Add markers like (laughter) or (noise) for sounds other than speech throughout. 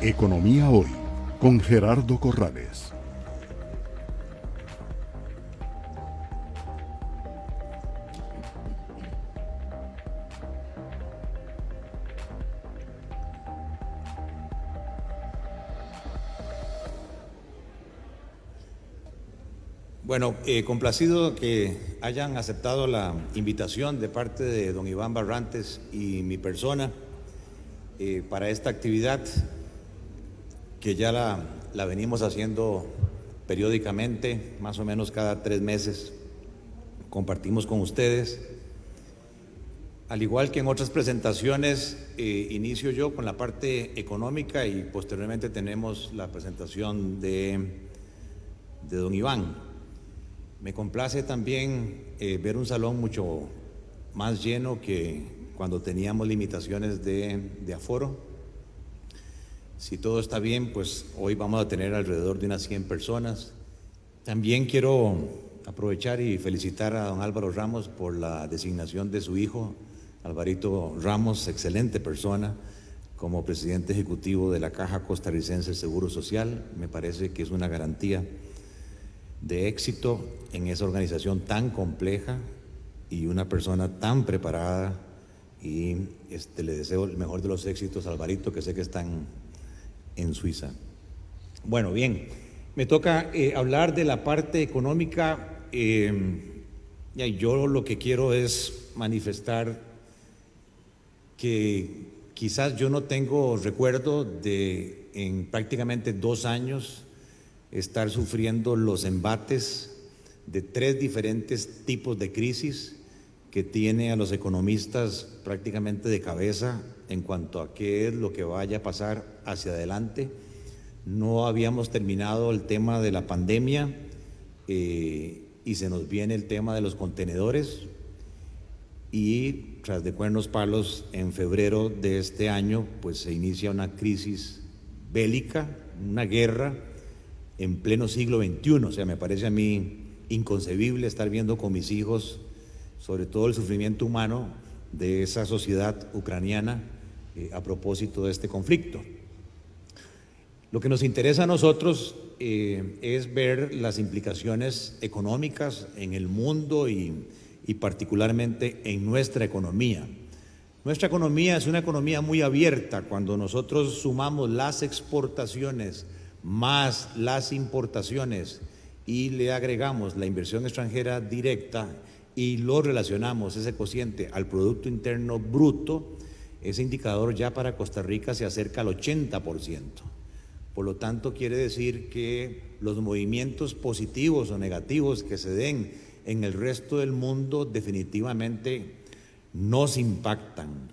Economía Hoy con Gerardo Corrales. Bueno, eh, complacido que hayan aceptado la invitación de parte de don Iván Barrantes y mi persona eh, para esta actividad que ya la, la venimos haciendo periódicamente, más o menos cada tres meses. Compartimos con ustedes. Al igual que en otras presentaciones, eh, inicio yo con la parte económica y posteriormente tenemos la presentación de, de don Iván. Me complace también eh, ver un salón mucho más lleno que cuando teníamos limitaciones de, de, aforo. Si todo está bien, pues hoy vamos a tener alrededor de unas 100 personas. También quiero aprovechar y felicitar a don Álvaro Ramos por la designación de su hijo, Alvarito Ramos, excelente persona, como presidente ejecutivo de la Caja Costarricense de Seguro Social. Me parece que es una garantía de éxito en esa organización tan compleja y una persona tan preparada y este, le deseo el mejor de los éxitos Alvarito, que sé que están en Suiza. Bueno, bien, me toca eh, hablar de la parte económica. Eh, yo lo que quiero es manifestar que quizás yo no tengo recuerdo de en prácticamente dos años estar sufriendo los embates de tres diferentes tipos de crisis que tiene a los economistas prácticamente de cabeza en cuanto a qué es lo que vaya a pasar hacia adelante. No habíamos terminado el tema de la pandemia eh, y se nos viene el tema de los contenedores y tras de cuernos palos en febrero de este año pues se inicia una crisis bélica, una guerra en pleno siglo XXI. O sea, me parece a mí inconcebible estar viendo con mis hijos sobre todo el sufrimiento humano de esa sociedad ucraniana eh, a propósito de este conflicto. Lo que nos interesa a nosotros eh, es ver las implicaciones económicas en el mundo y, y particularmente en nuestra economía. Nuestra economía es una economía muy abierta. Cuando nosotros sumamos las exportaciones, más las importaciones y le agregamos la inversión extranjera directa y lo relacionamos ese cociente al Producto Interno Bruto, ese indicador ya para Costa Rica se acerca al 80%. Por lo tanto, quiere decir que los movimientos positivos o negativos que se den en el resto del mundo definitivamente nos impactan.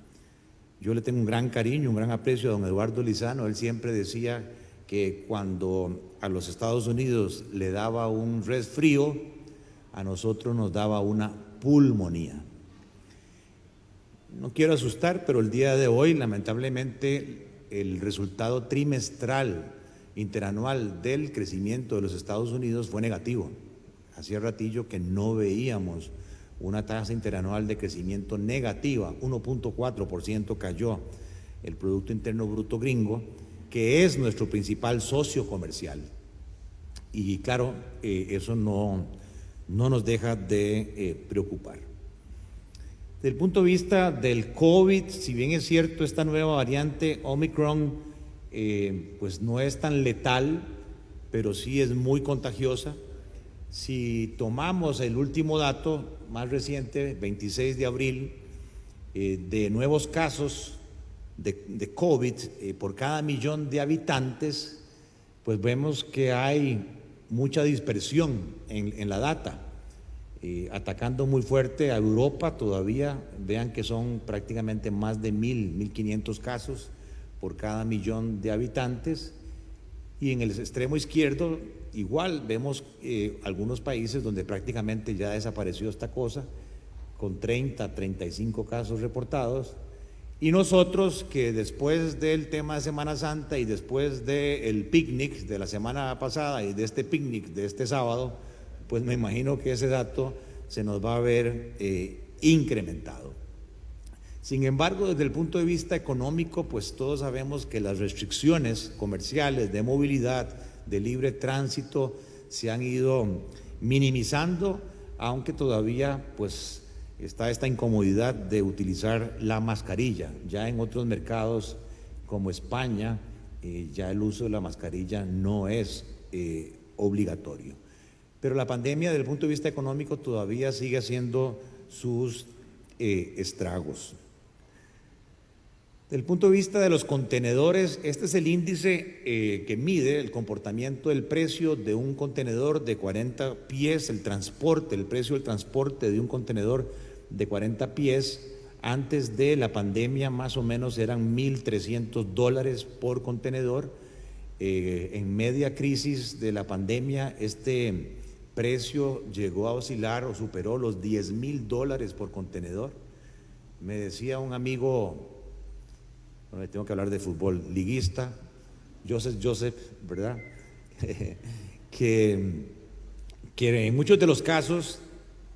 Yo le tengo un gran cariño, un gran aprecio a don Eduardo Lizano. Él siempre decía que cuando a los Estados Unidos le daba un resfrío, a nosotros nos daba una pulmonía. No quiero asustar, pero el día de hoy, lamentablemente, el resultado trimestral interanual del crecimiento de los Estados Unidos fue negativo. Hacía ratillo que no veíamos una tasa interanual de crecimiento negativa, 1.4% cayó el Producto Interno Bruto gringo que es nuestro principal socio comercial. Y claro, eh, eso no, no, nos deja de eh, preocupar. Desde el punto de vista del COVID, si bien es cierto, esta nueva variante Omicron eh, pues no es tan letal, pero sí es muy contagiosa. Si tomamos el último dato más reciente, 26 de abril, de nuevos casos de, COVID eh, por cada millón de habitantes, pues vemos que hay mucha dispersión en, la data, eh, atacando muy fuerte a Europa todavía, vean que son prácticamente más de mil, mil quinientos casos por cada millón de habitantes, y en el extremo izquierdo igual vemos eh, algunos países donde prácticamente ya desapareció esta cosa, con 30, 35 casos reportados, y nosotros que después del tema de Semana Santa y después del picnic de la semana pasada y de este picnic de este sábado, pues me imagino que ese dato se nos va a ver eh, incrementado. Sin embargo, desde el punto de vista económico, pues todos sabemos que las restricciones comerciales de movilidad, de libre tránsito, se han ido minimizando, aunque todavía pues está esta incomodidad de utilizar la mascarilla. Ya en otros mercados como España, eh, ya el uso de la mascarilla no es eh, obligatorio. Pero la pandemia, desde el punto de vista económico, todavía sigue haciendo sus eh, estragos. Desde el punto de vista de los contenedores, este es el índice eh, que mide el comportamiento del precio de un contenedor de 40 pies, el transporte, el precio del transporte de un contenedor de 40 pies. Antes de la pandemia más o menos eran 1.300 dólares por contenedor. Eh, en media crisis de la pandemia este precio llegó a oscilar o superó los 10 mil dólares por contenedor. Me decía un amigo tengo que hablar de fútbol, liguista, Joseph Joseph, ¿verdad? (laughs) que, que, en muchos de los casos,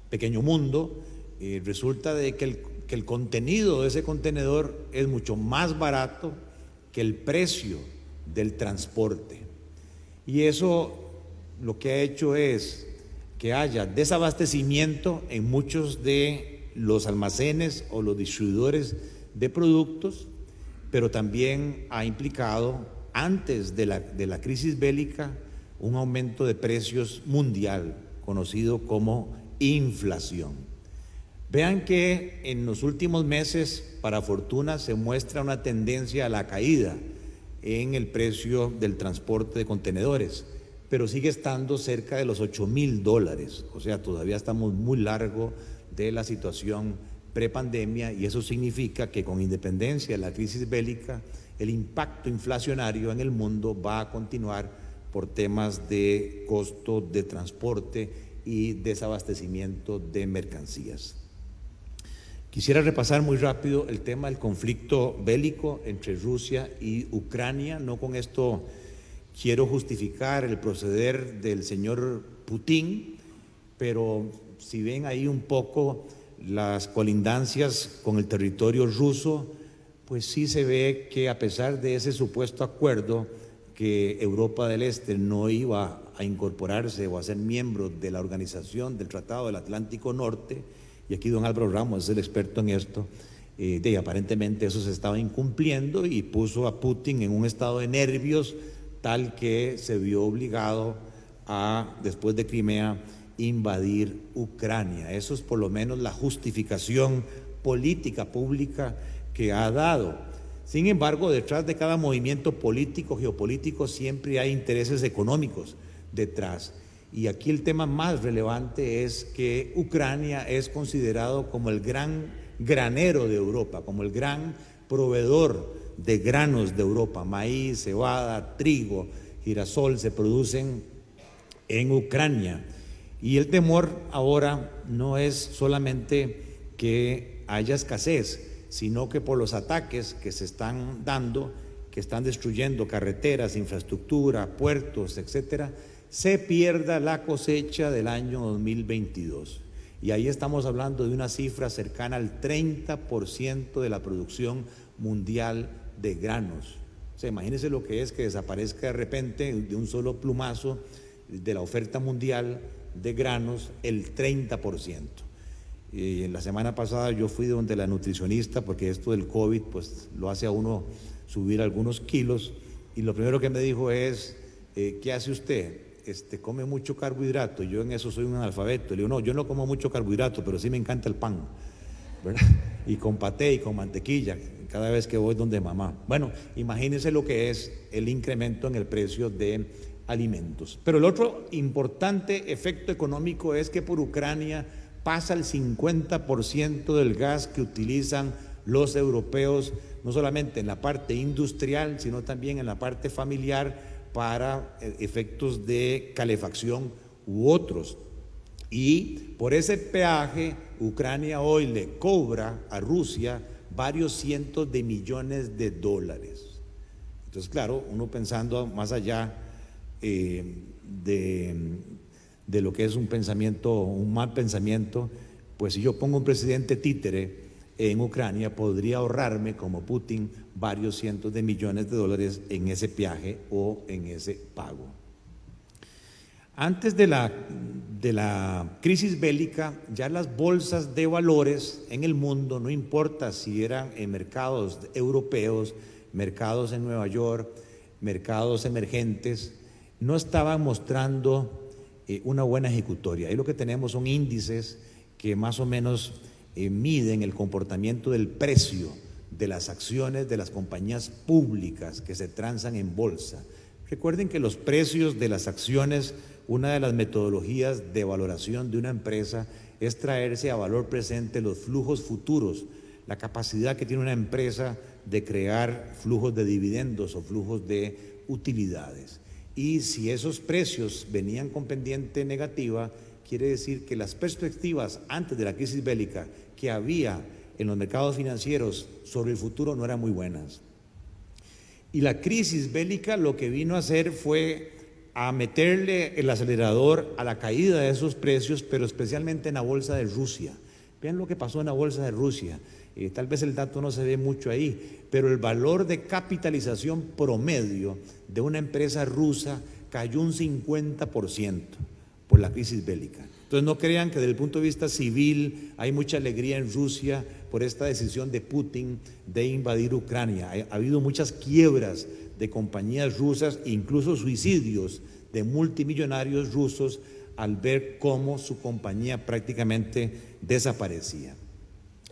pequeño mundo, eh, resulta de que el, que el contenido de ese contenedor es mucho más barato que el precio del transporte. Y eso lo que ha hecho es que haya desabastecimiento en muchos de los almacenes o los distribuidores de productos pero también ha implicado, antes de la, de la crisis bélica, un aumento de precios mundial, conocido como inflación. Vean que en los últimos meses, para fortuna, se muestra una tendencia a la caída en el precio del transporte de contenedores, pero sigue estando cerca de los 8 mil dólares, o sea, todavía estamos muy largo de la situación prepandemia y eso significa que con independencia de la crisis bélica, el impacto inflacionario en el mundo va a continuar por temas de costo de transporte y desabastecimiento de mercancías. Quisiera repasar muy rápido el tema del conflicto bélico entre Rusia y Ucrania. No con esto quiero justificar el proceder del señor Putin, pero si ven ahí un poco las colindancias con el territorio ruso, pues sí se ve que a pesar de ese supuesto acuerdo que Europa del Este no iba a incorporarse o a ser miembro de la organización del Tratado del Atlántico Norte, y aquí don Álvaro Ramos es el experto en esto, eh, de, aparentemente eso se estaba incumpliendo y puso a Putin en un estado de nervios tal que se vio obligado a, después de Crimea, invadir Ucrania. Eso es por lo menos la justificación política pública que ha dado. Sin embargo, detrás de cada movimiento político, geopolítico, siempre hay intereses económicos detrás. Y aquí el tema más relevante es que Ucrania es considerado como el gran granero de Europa, como el gran proveedor de granos de Europa. Maíz, cebada, trigo, girasol se producen en Ucrania. Y el temor ahora no es solamente que haya escasez, sino que por los ataques que se están dando, que están destruyendo carreteras, infraestructura, puertos, etcétera, se pierda la cosecha del año 2022. Y ahí estamos hablando de una cifra cercana al 30% de la producción mundial de granos. O sea, imagínense lo que es que desaparezca de repente de un solo plumazo de la oferta mundial de granos el 30%. Y en la semana pasada yo fui donde la nutricionista, porque esto del COVID pues lo hace a uno subir algunos kilos, y lo primero que me dijo es, eh, ¿qué hace usted? Este, come mucho carbohidrato, yo en eso soy un analfabeto. Le digo, no, yo no como mucho carbohidrato, pero sí me encanta el pan, (laughs) Y con paté y con mantequilla, cada vez que voy donde mamá. Bueno, imagínense lo que es el incremento en el precio de alimentos. Pero el otro importante efecto económico es que por Ucrania pasa el 50% del gas que utilizan los europeos, no solamente en la parte industrial, sino también en la parte familiar para eh, efectos de calefacción u otros. Y por ese peaje, Ucrania hoy le cobra a Rusia varios cientos de millones de dólares. Entonces, claro, uno pensando más allá, eh, de, lo que es un pensamiento, un mal pensamiento, pues si yo pongo un presidente títere en Ucrania, podría ahorrarme, como Putin, varios cientos de millones de dólares en ese viaje o en ese pago. Antes de la, de la crisis bélica, ya las bolsas de valores en el mundo, no importa si eran mercados europeos, mercados en Nueva York, mercados emergentes, no estaban mostrando eh, una buena ejecutoria. Ahí lo que tenemos son índices que más o menos eh, miden el comportamiento del precio de las acciones de las compañías públicas que se transan en bolsa. Recuerden que los precios de las acciones, una de las metodologías de valoración de una empresa es traerse a valor presente los flujos futuros, la capacidad que tiene una empresa de crear flujos de dividendos o flujos de utilidades. Y si esos precios venían con pendiente negativa, quiere decir que las perspectivas antes de la crisis bélica que había en los mercados financieros sobre el futuro no eran muy buenas. Y la crisis bélica lo que vino a hacer fue a meterle el acelerador a la caída de esos precios, pero especialmente en la bolsa de Rusia. Vean lo que pasó en la bolsa de Rusia. Eh, tal vez el dato no se ve mucho ahí, pero el valor de capitalización promedio de una empresa rusa cayó un 50% por la crisis bélica. Entonces no crean que desde el punto de vista civil hay mucha alegría en Rusia por esta decisión de Putin de invadir Ucrania. Ha, habido muchas quiebras de compañías rusas, incluso suicidios de multimillonarios rusos al ver cómo su compañía prácticamente desaparecía.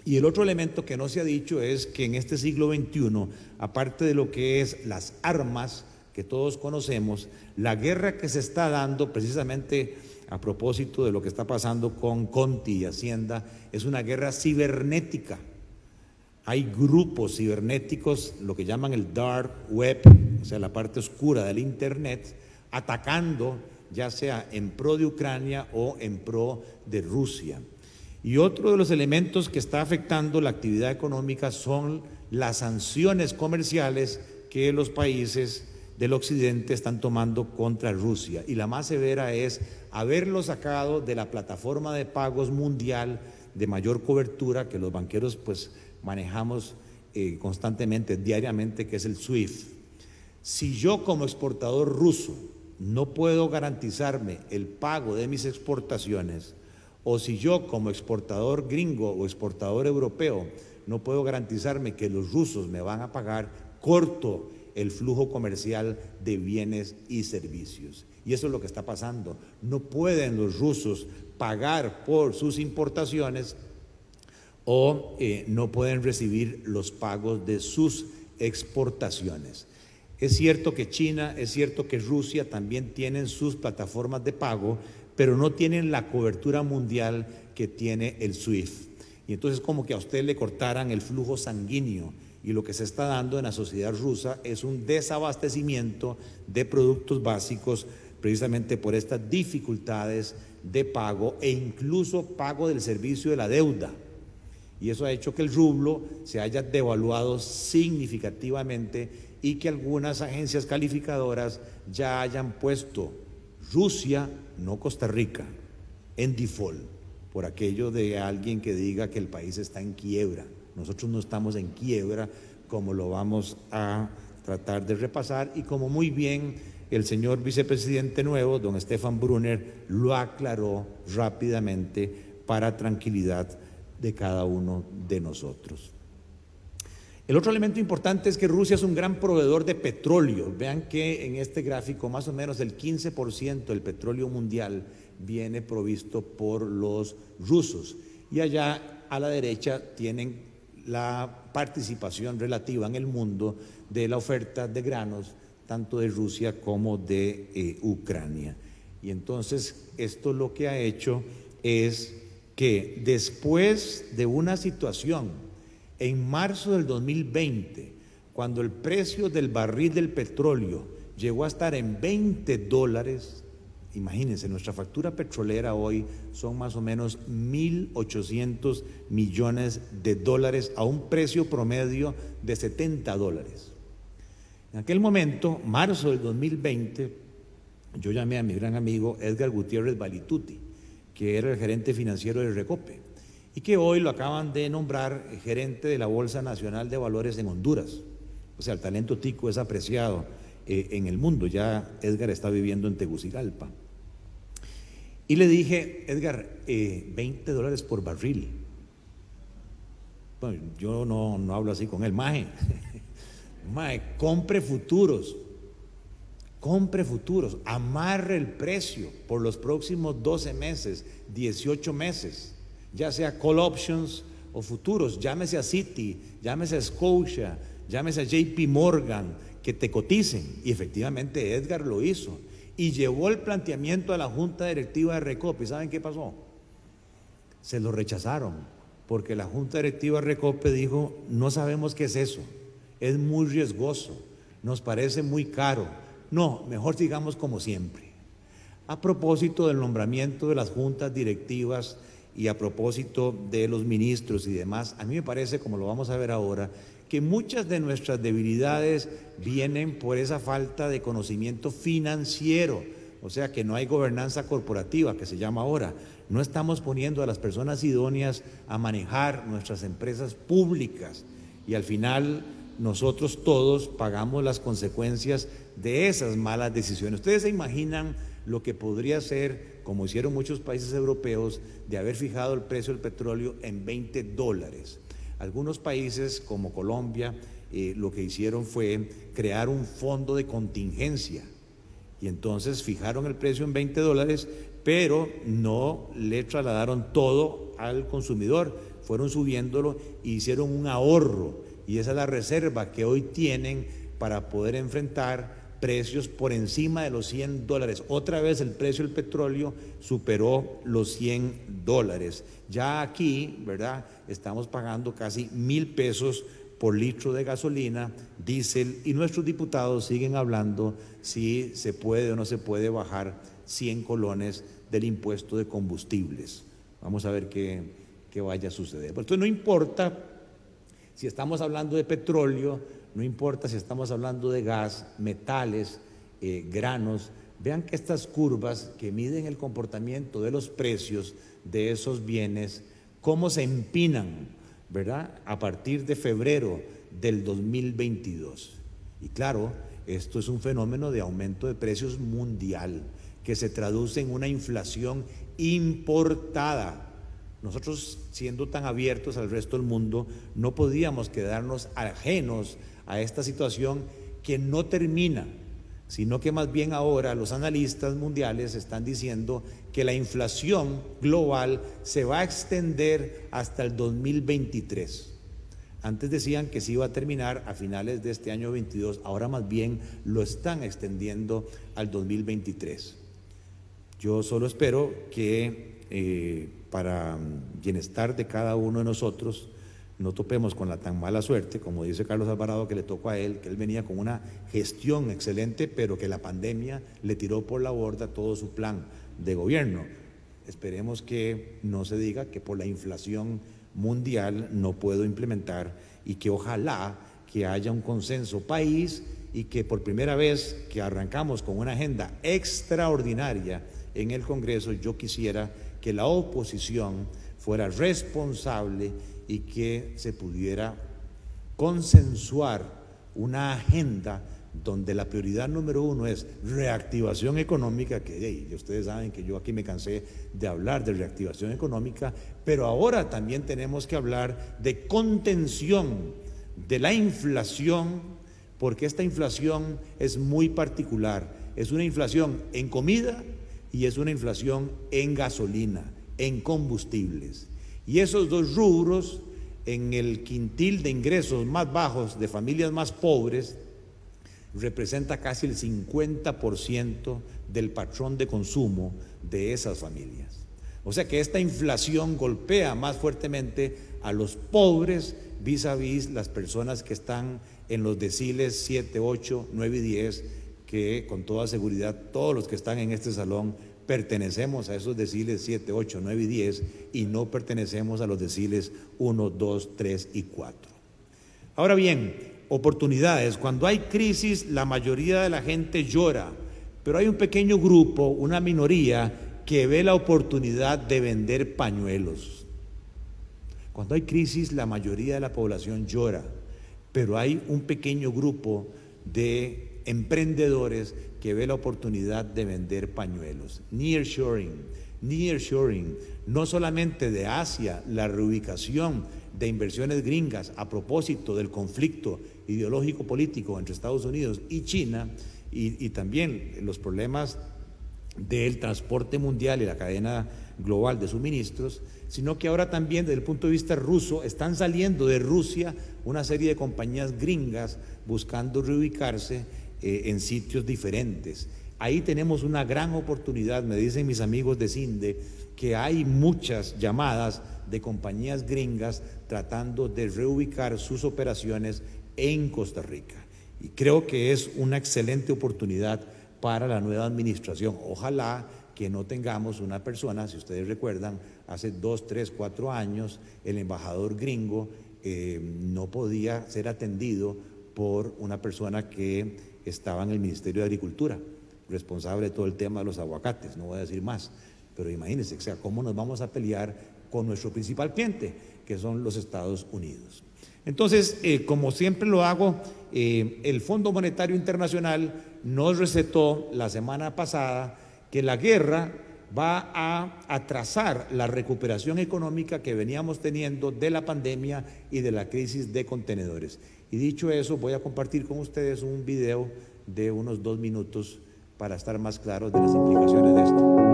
Y el otro elemento que no se ha dicho es que en este siglo XXI, aparte de lo que es las armas que todos conocemos, la guerra que se está dando precisamente a propósito de lo que está pasando con Conti y Hacienda, es una guerra cibernética. Hay grupos cibernéticos, lo que llaman el dark web, o sea, la parte oscura del Internet, atacando ya sea en pro de Ucrania o en pro de Rusia. Y otro de los elementos que está afectando la actividad económica son las sanciones comerciales que los países del occidente están tomando contra Rusia. Y la más severa es haberlo sacado de la plataforma de pagos mundial de mayor cobertura que los banqueros pues manejamos eh, constantemente, diariamente, que es el SWIFT. Si yo como exportador ruso no puedo garantizarme el pago de mis exportaciones, o si yo como exportador gringo o exportador europeo no puedo garantizarme que los rusos me van a pagar, corto el flujo comercial de bienes y servicios. Y eso es lo que está pasando. No pueden los rusos pagar por sus importaciones o eh, no pueden recibir los pagos de sus exportaciones. Es cierto que China, es cierto que Rusia también tienen sus plataformas de pago, pero no tienen la cobertura mundial que tiene el SWIFT. Y entonces como que a usted le cortaran el flujo sanguíneo y lo que se está dando en la sociedad rusa es un desabastecimiento de productos básicos precisamente por estas dificultades de pago e incluso pago del servicio de la deuda. Y eso ha hecho que el rublo se haya devaluado significativamente y que algunas agencias calificadoras ya hayan puesto Rusia no Costa Rica, en default, por aquello de alguien que diga que el país está en quiebra. Nosotros no estamos en quiebra como lo vamos a tratar de repasar y como muy bien el señor vicepresidente nuevo, don Stefan Brunner, lo aclaró rápidamente para tranquilidad de cada uno de nosotros. El otro elemento importante es que Rusia es un gran proveedor de petróleo. Vean que en este gráfico más o menos el 15% del petróleo mundial viene provisto por los rusos. Y allá a la derecha tienen la participación relativa en el mundo de la oferta de granos, tanto de Rusia como de eh, Ucrania. Y entonces esto lo que ha hecho es que después de una situación en marzo del 2020, cuando el precio del barril del petróleo llegó a estar en 20 dólares, imagínense, nuestra factura petrolera hoy son más o menos 1.800 millones de dólares a un precio promedio de 70 dólares. En aquel momento, marzo del 2020, yo llamé a mi gran amigo Edgar Gutiérrez Balituti, que era el gerente financiero de Recope y que hoy lo acaban de nombrar gerente de la Bolsa Nacional de Valores en Honduras. O sea, el talento tico es apreciado eh, en el mundo. Ya Edgar está viviendo en Tegucigalpa. Y le dije, Edgar, 20 eh, dólares por barril. Bueno, yo no, no hablo así con él, maje. (laughs) maje, compre futuros. Compre futuros, amarre el precio por los próximos 12 meses, 18 meses, ya sea call options o futuros, llámese a Citi, llámese a Scotia, llámese a JP Morgan, que te coticen. Y efectivamente Edgar lo hizo. Y llevó el planteamiento a la Junta Directiva de Recope. ¿Saben qué pasó? Se lo rechazaron, porque la Junta Directiva de Recope dijo, no sabemos qué es eso, es muy riesgoso, nos parece muy caro. No, mejor sigamos como siempre. A propósito del nombramiento de las juntas directivas y a propósito de los ministros y demás, a mí me parece, como lo vamos a ver ahora, que muchas de nuestras debilidades vienen por esa falta de conocimiento financiero, o sea que no hay gobernanza corporativa, que se llama ahora. No estamos poniendo a las personas idóneas a manejar nuestras empresas públicas y al final nosotros todos pagamos las consecuencias de esas malas decisiones. Ustedes se imaginan lo que podría ser, como hicieron muchos países europeos, de haber fijado el precio del petróleo en 20 dólares. Algunos países como Colombia eh, lo que hicieron fue crear un fondo de contingencia y entonces fijaron el precio en 20 dólares, pero no le trasladaron todo al consumidor, fueron subiéndolo e hicieron un ahorro y esa es la reserva que hoy tienen para poder enfrentar precios por encima de los 100 dólares. Otra vez el precio del petróleo superó los 100 dólares. Ya aquí, ¿verdad? Estamos pagando casi mil pesos por litro de gasolina, diésel, y nuestros diputados siguen hablando si se puede o no se puede bajar 100 colones del impuesto de combustibles. Vamos a ver qué, qué vaya a suceder. Entonces no importa si estamos hablando de petróleo, no importa si estamos hablando de gas, metales, eh, granos, vean que estas curvas que miden el comportamiento de los precios de esos bienes, cómo se empinan, ¿verdad? A partir de febrero del 2022. Y claro, esto es un fenómeno de aumento de precios mundial que se traduce en una inflación importada nosotros, siendo tan abiertos al resto del mundo, no podíamos quedarnos ajenos a esta situación que no termina, sino que más bien ahora los analistas mundiales están diciendo que la inflación global se va a extender hasta el 2023. Antes decían que se iba a terminar a finales de este año 22, ahora más bien lo están extendiendo al 2023. Yo solo espero que eh, para mm, bienestar de cada uno de nosotros, no topemos con la tan mala suerte, como dice Carlos Alvarado, que le tocó a él, que él venía con una gestión excelente, pero que la pandemia le tiró por la borda todo su plan de gobierno. Esperemos que no se diga que por la inflación mundial no puedo implementar y que ojalá que haya un consenso país y que por primera vez que arrancamos con una agenda extraordinaria en el Congreso, yo quisiera que la oposición fuera responsable y que se pudiera consensuar una agenda donde la prioridad número uno es reactivación económica, que ustedes saben que yo aquí me cansé de hablar de reactivación económica, pero ahora también tenemos que hablar de contención de la inflación, porque esta inflación es muy particular, es una inflación en comida y es una inflación en gasolina, en combustibles. Y esos dos rubros, en el quintil de ingresos más bajos de familias más pobres, representa casi el 50% del patrón de consumo de esas familias. O sea que esta inflación golpea más fuertemente a los pobres vis a vis las personas que están en los deciles 7, 8, 9 y 10 que con toda seguridad todos los que están en este salón pertenecemos a esos deciles 7, 8, 9 y 10 y no pertenecemos a los deciles 1, 2, 3 y 4. Ahora bien, oportunidades. Cuando hay crisis, la mayoría de la gente llora, pero hay un pequeño grupo, una minoría, que ve la oportunidad de vender pañuelos. Cuando hay crisis, la mayoría de la población llora, pero hay un pequeño grupo de emprendedores que ve la oportunidad de vender pañuelos. Nearshoring, nearshoring, no solamente de Asia, la reubicación de inversiones gringas a propósito del conflicto ideológico político entre Estados Unidos y China y, y también los problemas del transporte mundial y la cadena global de suministros, sino que ahora también desde el punto de vista ruso están saliendo de Rusia una serie de compañías gringas buscando reubicarse eh, en sitios diferentes. Ahí tenemos una gran oportunidad, me dicen mis amigos de CINDE, que hay muchas llamadas de compañías gringas tratando de reubicar sus operaciones en Costa Rica. Y creo que es una excelente oportunidad para la nueva administración. Ojalá que no tengamos una persona, si ustedes recuerdan, hace dos, tres, cuatro años el embajador gringo eh, no podía ser atendido por una persona que estaba en el Ministerio de Agricultura, responsable de todo el tema de los aguacates, no voy a decir más, pero imagínense, ¿cómo nos vamos a pelear con nuestro principal cliente, que son los Estados Unidos? Entonces, eh, como siempre lo hago, eh, el Fondo Monetario Internacional nos recetó la semana pasada que la guerra va a atrasar la recuperación económica que veníamos teniendo de la pandemia y de la crisis de contenedores. Y dicho eso, voy a compartir con ustedes un video de unos dos minutos para estar más claros de las implicaciones de esto.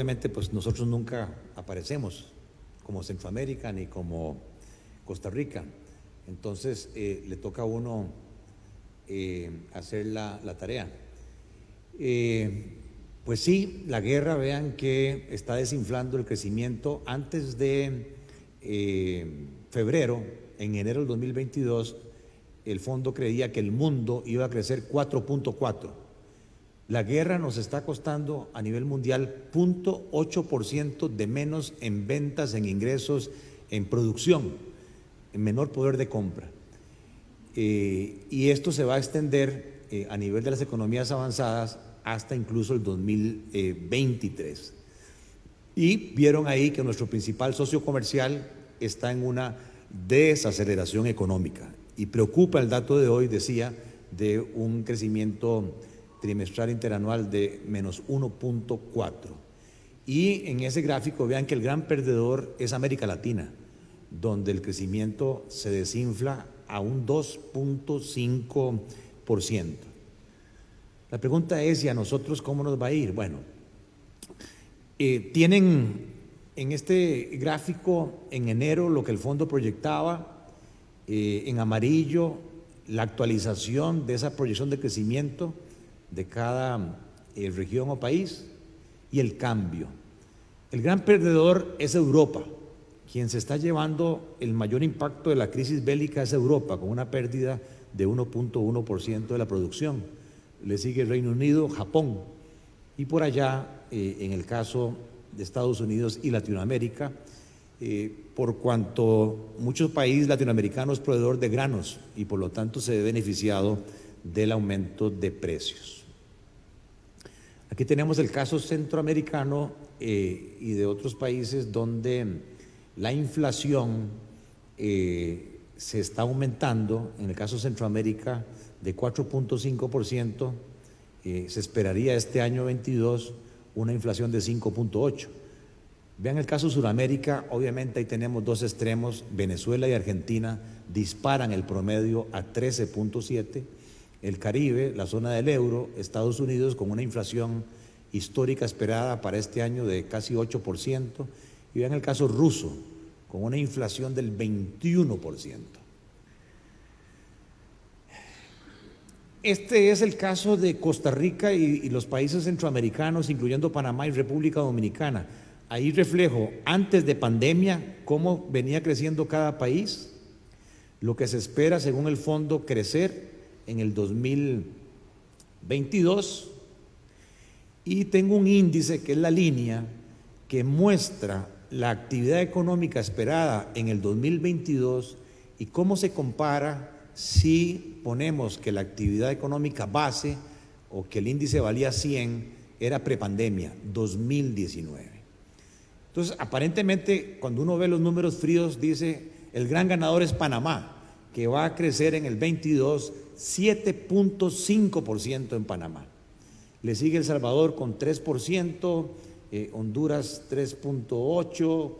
Obviamente, pues nosotros nunca aparecemos como Centroamérica ni como Costa Rica. Entonces, eh, le toca a uno eh, hacer la, la tarea. pues sí, la guerra, vean que está desinflando el crecimiento. Antes de febrero, en enero del 2022, el fondo creía que el mundo iba a crecer 4.4 la guerra nos está costando a nivel mundial 0.8% de menos en ventas, en ingresos, en producción, en menor poder de compra. Eh, y esto se va a extender eh, a nivel de las economías avanzadas hasta incluso el 2023. Y vieron ahí que nuestro principal socio comercial está en una desaceleración económica. Y preocupa el dato de hoy, decía, de un crecimiento trimestral interanual de menos 1.4. Y en ese gráfico vean que el gran perdedor es América Latina, donde el crecimiento se desinfla a un 2.5%. La pregunta es, ¿y a nosotros cómo nos va a ir? Bueno, eh, tienen en este gráfico, en enero, lo que el fondo proyectaba, eh, en amarillo, la actualización de esa proyección de crecimiento de cada eh, región o país y el cambio. El gran perdedor es Europa. Quien se está llevando el mayor impacto de la crisis bélica es Europa, con una pérdida de 1.1% de la producción. Le sigue Reino Unido, Japón. Y por allá, eh, en el caso de Estados Unidos y Latinoamérica, eh, por cuanto muchos países latinoamericanos proveedor de granos y por lo tanto se ve beneficiado del aumento de precios. Aquí tenemos el caso centroamericano eh, y de otros países donde la inflación eh, se está aumentando, en el caso Centroamérica de 4.5%, eh, se esperaría este año 22 una inflación de 5.8%. Vean el caso de Sudamérica, obviamente ahí tenemos dos extremos, Venezuela y Argentina disparan el promedio a 13.7%, el Caribe, la zona del euro, Estados Unidos con una inflación histórica esperada para este año de casi 8%, y vean el caso ruso, con una inflación del 21%. Este es el caso de Costa Rica y, los países centroamericanos, incluyendo Panamá y República Dominicana. Ahí reflejo, antes de pandemia, cómo venía creciendo cada país, lo que se espera, según el fondo, crecer en el 2022. Y tengo un índice que es la línea que muestra la actividad económica esperada en el 2022 y cómo se compara si ponemos que la actividad económica base o que el índice valía 100 era prepandemia, 2019. Entonces, aparentemente, cuando uno ve los números fríos, dice, el gran ganador es Panamá, que va a crecer en el 22 7.5% en Panamá. Le sigue El Salvador con 3%, eh, Honduras 3.8,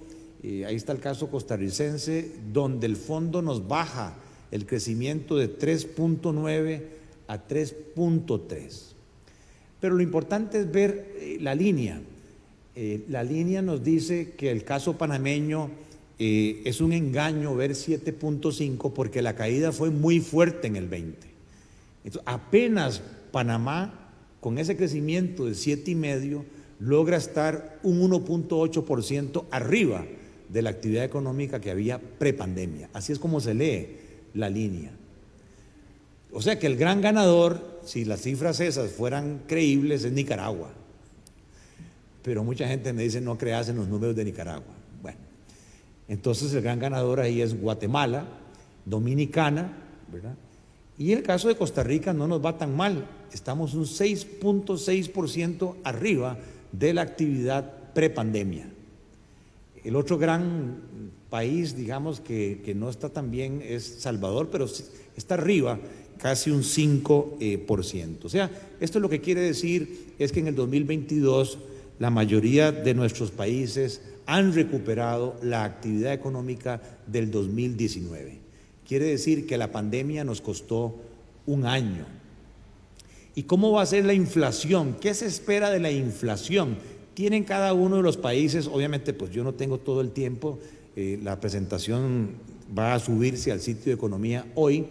eh, ahí está el caso costarricense, donde el fondo nos baja el crecimiento de 3.9 a 3.3. Pero lo importante es ver eh, la línea. la línea nos dice que el caso panameño es un engaño ver 7.5 porque la caída fue muy fuerte en el 20. Entonces, apenas Panamá, con ese crecimiento de 7,5, logra estar un 1.8% arriba de la actividad económica que había prepandemia. Así es como se lee la línea. O sea que el gran ganador, si las cifras esas fueran creíbles, es Nicaragua. Pero mucha gente me dice no creas en los números de Nicaragua. Bueno, entonces el gran ganador ahí es Guatemala, Dominicana, ¿verdad? Y el caso de Costa Rica no nos va tan mal, estamos un 6.6% arriba de la actividad prepandemia. El otro gran país, digamos, que, no está tan bien es Salvador, pero está arriba, casi un 5%. Eh, o sea, esto lo que quiere decir es que en el 2022 la mayoría de nuestros países han recuperado la actividad económica del 2019. Quiere decir que la pandemia nos costó un año, ¿Y cómo va a ser la inflación? ¿Qué se espera de la inflación? Tienen cada uno de los países, obviamente pues yo no tengo todo el tiempo, eh, la presentación va a subirse al sitio de economía hoy,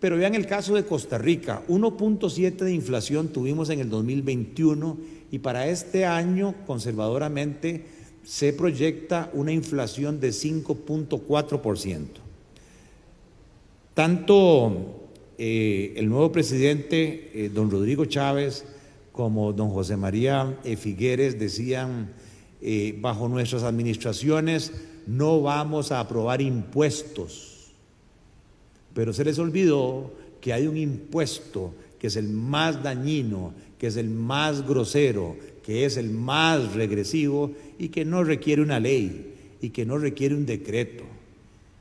pero vean el caso de Costa Rica, 1.7 de inflación tuvimos en el 2021 y para este año conservadoramente se proyecta una inflación de 5.4%. Tanto eh, el nuevo presidente, eh, don Rodrigo Chávez, como don José María eh, Figueres, decían, bajo nuestras administraciones no vamos a aprobar impuestos, pero se les olvidó que hay un impuesto que es el más dañino, que es el más grosero, que es el más regresivo y que no requiere una ley y que no requiere un decreto.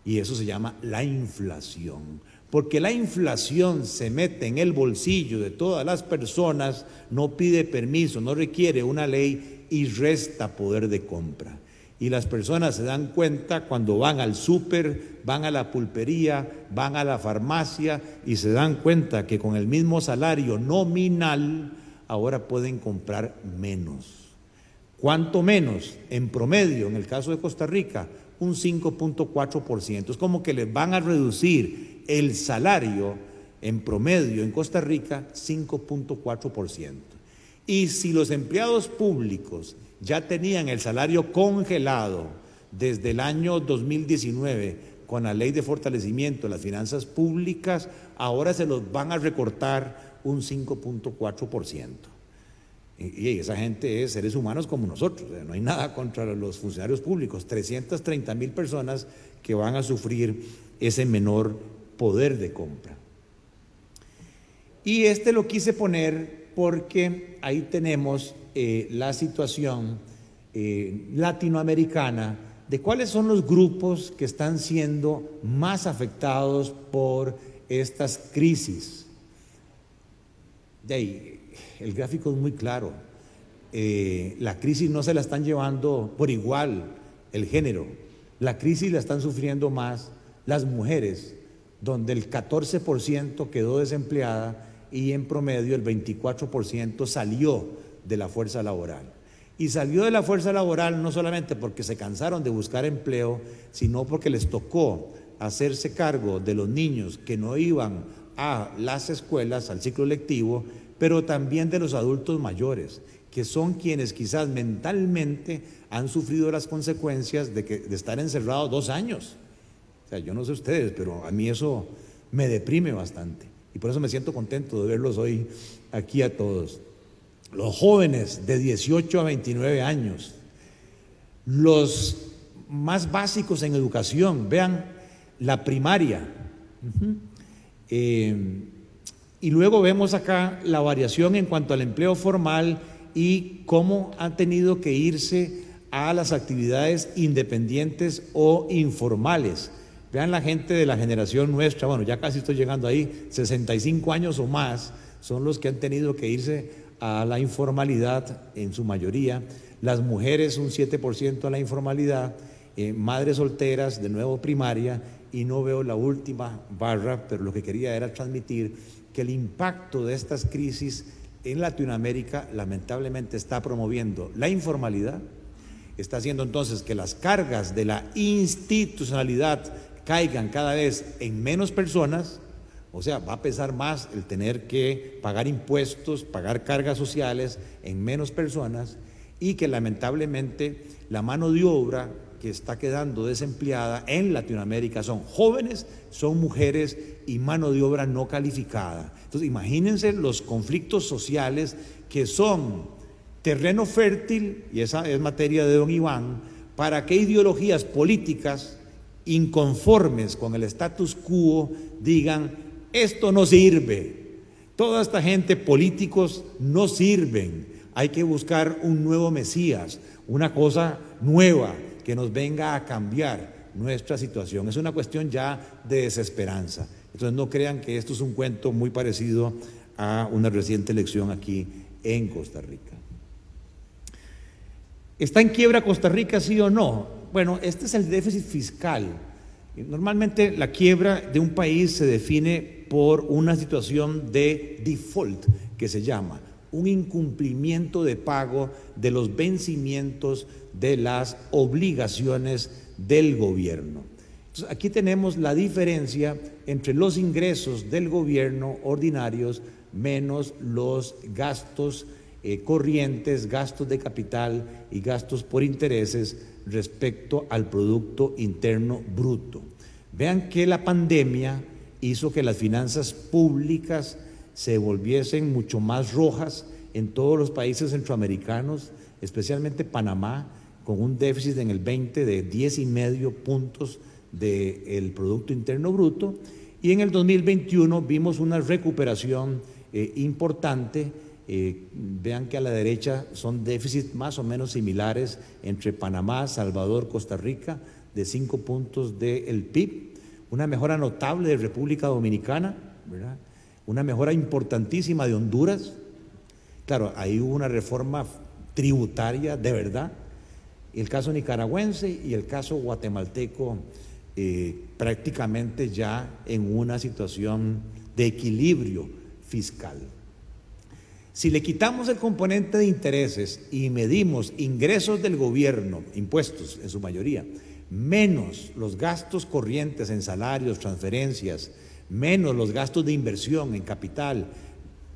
Y eso se llama la inflación porque la inflación se mete en el bolsillo de todas las personas, no pide permiso, no requiere una ley y resta poder de compra. Y las personas se dan cuenta cuando van al súper, van a la pulpería, van a la farmacia y se dan cuenta que con el mismo salario nominal ahora pueden comprar menos. cuanto menos, en promedio, en el caso de Costa Rica, un 5.4%. Es como que les van a reducir el salario en promedio en Costa Rica 5.4%. Y si los empleados públicos ya tenían el salario congelado desde el año 2019 con la ley de fortalecimiento de las finanzas públicas, ahora se los van a recortar un 5.4%. Y, esa gente es seres humanos como nosotros, no hay nada contra los funcionarios públicos, 330 mil personas que van a sufrir ese menor poder de compra. Y este lo quise poner porque ahí tenemos eh, la situación eh, latinoamericana de cuáles son los grupos que están siendo más afectados por estas crisis. De ahí, el gráfico es muy claro. Eh, la crisis no se la están llevando por igual el género. La crisis la están sufriendo más las mujeres, donde el 14% quedó desempleada y en promedio el 24% salió de la fuerza laboral. Y salió de la fuerza laboral no solamente porque se cansaron de buscar empleo, sino porque les tocó hacerse cargo de los niños que no iban a las escuelas, al ciclo lectivo, pero también de los adultos mayores, que son quienes quizás mentalmente han sufrido las consecuencias de, que, de estar encerrados dos años. O sea, yo no sé ustedes, pero a mí eso me deprime bastante. Y por eso me siento contento de verlos hoy aquí a todos. Los jóvenes de 18 a 29 años, los más básicos en educación, vean la primaria. Eh, y luego vemos acá la variación en cuanto al empleo formal y cómo han tenido que irse a las actividades independientes o informales. Vean la gente de la generación nuestra, bueno, ya casi estoy llegando ahí, 65 años o más, son los que han tenido que irse a la informalidad en su mayoría. Las mujeres un 7% a la informalidad, eh, madres solteras, de nuevo primaria, y no veo la última barra, pero lo que quería era transmitir que el impacto de estas crisis en Latinoamérica lamentablemente está promoviendo la informalidad, está haciendo entonces que las cargas de la institucionalidad caigan cada vez en menos personas, o sea, va a pesar más el tener que pagar impuestos, pagar cargas sociales en menos personas y que lamentablemente la mano de obra que está quedando desempleada en Latinoamérica son jóvenes, son mujeres y mano de obra no calificada. Entonces, imagínense los conflictos sociales que son terreno fértil, y esa es materia de don Iván, para que ideologías políticas inconformes con el status quo digan, esto no sirve, toda esta gente políticos no sirven, hay que buscar un nuevo Mesías, una cosa nueva que nos venga a cambiar nuestra situación. Es una cuestión ya de desesperanza. Entonces no crean que esto es un cuento muy parecido a una reciente elección aquí en Costa Rica. ¿Está en quiebra Costa Rica, sí o no? Bueno, este es el déficit fiscal. Normalmente la quiebra de un país se define por una situación de default, que se llama, un incumplimiento de pago de los vencimientos de las obligaciones del gobierno. Aquí tenemos la diferencia entre los ingresos del gobierno ordinarios menos los gastos eh, corrientes, gastos de capital y gastos por intereses respecto al Producto Interno Bruto. Vean que la pandemia hizo que las finanzas públicas se volviesen mucho más rojas en todos los países centroamericanos, especialmente Panamá, con un déficit en el 20 de 10 y medio puntos del Producto Interno Bruto. Y en el 2021 vimos una recuperación eh, importante eh, vean que a la derecha son déficits más o menos similares entre Panamá, Salvador, Costa Rica, de cinco puntos del PIB, una mejora notable de República Dominicana, una mejora importantísima de Honduras. Claro, ahí hubo una reforma tributaria de verdad. El caso nicaragüense y el caso guatemalteco eh, prácticamente ya en una situación de equilibrio fiscal. Si le quitamos el componente de intereses y medimos ingresos del gobierno, impuestos en su mayoría, menos los gastos corrientes en salarios, transferencias, menos los gastos de inversión en capital,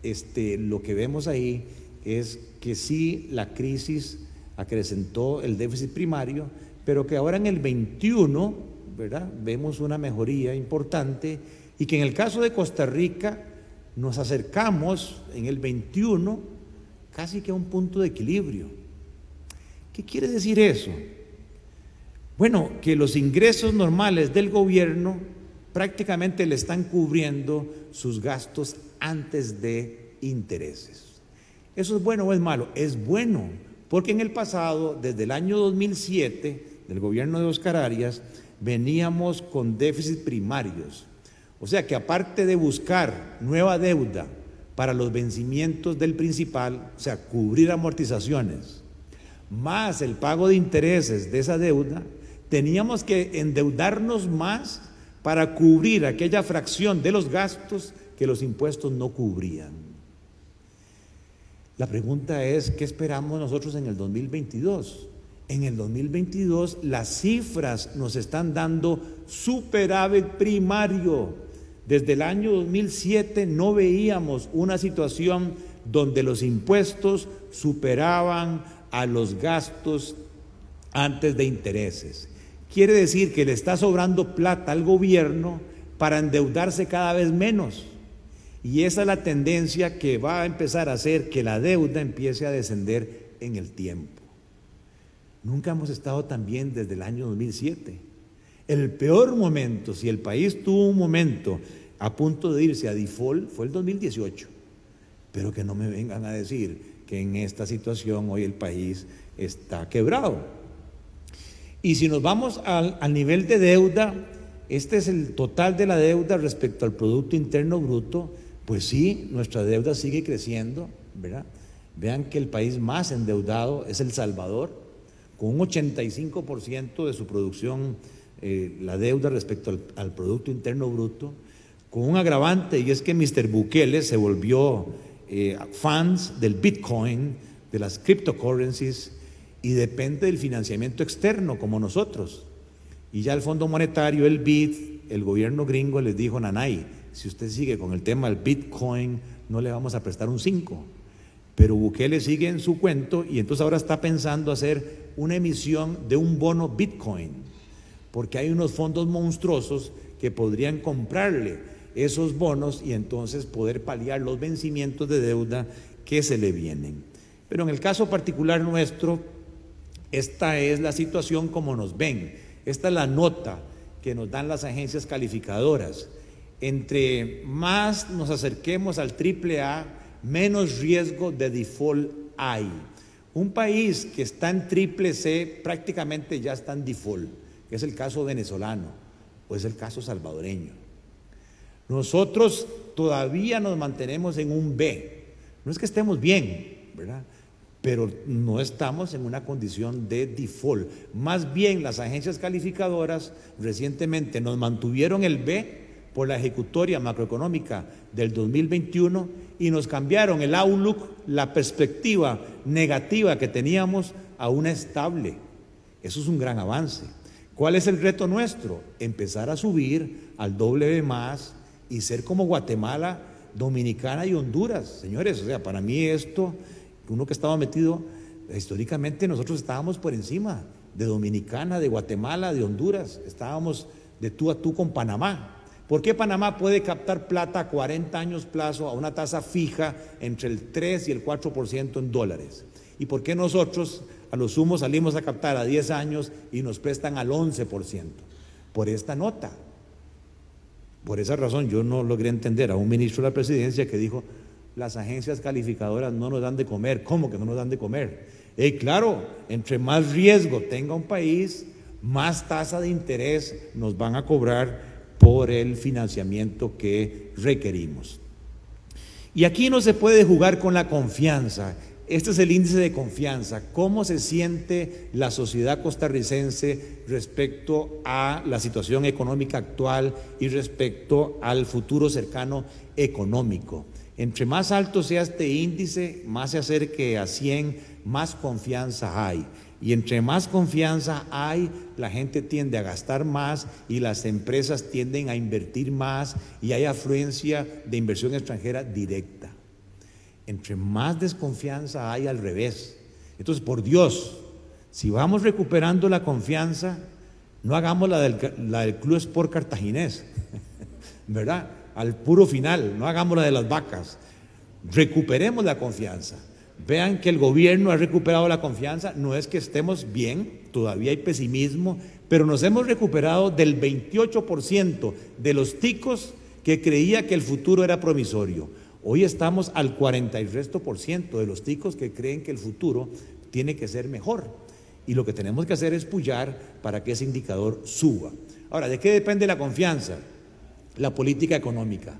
este, lo que vemos ahí es que sí la crisis acrecentó el déficit primario, pero que ahora en el 21, ¿verdad? Vemos una mejoría importante y que en el caso de Costa Rica nos acercamos en el 21 casi que a un punto de equilibrio. ¿Qué quiere decir eso? Bueno, que los ingresos normales del gobierno prácticamente le están cubriendo sus gastos antes de intereses. ¿Eso es bueno o es malo? Es bueno, porque en el pasado, desde el año 2007, del gobierno de Oscar Arias, veníamos con déficits primarios o sea que aparte de buscar nueva deuda para los vencimientos del principal, o sea, cubrir amortizaciones, más el pago de intereses de esa deuda, teníamos que endeudarnos más para cubrir aquella fracción de los gastos que los impuestos no cubrían. La pregunta es, ¿qué esperamos nosotros en el 2022? En el 2022 las cifras nos están dando superávit primario desde el año 2007 no veíamos una situación donde los impuestos superaban a los gastos antes de intereses. Quiere decir que le está sobrando plata al gobierno para endeudarse cada vez menos. Y esa es la tendencia que va a empezar a hacer que la deuda empiece a descender en el tiempo. Nunca hemos estado tan bien desde el año 2007. El peor momento, si el país tuvo un momento a punto de irse a default, fue el 2018. Pero que no me vengan a decir que en esta situación hoy el país está quebrado. Y si nos vamos al, al nivel de deuda, este es el total de la deuda respecto al Producto Interno Bruto, pues sí, nuestra deuda sigue creciendo, ¿verdad? Vean que el país más endeudado es El Salvador, con un 85% de su producción, eh, la deuda respecto al, Producto Interno Bruto, con un agravante, y es que Mr. Bukele se volvió eh, fans del Bitcoin, de las cryptocurrencies, y depende del financiamiento externo, como nosotros. Y ya el Fondo Monetario, el BIT, el gobierno gringo les dijo, Nanay, si usted sigue con el tema del Bitcoin, no le vamos a prestar un 5. Pero Bukele sigue en su cuento y entonces ahora está pensando hacer una emisión de un bono Bitcoin, porque hay unos fondos monstruosos que podrían comprarle esos bonos y entonces poder paliar los vencimientos de deuda que se le vienen. Pero en el caso particular nuestro, esta es la situación como nos ven, esta es la nota que nos dan las agencias calificadoras. Entre más nos acerquemos al triple A, menos riesgo de default hay. Un país que está en triple C prácticamente ya está en default, que es el caso venezolano o es el caso salvadoreño. Nosotros todavía nos mantenemos en un B. No es que estemos bien, ¿verdad? Pero no estamos en una condición de default. Más bien las agencias calificadoras recientemente nos mantuvieron el B por la ejecutoria macroeconómica del 2021 y nos cambiaron el outlook, la perspectiva negativa que teníamos a una estable. Eso es un gran avance. ¿Cuál es el reto nuestro? Empezar a subir al doble más y ser como Guatemala, Dominicana y Honduras. Señores, o sea, para mí esto, uno que estaba metido, históricamente nosotros estábamos por encima de Dominicana, de Guatemala, de Honduras, estábamos de tú a tú con Panamá. ¿Por qué Panamá puede captar plata a 40 años plazo a una tasa fija entre el 3 y el 4% en dólares? ¿Y por qué nosotros a lo sumo salimos a captar a 10 años y nos prestan al 11%? Por esta nota. Por esa razón yo no logré entender a un ministro de la presidencia que dijo, las agencias calificadoras no nos dan de comer. ¿Cómo que no nos dan de comer? Y claro, entre más riesgo tenga un país, más tasa de interés nos van a cobrar por el financiamiento que requerimos. Y aquí no se puede jugar con la confianza este es el índice de confianza. ¿Cómo se siente la sociedad costarricense respecto a la situación económica actual y respecto al futuro cercano económico? Entre más alto sea este índice, más se acerque a 100, más confianza hay. Y entre más confianza hay, la gente tiende a gastar más y las empresas tienden a invertir más y hay afluencia de inversión extranjera directa. Entre más desconfianza hay al revés. Entonces, por Dios, si vamos recuperando la confianza, no hagamos la del, Club Sport Cartaginés, (laughs) ¿verdad? Al puro final, no hagamos la de las vacas. Recuperemos la confianza. Vean que el gobierno ha recuperado la confianza, no es que estemos bien, todavía hay pesimismo, pero nos hemos recuperado del 28% de los ticos que creía que el futuro era promisorio. Hoy estamos al 40 y resto por ciento de los ticos que creen que el futuro tiene que ser mejor. Y lo que tenemos que hacer es pullar para que ese indicador suba. Ahora, ¿de qué depende la confianza? La política económica.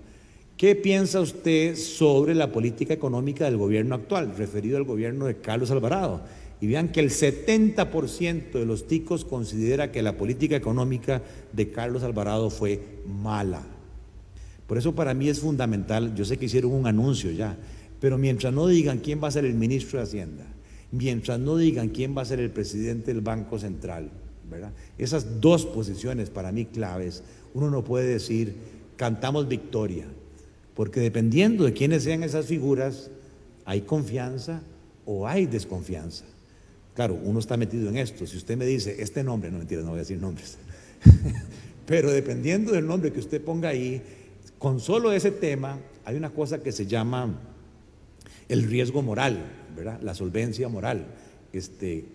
¿Qué piensa usted sobre la política económica del gobierno actual, referido al gobierno de Carlos Alvarado? Y vean que el 70% de los ticos considera que la política económica de Carlos Alvarado fue mala. Por eso para mí es fundamental, yo sé que hicieron un anuncio ya, pero mientras no digan quién va a ser el ministro de Hacienda, mientras no digan quién va a ser el presidente del Banco Central, ¿verdad? Esas dos posiciones para mí claves, uno no puede decir cantamos victoria porque dependiendo de quiénes sean esas figuras, hay confianza o hay desconfianza. Claro, uno está metido en esto. Si usted me dice este nombre, no mentira, no voy a decir nombres. (laughs) Pero dependiendo del nombre que usted ponga ahí, con solo ese tema hay una cosa que se llama el riesgo moral, ¿verdad? La solvencia moral. Este,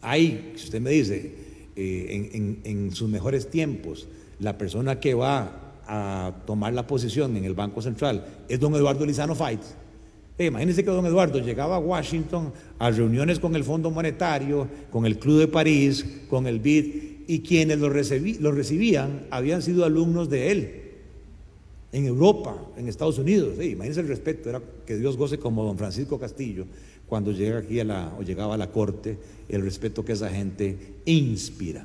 hay, si usted me dice, eh, en, en sus mejores tiempos, la persona que va a tomar la posición en el Banco Central es don Eduardo Lizano Fights. Eh, imagínense que don Eduardo llegaba a Washington a reuniones con el Fondo Monetario, con el Club de París, con el BID, y quienes lo, recibían habían sido alumnos de él en Europa, en Estados Unidos. imagínense el respeto, era que Dios goce como don Francisco Castillo cuando llega aquí a la, o llegaba a la corte, el respeto que esa gente inspira.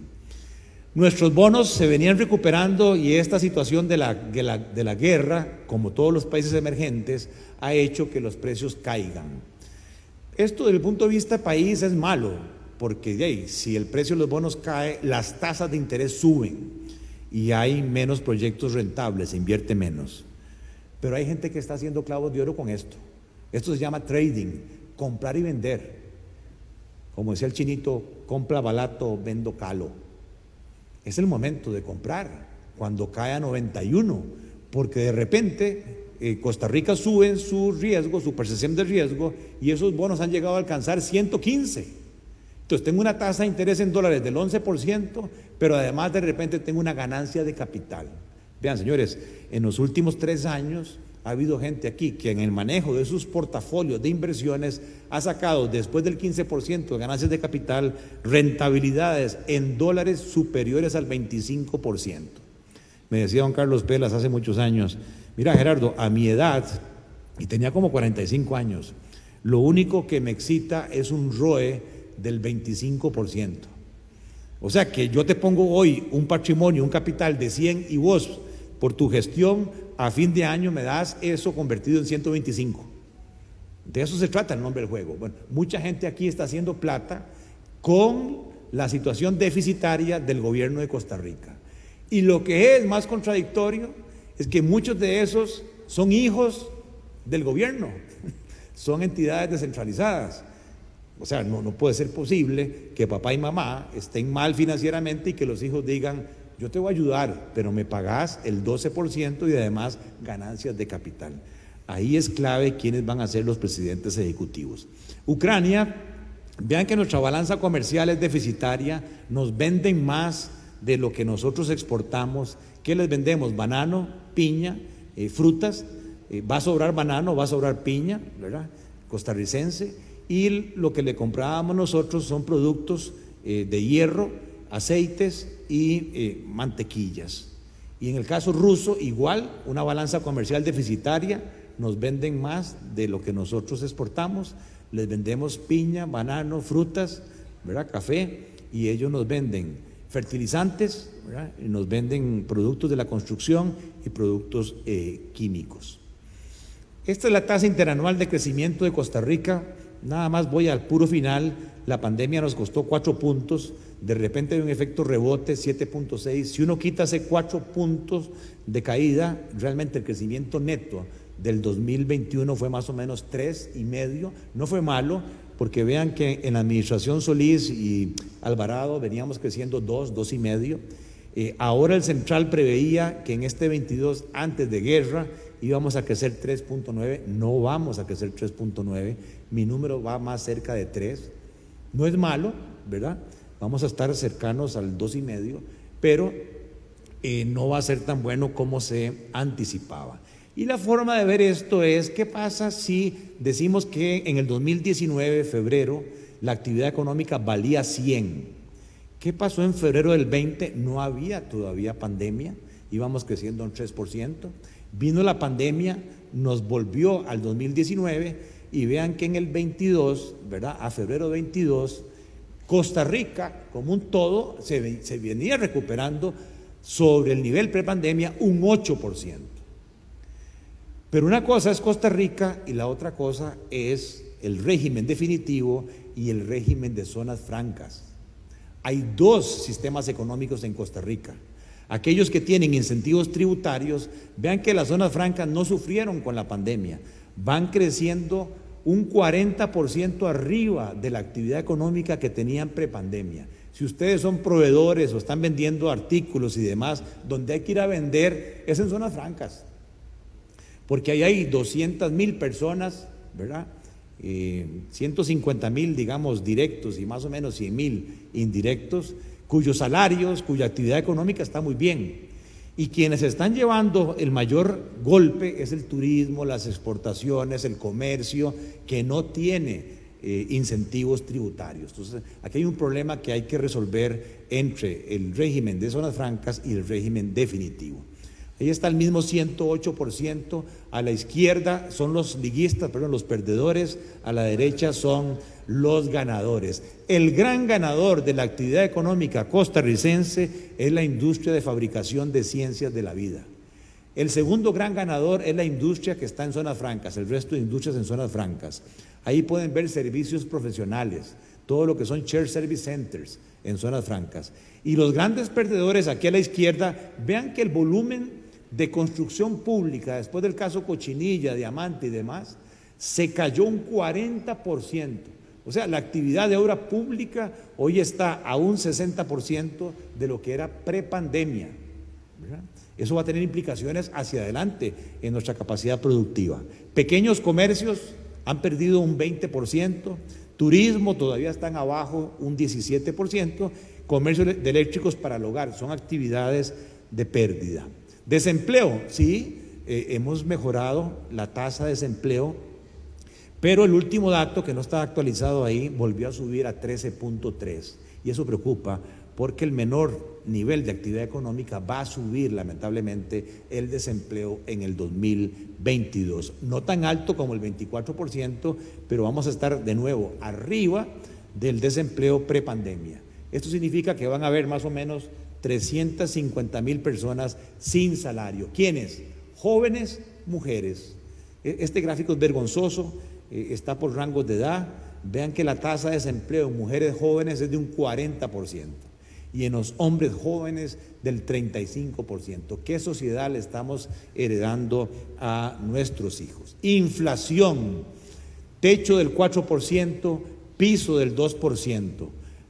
Nuestros bonos se venían recuperando y esta situación de la, de la, guerra, como todos los países emergentes, ha hecho que los precios caigan. Esto desde el punto de vista país es malo, porque si el precio de los bonos cae, las tasas de interés suben y hay menos proyectos rentables, se invierte menos. Pero hay gente que está haciendo clavos de oro con esto. Esto se llama trading, comprar y vender. Como decía el chinito, compra barato, vendo calo es el momento de comprar cuando cae a 91, porque de repente eh, Costa Rica sube en su riesgo, su percepción de riesgo, y esos bonos han llegado a alcanzar 115. Entonces tengo una tasa de interés en dólares del 11%, pero además de repente tengo una ganancia de capital. Vean, señores, en los últimos tres años ha habido gente aquí que en el manejo de sus portafolios de inversiones ha sacado después del 15% de ganancias de capital rentabilidades en dólares superiores al 25%. Me decía don Carlos Pelas hace muchos años, mira Gerardo, a mi edad, y tenía como 45 años, lo único que me excita es un ROE del 25%. O sea que yo te pongo hoy un patrimonio, un capital de 100 y vos por tu gestión a fin de año me das eso convertido en 125. De eso se trata el nombre del juego. Bueno, mucha gente aquí está haciendo plata con la situación deficitaria del gobierno de Costa Rica. Y lo que es más contradictorio es que muchos de esos son hijos del gobierno, (laughs) son entidades descentralizadas. O sea, no, no puede ser posible que papá y mamá estén mal financieramente y que los hijos digan, yo te voy a ayudar, pero me pagás el 12% y además ganancias de capital. Ahí es clave quiénes van a ser los presidentes ejecutivos. Ucrania, vean que nuestra balanza comercial es deficitaria, nos venden más de lo que nosotros exportamos. ¿Qué les vendemos? Banano, piña, eh, frutas. Eh, va a sobrar banano, va a sobrar piña, ¿verdad? Costarricense. Y lo que le comprábamos nosotros son productos eh, de hierro, aceites y eh, mantequillas. Y en el caso ruso, igual, una balanza comercial deficitaria, nos venden más de lo que nosotros exportamos, les vendemos piña, banano, frutas, ¿verdad? café, y ellos nos venden fertilizantes, y nos venden productos de la construcción y productos eh, químicos. Esta es la tasa interanual de crecimiento de Costa Rica. Nada más voy al puro final. La pandemia nos costó cuatro puntos. De repente hay un efecto rebote, 7.6. Si uno quita ese cuatro puntos de caída, realmente el crecimiento neto del 2021 fue más o menos tres y medio. No fue malo, porque vean que en la administración Solís y Alvarado veníamos creciendo dos, dos y medio. Eh, ahora el central preveía que en este 22, antes de guerra, íbamos a crecer 3.9, no vamos a crecer 3.9, mi número va más cerca de 3. No es malo, ¿verdad? Vamos a estar cercanos al 2,5, pero eh, no va a ser tan bueno como se anticipaba. Y la forma de ver esto es, ¿qué pasa si decimos que en el 2019, febrero, la actividad económica valía 100? ¿Qué pasó en febrero del 20? No había todavía pandemia, íbamos creciendo un 3%. Vino la pandemia, nos volvió al 2019 y vean que en el 22, ¿verdad? A febrero 22, Costa Rica, como un todo, se, venía recuperando sobre el nivel prepandemia un 8%. Pero una cosa es Costa Rica y la otra cosa es el régimen definitivo y el régimen de zonas francas. Hay dos sistemas económicos en Costa Rica. Aquellos que tienen incentivos tributarios, vean que las zonas francas no sufrieron con la pandemia, van creciendo un 40% arriba de la actividad económica que tenían prepandemia. Si ustedes son proveedores o están vendiendo artículos y demás, donde hay que ir a vender es en zonas francas, porque ahí hay 200 mil personas, ¿verdad? 150 mil, digamos, directos y más o menos 100 mil indirectos, cuyos salarios, cuya actividad económica está muy bien. Y quienes están llevando el mayor golpe es el turismo, las exportaciones, el comercio, que no tiene eh, incentivos tributarios. Entonces, aquí hay un problema que hay que resolver entre el régimen de zonas francas y el régimen definitivo. Ahí está el mismo 108%. A la izquierda son los liguistas, perdón, los perdedores. A la derecha son los ganadores. El gran ganador de la actividad económica costarricense es la industria de fabricación de ciencias de la vida. El segundo gran ganador es la industria que está en zonas francas, el resto de industrias en zonas francas. Ahí pueden ver servicios profesionales, todo lo que son share service centers en zonas francas. Y los grandes perdedores aquí a la izquierda, vean que el volumen de construcción pública, después del caso Cochinilla, Diamante y demás, se cayó un 40%. O sea, la actividad de obra pública hoy está a un 60% de lo que era prepandemia. Eso va a tener implicaciones hacia adelante en nuestra capacidad productiva. Pequeños comercios han perdido un 20%, turismo todavía están abajo un 17%, comercio de eléctricos para el hogar son actividades de pérdida. Desempleo, sí, eh, hemos mejorado la tasa de desempleo, pero el último dato que no está actualizado ahí volvió a subir a 13.3 y eso preocupa porque el menor nivel de actividad económica va a subir lamentablemente el desempleo en el 2022. No tan alto como el 24%, pero vamos a estar de nuevo arriba del desempleo prepandemia. Esto significa que van a haber más o menos 350 mil personas sin salario. ¿Quiénes? Jóvenes, mujeres. E, este gráfico es vergonzoso, e, está por rangos de edad. Vean que la tasa de desempleo en mujeres jóvenes es de un 40% y en los hombres jóvenes del 35%. ¿Qué sociedad le estamos heredando a nuestros hijos? Inflación, techo del 4%, piso del 2%,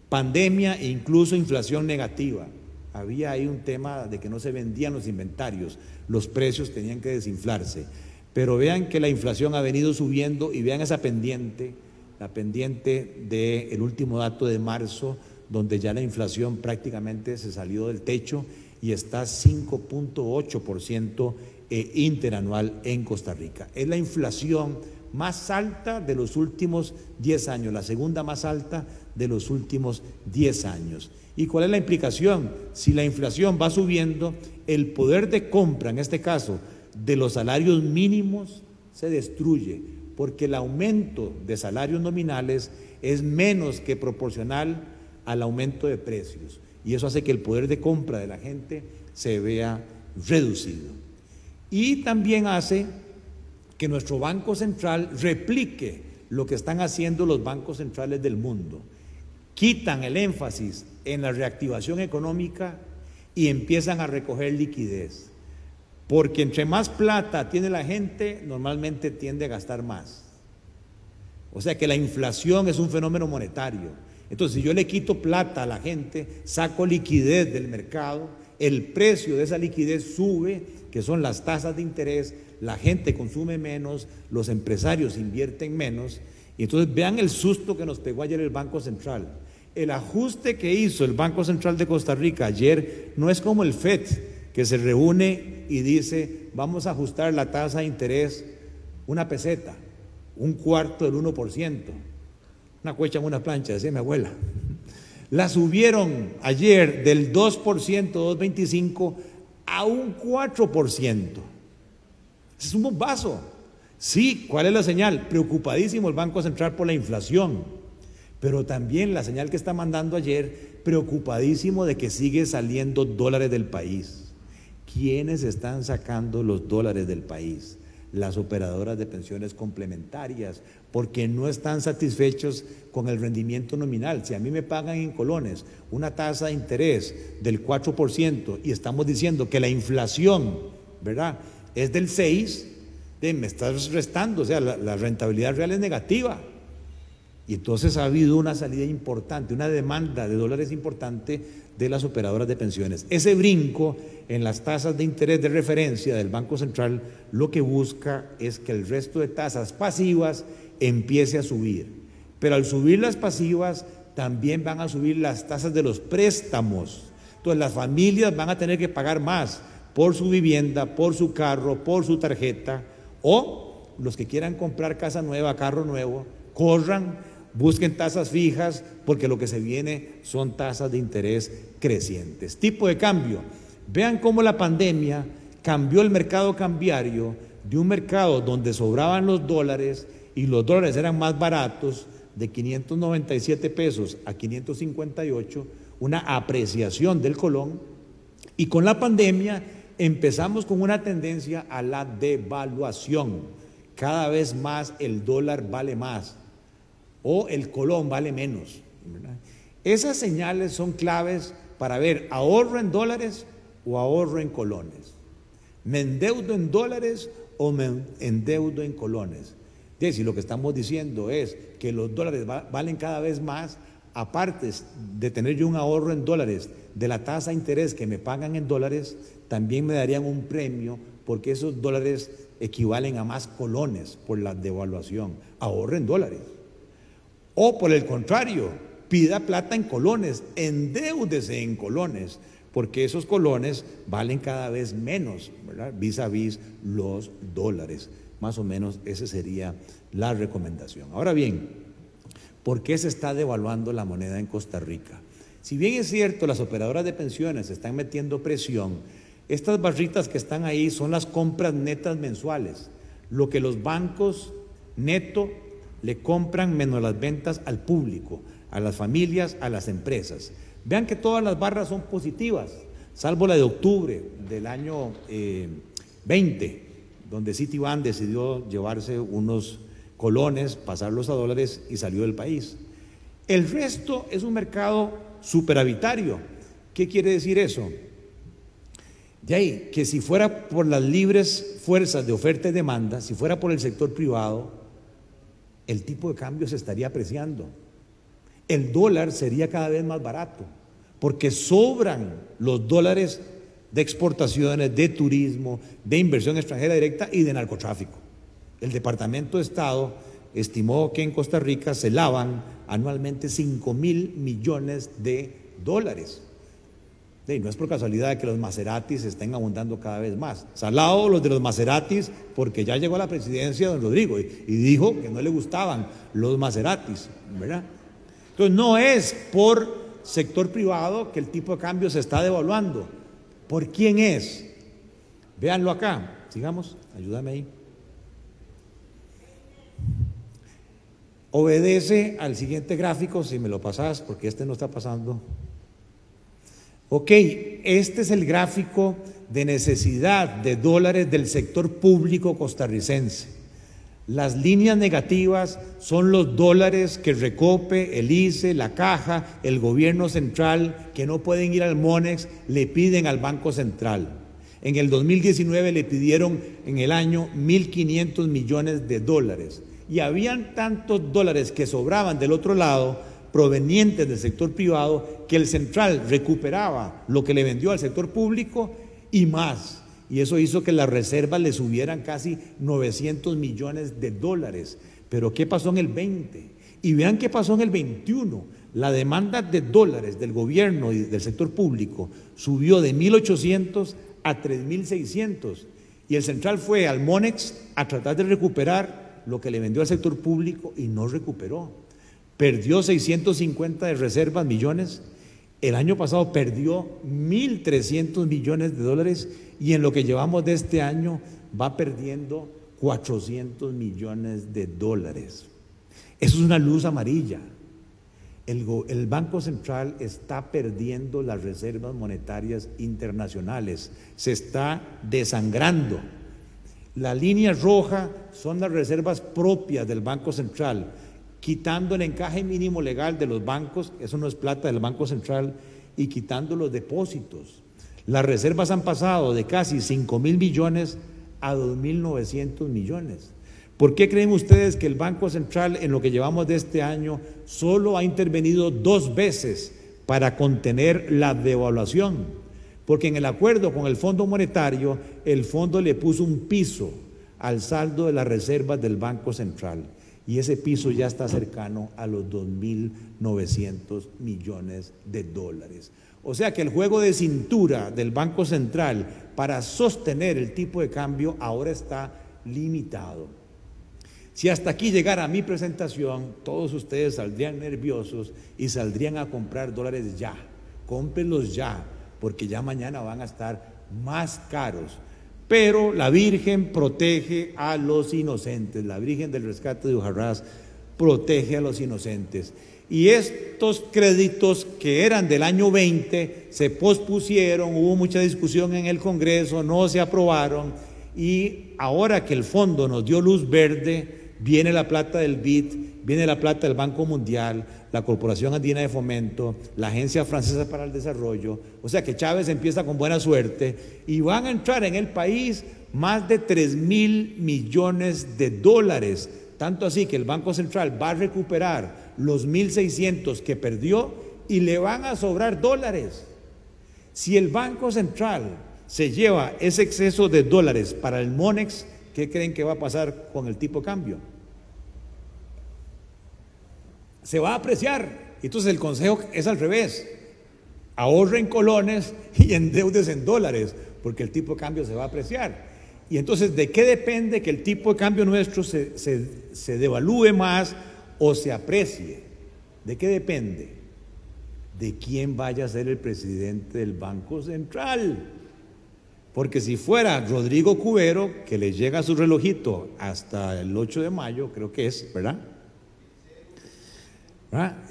pandemia e incluso inflación negativa había ahí un tema de que no se vendían los inventarios, los precios tenían que desinflarse. Pero vean que la inflación ha venido subiendo y vean esa pendiente, la pendiente del último dato de marzo, donde ya la inflación prácticamente se salió del techo y está 5.8% eh, interanual en Costa Rica. Es la inflación más alta de los últimos 10 años, la segunda más alta de los últimos 10 años. ¿Y cuál es la implicación? Si la inflación va subiendo, el poder de compra, en este caso, de los salarios mínimos, se destruye, porque el aumento de salarios nominales es menos que proporcional al aumento de precios. Y eso hace que el poder de compra de la gente se vea reducido. Y también hace que nuestro Banco Central replique lo que están haciendo los bancos centrales del mundo. Quitan el énfasis en la reactivación económica y empiezan a recoger liquidez. Porque entre más plata tiene la gente, normalmente tiende a gastar más. O sea que la inflación es un fenómeno monetario. Entonces, si yo le quito plata a la gente, saco liquidez del mercado, el precio de esa liquidez sube, que son las tasas de interés, la gente consume menos, los empresarios invierten menos, y entonces vean el susto que nos pegó ayer el Banco Central. El ajuste que hizo el Banco Central de Costa Rica ayer no es como el FED, que se reúne y dice, vamos a ajustar la tasa de interés una peseta, un cuarto del 1%. Una cuecha en una plancha, decía mi abuela. La subieron ayer del 2%, 2.25 a un 4%. Es un bombazo. Sí, ¿cuál es la señal? Preocupadísimo el Banco Central por la inflación, pero también la señal que está mandando ayer, preocupadísimo de que sigue saliendo dólares del país. ¿Quiénes están sacando los dólares del país? Las operadoras de pensiones complementarias, porque no están satisfechos con el rendimiento nominal. Si a mí me pagan en colones una tasa de interés del 4% y estamos diciendo que la inflación, ¿verdad? es del 6, me estás restando, o sea, la, rentabilidad real es negativa. Y entonces ha habido una salida importante, una demanda de dólares importante de las operadoras de pensiones. Ese brinco en las tasas de interés de referencia del Banco Central lo que busca es que el resto de tasas pasivas empiece a subir. Pero al subir las pasivas también van a subir las tasas de los préstamos. Entonces las familias van a tener que pagar más por su vivienda, por su carro, por su tarjeta, o los que quieran comprar casa nueva, carro nuevo, corran, busquen tasas fijas, porque lo que se viene son tasas de interés crecientes. Tipo de cambio. Vean cómo la pandemia cambió el mercado cambiario de un mercado donde sobraban los dólares y los dólares eran más baratos, de 597 pesos a 558, una apreciación del colón, y con la pandemia empezamos con una tendencia a la devaluación. Cada vez más el dólar vale más o el colón vale menos. Esas señales son claves para ver ahorro en dólares o ahorro en colones. ¿Me endeudo en dólares o me endeudo en colones? Es si lo que estamos diciendo es que los dólares valen cada vez más, aparte de tener yo un ahorro en dólares, de la tasa de interés que me pagan en dólares, también me darían un premio porque esos dólares equivalen a más colones por la devaluación. Ahorren dólares. O por el contrario, pida plata en colones, endeúdese en colones, porque esos colones valen cada vez menos, ¿verdad? Vis a vis los dólares. Más o menos esa sería la recomendación. Ahora bien, ¿por qué se está devaluando la moneda en Costa Rica? Si bien es cierto, las operadoras de pensiones están metiendo presión, estas barritas que están ahí son las compras netas mensuales, lo que los bancos neto le compran menos las ventas al público, a las familias, a las empresas. Vean que todas las barras son positivas, salvo la de octubre del año 20, eh, donde Citibank decidió llevarse unos colones, pasarlos a dólares y salió del país. El resto es un mercado superavitario. ¿Qué quiere decir eso? De ahí que si fuera por las libres fuerzas de oferta y demanda, si fuera por el sector privado, el tipo de cambio se estaría apreciando. El dólar sería cada vez más barato, porque sobran los dólares de exportaciones, de turismo, de inversión extranjera directa y de narcotráfico. El Departamento de Estado estimó que en Costa Rica se lavan anualmente 5 mil millones de dólares no es por casualidad que los Maseratis estén abundando cada vez más. Salado los de los Maseratis porque ya llegó a la presidencia don Rodrigo y, dijo que no le gustaban los Maseratis, ¿verdad? Entonces no es por sector privado que el tipo de cambio se está devaluando. ¿Por quién es? Véanlo acá. Sigamos, ayúdame ahí. Obedece al siguiente gráfico, si me lo pasas, porque este no está pasando. Ok, este es el gráfico de necesidad de dólares del sector público costarricense. Las líneas negativas son los dólares que recope el ICE, la caja, el gobierno central, que no pueden ir al MONEX, le piden al Banco Central. En el 2019 le pidieron en el año 1.500 millones de dólares. Y habían tantos dólares que sobraban del otro lado, provenientes del sector privado, que el central recuperaba lo que le vendió al sector público y más y eso hizo que las reservas le subieran casi 900 millones de dólares. Pero ¿qué pasó en el 20? Y vean qué pasó en el 21. La demanda de dólares del gobierno y del sector público subió de 1.800 a 3.600. Y el central fue al Monex a tratar de recuperar lo que le vendió al sector público y no recuperó. Perdió 650 de reservas millones el año pasado perdió 1.300 millones de dólares y en lo que llevamos de este año va perdiendo 400 millones de dólares. Eso es una luz amarilla. El, el, Banco Central está perdiendo las reservas monetarias internacionales, se está desangrando. La línea roja son las reservas propias del Banco Central quitando el encaje mínimo legal de los bancos, eso no es plata del Banco Central, y quitando los depósitos. Las reservas han pasado de casi 5 mil millones a 2.900 millones. ¿Por qué creen ustedes que el Banco Central en lo que llevamos de este año solo ha intervenido dos veces para contener la devaluación? Porque en el acuerdo con el Fondo Monetario, el fondo le puso un piso al saldo de las reservas del Banco Central y ese piso ya está cercano a los 2.900 millones de dólares. O sea que el juego de cintura del Banco Central para sostener el tipo de cambio ahora está limitado. Si hasta aquí llegara mi presentación, todos ustedes saldrían nerviosos y saldrían a comprar dólares ya. Cómprenlos ya, porque ya mañana van a estar más caros pero la Virgen protege a los inocentes, la Virgen del Rescate de Ujarrás protege a los inocentes. Y estos créditos que eran del año 20 se pospusieron, hubo mucha discusión en el Congreso, no se aprobaron y ahora que el fondo nos dio luz verde, viene la plata del BID, viene la plata del Banco Mundial, la Corporación Andina de Fomento, la Agencia Francesa para el Desarrollo. O sea que Chávez empieza con buena suerte y van a entrar en el país más de 3 mil millones de dólares. Tanto así que el Banco Central va a recuperar los 1.600 que perdió y le van a sobrar dólares. Si el Banco Central se lleva ese exceso de dólares para el MONEX, ¿qué creen que va a pasar con el tipo de cambio? Se va a apreciar. Entonces el consejo es al revés. Ahorren colones (laughs) y endeudes en dólares, porque el tipo de cambio se va a apreciar. Y entonces, ¿de qué depende que el tipo de cambio nuestro se, se devalúe más o se aprecie? ¿De qué depende? De quién vaya a ser el presidente del Banco Central. Porque si fuera Rodrigo Cubero, que le llega su relojito hasta el 8 de mayo, creo que es, ¿verdad?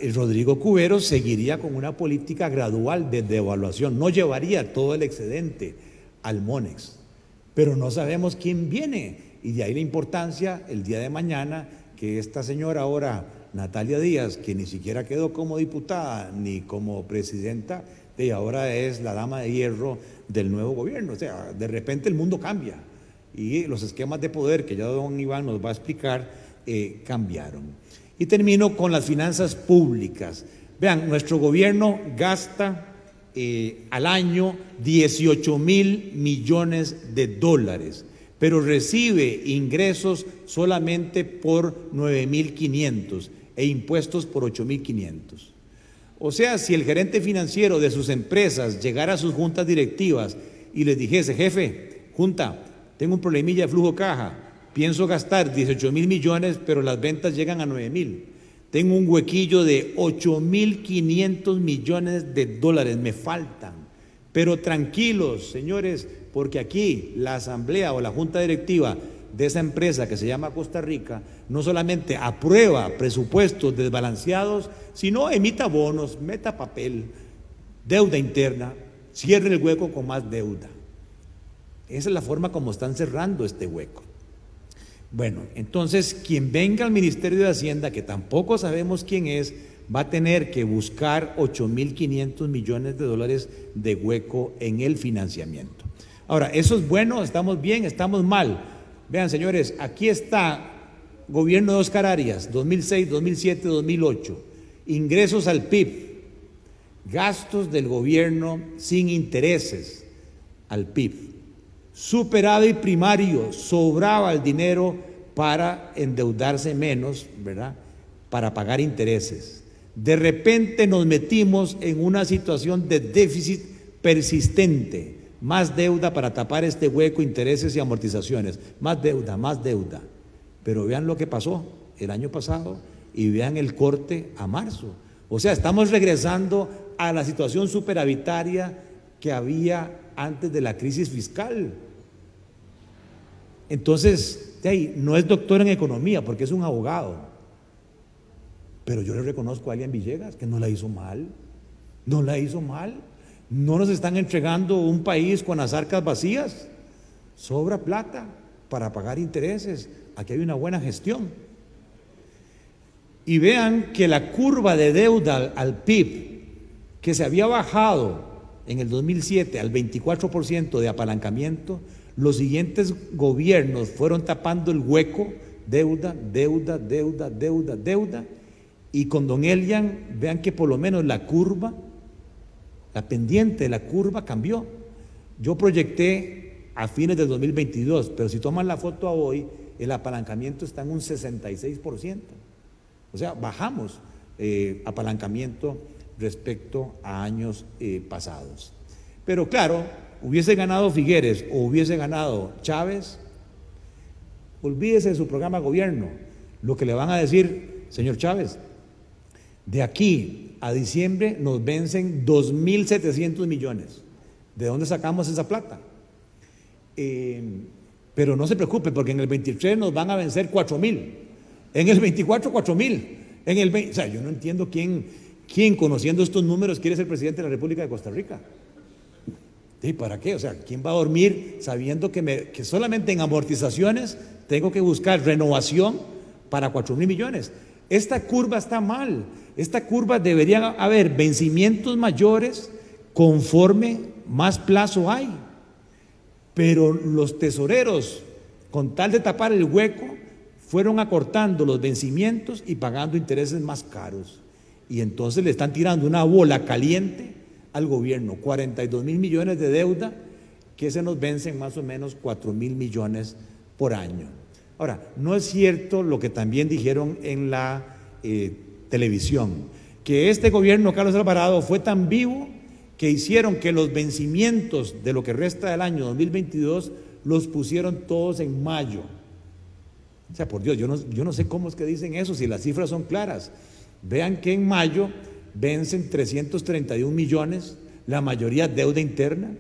El Rodrigo Cubero seguiría con una política gradual de devaluación, no llevaría todo el excedente al Monex, pero no sabemos quién viene. Y de ahí la importancia el día de mañana que esta señora ahora, Natalia Díaz, que ni siquiera quedó como diputada ni como presidenta, de ahora es la dama de hierro del nuevo gobierno. O sea, de repente el mundo cambia. Y los esquemas de poder que ya don Iván nos va a explicar eh, cambiaron. Y termino con las finanzas públicas. Vean, nuestro gobierno gasta eh, al año 18 mil millones de dólares, pero recibe ingresos solamente por 9 mil 500 e impuestos por 8 mil 500. O sea, si el gerente financiero de sus empresas llegara a sus juntas directivas y les dijese, jefe, junta, tengo un problemilla de flujo caja, Pienso gastar 18 mil millones, pero las ventas llegan a 9 mil. Tengo un huequillo de 8 mil 500 millones de dólares, me faltan. Pero tranquilos, señores, porque aquí la asamblea o la junta directiva de esa empresa que se llama Costa Rica no solamente aprueba presupuestos desbalanceados, sino emita bonos, meta papel, deuda interna, cierre el hueco con más deuda. Esa es la forma como están cerrando este hueco. Bueno, entonces quien venga al Ministerio de Hacienda, que tampoco sabemos quién es, va a tener que buscar 8.500 millones de dólares de hueco en el financiamiento. Ahora, ¿eso es bueno? ¿Estamos bien? ¿Estamos mal? Vean, señores, aquí está gobierno de Oscar Arias, 2006, 2007, 2008. Ingresos al PIB, gastos del gobierno sin intereses al PIB. Superávit primario, sobraba el dinero para endeudarse menos, ¿verdad? Para pagar intereses. De repente nos metimos en una situación de déficit persistente, más deuda para tapar este hueco, intereses y amortizaciones, más deuda, más deuda. Pero vean lo que pasó el año pasado y vean el corte a marzo. O sea, estamos regresando a la situación superavitaria que había antes de la crisis fiscal. Entonces, no es doctor en economía porque es un abogado. Pero yo le reconozco a Alian Villegas que no la hizo mal. No la hizo mal. No nos están entregando un país con las arcas vacías. Sobra plata para pagar intereses. Aquí hay una buena gestión. Y vean que la curva de deuda al PIB, que se había bajado en el 2007 al 24% de apalancamiento, los siguientes gobiernos fueron tapando el hueco, deuda, deuda, deuda, deuda, deuda, y con don Elian, vean que por lo menos la curva, la pendiente de la curva cambió. Yo proyecté a fines del 2022, pero si toman la foto a hoy, el apalancamiento está en un 66%. O sea, bajamos eh, apalancamiento respecto a años eh, pasados. Pero claro, hubiese ganado Figueres o hubiese ganado Chávez, olvídese de su programa de gobierno. Lo que le van a decir, señor Chávez, de aquí a diciembre nos vencen 2.700 millones. ¿De dónde sacamos esa plata? Eh, pero no se preocupe, porque en el 23 nos van a vencer 4.000. En el 24, 4.000. En el o sea, yo no entiendo quién, quién, conociendo estos números, quiere ser presidente de la República de Costa Rica. ¿Y para qué? O sea, ¿quién va a dormir sabiendo que, me, que solamente en amortizaciones tengo que buscar renovación para 4 mil millones? Esta curva está mal. Esta curva debería haber vencimientos mayores conforme más plazo hay. Pero los tesoreros, con tal de tapar el hueco, fueron acortando los vencimientos y pagando intereses más caros. Y entonces le están tirando una bola caliente al gobierno, 42 mil millones de deuda que se nos vencen más o menos 4 mil millones por año. Ahora, no es cierto lo que también dijeron en la eh, televisión, que este gobierno, Carlos Alvarado, fue tan vivo que hicieron que los vencimientos de lo que resta del año 2022 los pusieron todos en mayo. O sea, por Dios, yo no, yo no sé cómo es que dicen eso, si las cifras son claras. Vean que en mayo vencen 331 millones, la mayoría deuda interna.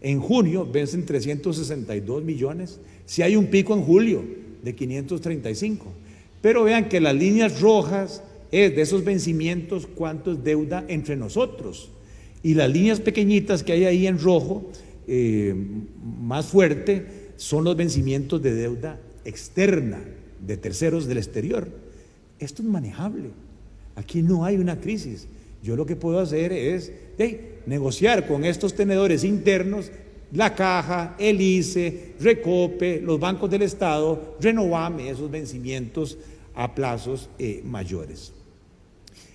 En junio vencen 362 millones. Si hay un pico en julio de 535. Pero vean que las líneas rojas es de esos vencimientos cuánto es deuda entre nosotros. Y las líneas pequeñitas que hay ahí en rojo, eh, más fuerte, son los vencimientos de deuda externa, de terceros del exterior. Esto es manejable. Aquí no hay una crisis. Yo lo que puedo hacer es negociar con estos tenedores internos, la caja, el ICE, Recope, los bancos del Estado, renovarme esos vencimientos a plazos eh, mayores.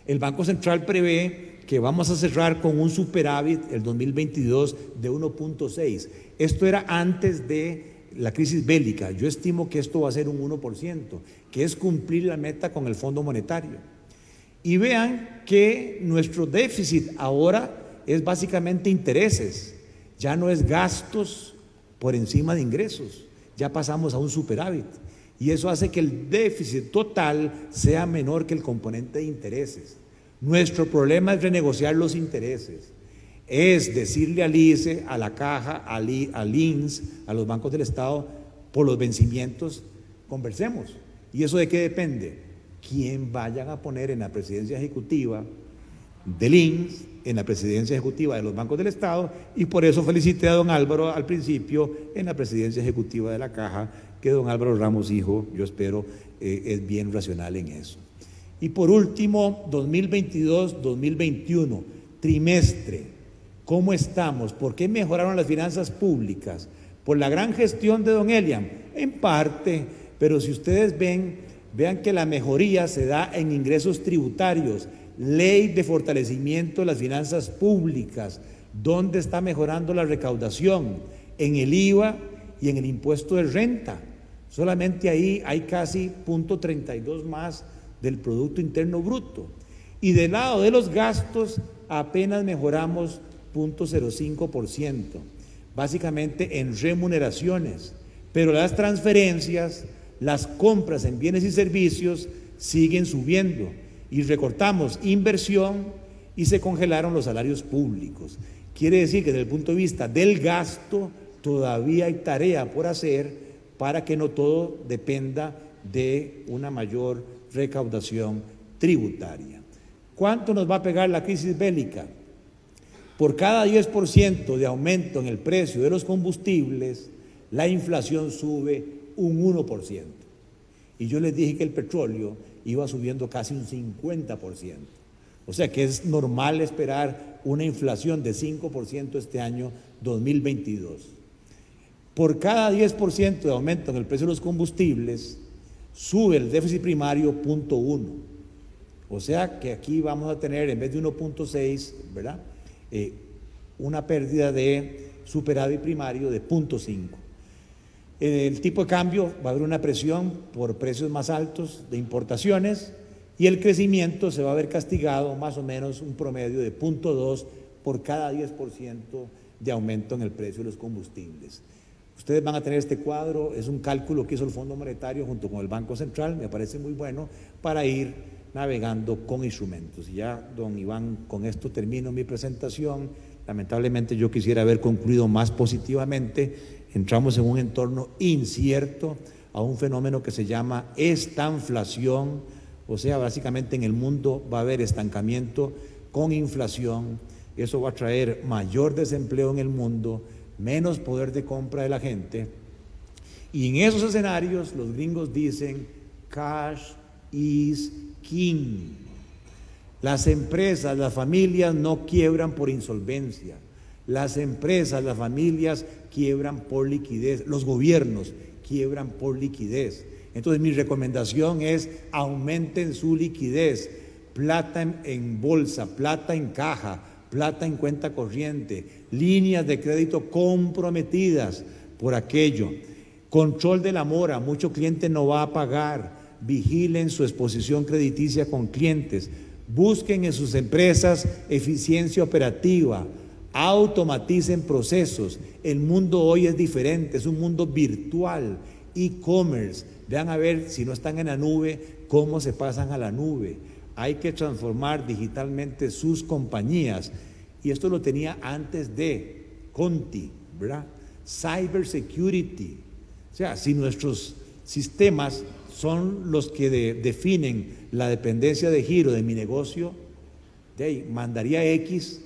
El Banco Central prevé que vamos a cerrar con un superávit el 2022 de 1.6. Esto era antes de la crisis bélica. Yo estimo que esto va a ser un 1%, que es cumplir la meta con el Fondo Monetario. Y vean que nuestro déficit ahora es básicamente intereses, ya no es gastos por encima de ingresos, ya pasamos a un superávit. Y eso hace que el déficit total sea menor que el componente de intereses. Nuestro problema es renegociar los intereses, es decirle al ICE, a la Caja, al, INS, a los bancos del Estado, por los vencimientos, conversemos. ¿Y eso de qué depende? Quién vayan a poner en la presidencia ejecutiva del INS, en la presidencia ejecutiva de los bancos del Estado, y por eso felicité a don Álvaro al principio en la presidencia ejecutiva de la Caja que don Álvaro Ramos, hijo, yo espero, eh, es bien racional en eso. Y por último, 2022-2021, trimestre. ¿Cómo estamos? ¿Por qué mejoraron las finanzas públicas? ¿Por la gran gestión de don Elian? En parte, pero si ustedes ven, vean que la mejoría se da en ingresos tributarios, ley de fortalecimiento de las finanzas públicas, ¿dónde está mejorando la recaudación? En el IVA y en el impuesto de renta. Solamente ahí hay casi 0.32 más del Producto Interno Bruto. Y del lado de los gastos apenas mejoramos 0.05%, básicamente en remuneraciones. Pero las transferencias, las compras en bienes y servicios siguen subiendo y recortamos inversión y se congelaron los salarios públicos. Quiere decir que desde el punto de vista del gasto todavía hay tarea por hacer para que no todo dependa de una mayor recaudación tributaria. ¿Cuánto nos va a pegar la crisis bélica? Por cada 10% de aumento en el precio de los combustibles, la inflación sube un 1%. Y yo les dije que el petróleo iba subiendo casi un 50%. O sea que es normal esperar una inflación de 5% este año 2022. Por cada 10% de aumento en el precio de los combustibles, sube el déficit primario 0.1. O sea que aquí vamos a tener, en vez de 1.6, ¿verdad? Eh, una pérdida de superávit primario de 0.5. El tipo de cambio va a haber una presión por precios más altos de importaciones y el crecimiento se va a ver castigado más o menos un promedio de 0.2 por cada 10% de aumento en el precio de los combustibles. Ustedes van a tener este cuadro, es un cálculo que hizo el Fondo Monetario junto con el Banco Central, me parece muy bueno, para ir navegando con instrumentos. Y ya, don Iván, con esto termino mi presentación. Lamentablemente yo quisiera haber concluido más positivamente entramos en un entorno incierto, a un fenómeno que se llama estanflación, o sea, básicamente en el mundo va a haber estancamiento con inflación, eso va a traer mayor desempleo en el mundo, menos poder de compra de la gente, y en esos escenarios los gringos dicen, cash is king. Las empresas, las familias no quiebran por insolvencia. Las empresas, las familias quiebran por liquidez, los gobiernos quiebran por liquidez. Entonces mi recomendación es aumenten su liquidez, plata en, bolsa, plata en caja, plata en cuenta corriente, líneas de crédito comprometidas por aquello. Control de la mora, mucho cliente no va a pagar. Vigilen su exposición crediticia con clientes. Busquen en sus empresas eficiencia operativa automaticen procesos. El mundo hoy es diferente, es un mundo virtual, e-commerce. Vean a ver si no están en la nube, cómo se pasan a la nube. Hay que transformar digitalmente sus compañías. Y esto lo tenía antes de Conti, ¿verdad? Cyber security. O sea, si nuestros sistemas son los que definen la dependencia de giro de mi negocio, de mandaría X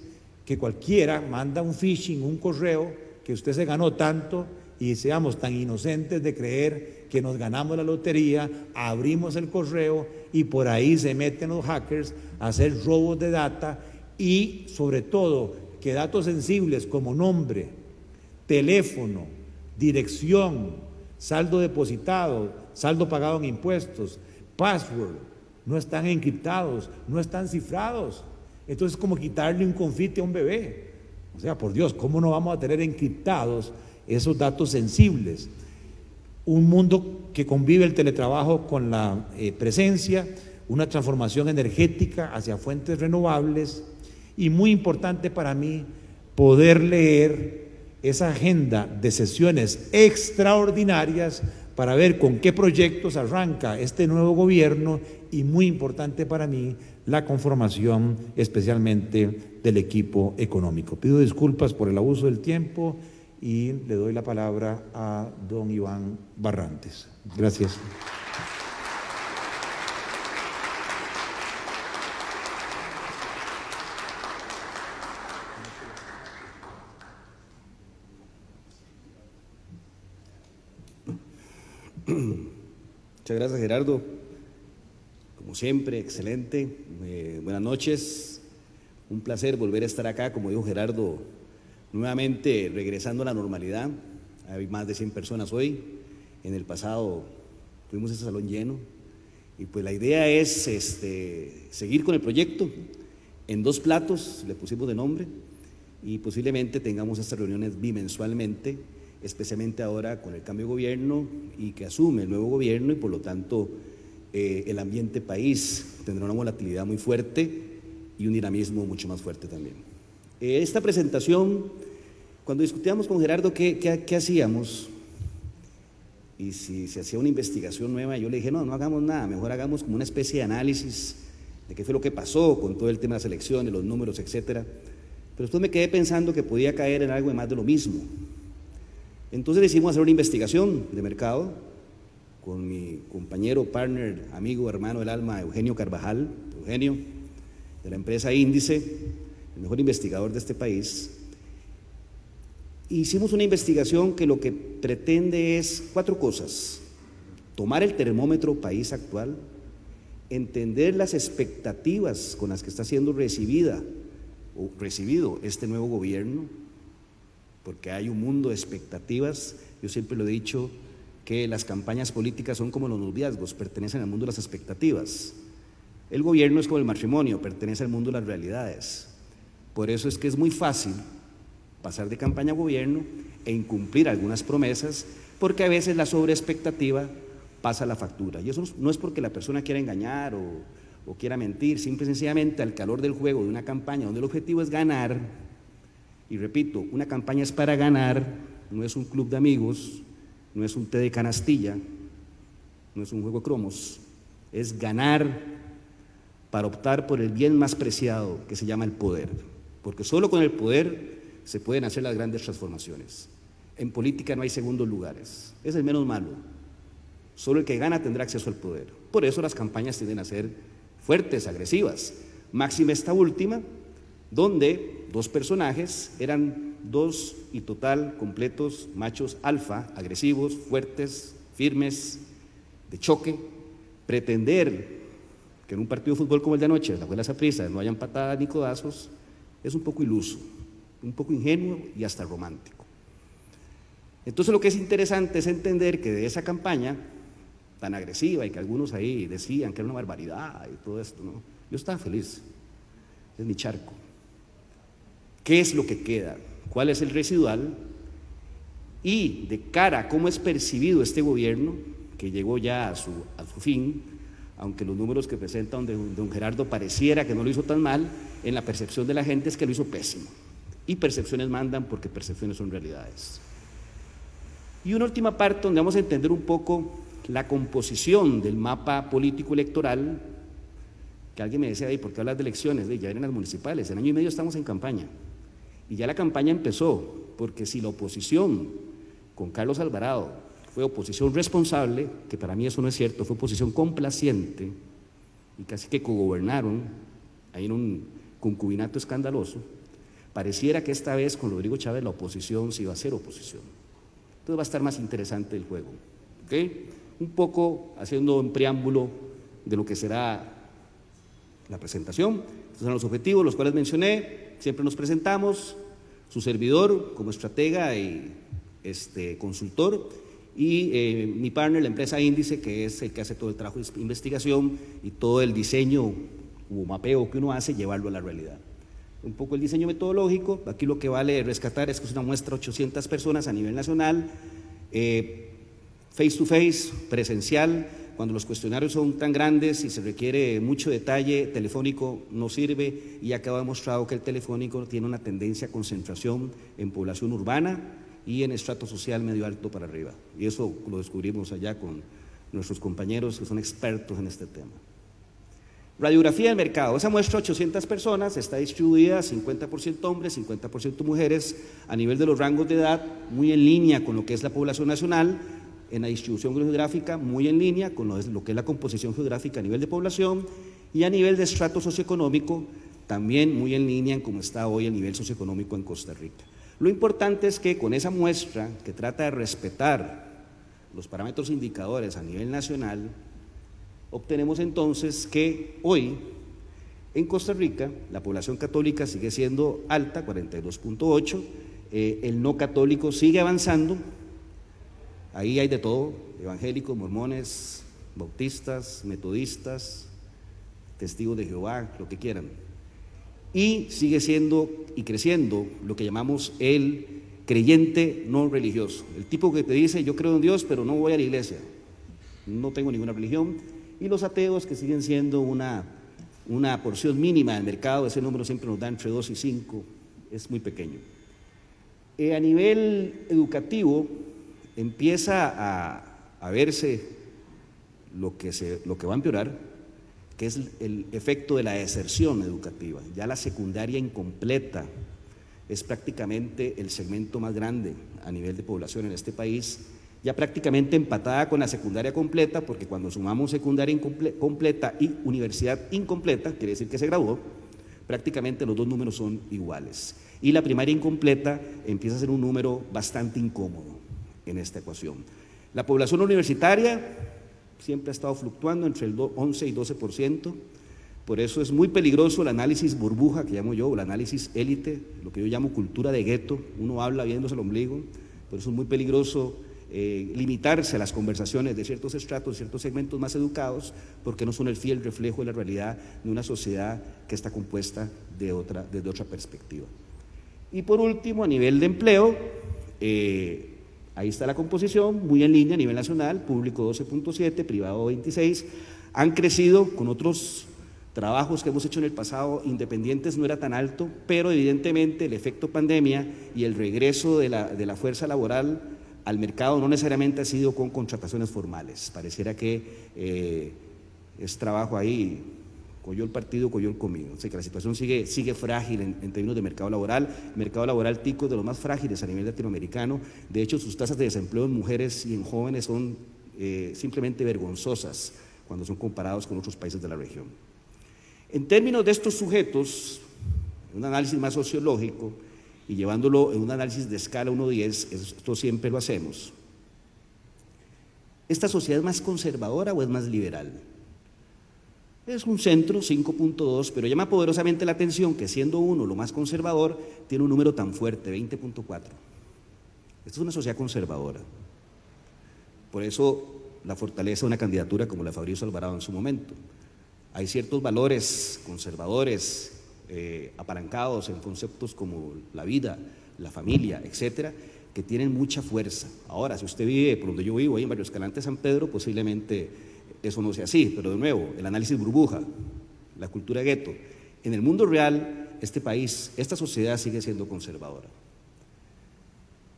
que cualquiera manda un phishing, un correo, que usted se ganó tanto y seamos tan inocentes de creer que nos ganamos la lotería, abrimos el correo y por ahí se meten los hackers a hacer robos de data y sobre todo que datos sensibles como nombre, teléfono, dirección, saldo depositado, saldo pagado en impuestos, password, no están encriptados, no están cifrados. Entonces es como quitarle un confite a un bebé. O sea, por Dios, ¿cómo no vamos a tener encriptados esos datos sensibles? Un mundo que convive el teletrabajo con la eh, presencia, una transformación energética hacia fuentes renovables y muy importante para mí poder leer esa agenda de sesiones extraordinarias para ver con qué proyectos arranca este nuevo gobierno y muy importante para mí la conformación especialmente del equipo económico. Pido disculpas por el abuso del tiempo y le doy la palabra a don Iván Barrantes. Gracias. Muchas gracias, Gerardo. Como siempre, excelente. Eh, buenas noches. Un placer volver a estar acá, como dijo Gerardo, nuevamente regresando a la normalidad. Hay más de 100 personas hoy. En el pasado tuvimos ese salón lleno. Y pues la idea es este, seguir con el proyecto en dos platos, le pusimos de nombre, y posiblemente tengamos estas reuniones bimensualmente especialmente ahora con el cambio de gobierno y que asume el nuevo gobierno y por lo tanto eh, el ambiente país tendrá una volatilidad muy fuerte y un dinamismo mucho más fuerte también. Eh, esta presentación, cuando discutíamos con Gerardo qué, qué, hacíamos y si se hacía una investigación nueva, yo le dije, no, no hagamos nada, mejor hagamos como una especie de análisis de qué fue lo que pasó con todo el tema de las elecciones, los números, etcétera. Pero después me quedé pensando que podía caer en algo de más de lo mismo. Entonces decidimos hacer una investigación de mercado con mi compañero, partner, amigo, hermano del alma, Eugenio Carvajal, Eugenio, de la empresa Índice, el mejor investigador de este país. Hicimos una investigación que lo que pretende es cuatro cosas. Tomar el termómetro país actual, entender las expectativas con las que está siendo recibida o recibido este nuevo gobierno, porque hay un mundo de expectativas. Yo siempre lo he dicho que las campañas políticas son como los noviazgos, pertenecen al mundo de las expectativas. El gobierno es como el matrimonio, pertenece al mundo de las realidades. Por eso es que es muy fácil pasar de campaña a gobierno e incumplir algunas promesas, porque a veces la sobreexpectativa pasa la factura. Y eso no es porque la persona quiera engañar o, o quiera mentir, simple y sencillamente al calor del juego de una campaña donde el objetivo es ganar, y repito, una campaña es para ganar, no es un club de amigos, no es un té de canastilla, no es un juego de cromos, es ganar para optar por el bien más preciado que se llama el poder. Porque solo con el poder se pueden hacer las grandes transformaciones. En política no hay segundos lugares, es el menos malo. Solo el que gana tendrá acceso al poder. Por eso las campañas tienden a ser fuertes, agresivas. Máxima esta última, donde dos personajes eran dos y total completos machos alfa, agresivos, fuertes, firmes, de choque. Pretender que en un partido de fútbol como el de anoche, la abuela Saprisa, no hayan patadas ni codazos, es un poco iluso, un poco ingenuo y hasta romántico. Entonces lo que es interesante es entender que de esa campaña tan agresiva y que algunos ahí decían que era una barbaridad y todo esto, ¿no? yo estaba feliz, es mi charco. ¿Qué es lo que queda? ¿Cuál es el residual? Y de cara a cómo es percibido este gobierno, que llegó ya a su, a su fin, aunque los números que presenta don, don Gerardo pareciera que no lo hizo tan mal, en la percepción de la gente es que lo hizo pésimo. Y percepciones mandan porque percepciones son realidades. Y una última parte donde vamos a entender un poco la composición del mapa político electoral, que alguien me decía, ¿y por qué hablas de elecciones? ya vienen las municipales, en año y medio estamos en campaña. Y ya la campaña empezó, porque si la oposición con Carlos Alvarado fue oposición responsable, que para mí eso no es cierto, fue oposición complaciente, y casi que cogobernaron ahí en un concubinato escandaloso, pareciera que esta vez con Rodrigo Chávez la oposición se iba a hacer oposición. Entonces va a estar más interesante el juego. Un poco haciendo un preámbulo de lo que será la presentación. Estos son los objetivos, los cuales mencioné. Siempre nos presentamos, su servidor como estratega y este, consultor, y eh, mi partner, la empresa Índice, que es el que hace todo el trabajo de investigación y todo el diseño o mapeo que uno hace, llevarlo a la realidad. Un poco el diseño metodológico, aquí lo que vale rescatar es que es una muestra de 800 personas a nivel nacional, eh, face to face, presencial, cuando los cuestionarios son tan grandes y se requiere mucho detalle, telefónico no sirve y quedado demostrado que el telefónico tiene una tendencia a concentración en población urbana y en estrato social medio alto para arriba. Y eso lo descubrimos allá con nuestros compañeros que son expertos en este tema. Radiografía del mercado. Esa muestra 800 personas, está distribuida 50% hombres, 50% mujeres, a nivel de los rangos de edad, muy en línea con lo que es la población nacional, en la distribución geográfica muy en línea con lo, que es la composición geográfica a nivel de población y a nivel de estrato socioeconómico también muy en línea en cómo está hoy el nivel socioeconómico en Costa Rica. Lo importante es que con esa muestra que trata de respetar los parámetros indicadores a nivel nacional, obtenemos entonces que hoy en Costa Rica la población católica sigue siendo alta, 42.8, eh, el no católico sigue avanzando, ahí hay de todo, evangélicos, mormones, bautistas, metodistas, testigos de Jehová, lo que quieran. Y sigue siendo y creciendo lo que llamamos el creyente no religioso, el tipo que te dice yo creo en Dios pero no voy a la iglesia, no tengo ninguna religión, y los ateos que siguen siendo una, una porción mínima del mercado, ese número siempre nos da entre 2 y 5, es muy pequeño. Eh, a nivel educativo empieza a, verse lo que, se, lo que va a empeorar, que es el efecto de la deserción educativa. Ya la secundaria incompleta es prácticamente el segmento más grande a nivel de población en este país, ya prácticamente empatada con la secundaria completa, porque cuando sumamos secundaria completa y universidad incompleta, quiere decir que se graduó, prácticamente los dos números son iguales. Y la primaria incompleta empieza a ser un número bastante incómodo en esta ecuación. La población universitaria siempre ha estado fluctuando entre el 11 y 12%. Por eso es muy peligroso el análisis burbuja, que llamo yo, o el análisis élite, lo que yo llamo cultura de gueto. Uno habla viéndose el ombligo, por eso es muy peligroso eh, limitarse a las conversaciones de ciertos estratos, de ciertos segmentos más educados, porque no son el fiel reflejo de la realidad de una sociedad que está compuesta de otra, desde otra perspectiva. Y por último, a nivel de empleo, eh, Ahí está la composición, muy en línea a nivel nacional, público 12.7, privado 26. Han crecido con otros trabajos que hemos hecho en el pasado independientes no era tan alto, pero evidentemente el efecto pandemia y el regreso de la, de la fuerza laboral al mercado no necesariamente ha sido con contrataciones formales. Pareciera que eh, es trabajo ahí el partido, el comido. O sea que la situación sigue, sigue frágil en, términos de mercado laboral. Mercado laboral tico es de los más frágiles a nivel latinoamericano. De hecho, sus tasas de desempleo en mujeres y en jóvenes son eh, simplemente vergonzosas cuando son comparados con otros países de la región. En términos de estos sujetos, un análisis más sociológico y llevándolo en un análisis de escala 1-10, esto siempre lo hacemos. ¿Esta sociedad es más conservadora o es más liberal? Es un centro, 5.2, pero llama poderosamente la atención que siendo uno lo más conservador, tiene un número tan fuerte, 20.4. Esta es una sociedad conservadora. Por eso la fortaleza de una candidatura como la de Fabrizio Alvarado en su momento. Hay ciertos valores conservadores, eh, apalancados en conceptos como la vida, la familia, etcétera, que tienen mucha fuerza. Ahora, si usted vive por donde yo vivo, ahí en Barrio Escalante San Pedro, posiblemente eso no sea así, pero de nuevo, el análisis burbuja, la cultura gueto. En el mundo real, este país, esta sociedad sigue siendo conservadora.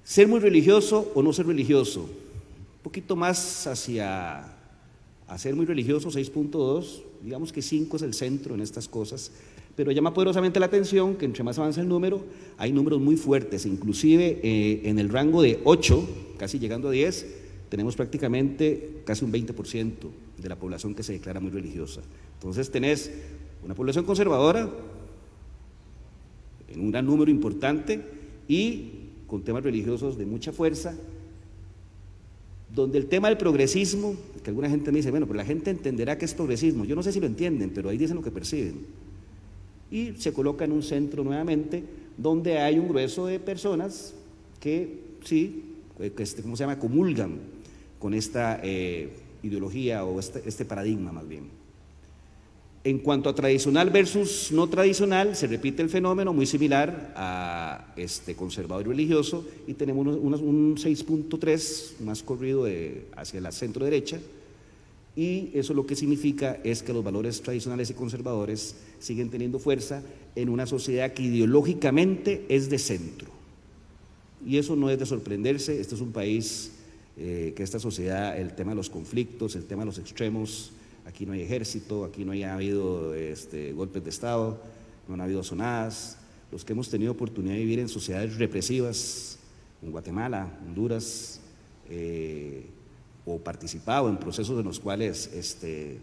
Ser muy religioso o no ser religioso, un poquito más hacia ser muy religioso, 6.2, digamos que 5 es el centro en estas cosas, pero llama poderosamente la atención que entre más avanza el número, hay números muy fuertes, inclusive eh, en el rango de 8, casi llegando a 10, tenemos prácticamente casi un 20% de la población que se declara muy religiosa. Entonces tenés una población conservadora en un gran número importante y con temas religiosos de mucha fuerza, donde el tema del progresismo, que alguna gente me dice, bueno, pero la gente entenderá que es progresismo, yo no sé si lo entienden, pero ahí dicen lo que perciben. Y se coloca en un centro nuevamente donde hay un grueso de personas que sí, que, este, ¿cómo se llama?, comulgan con esta eh, ideología o este, este, paradigma más bien. En cuanto a tradicional versus no tradicional, se repite el fenómeno muy similar a este conservador religioso y tenemos un 6.3 más corrido hacia la centro derecha y eso lo que significa es que los valores tradicionales y conservadores siguen teniendo fuerza en una sociedad que ideológicamente es de centro. Y eso no es de sorprenderse, este es un país eh, que esta sociedad, el tema de los conflictos, el tema de los extremos, aquí no hay ejército, aquí no ha habido este, golpes de Estado, no han habido sonadas, los que hemos tenido oportunidad de vivir en sociedades represivas, en Guatemala, Honduras, eh, o participado en procesos en los cuales este,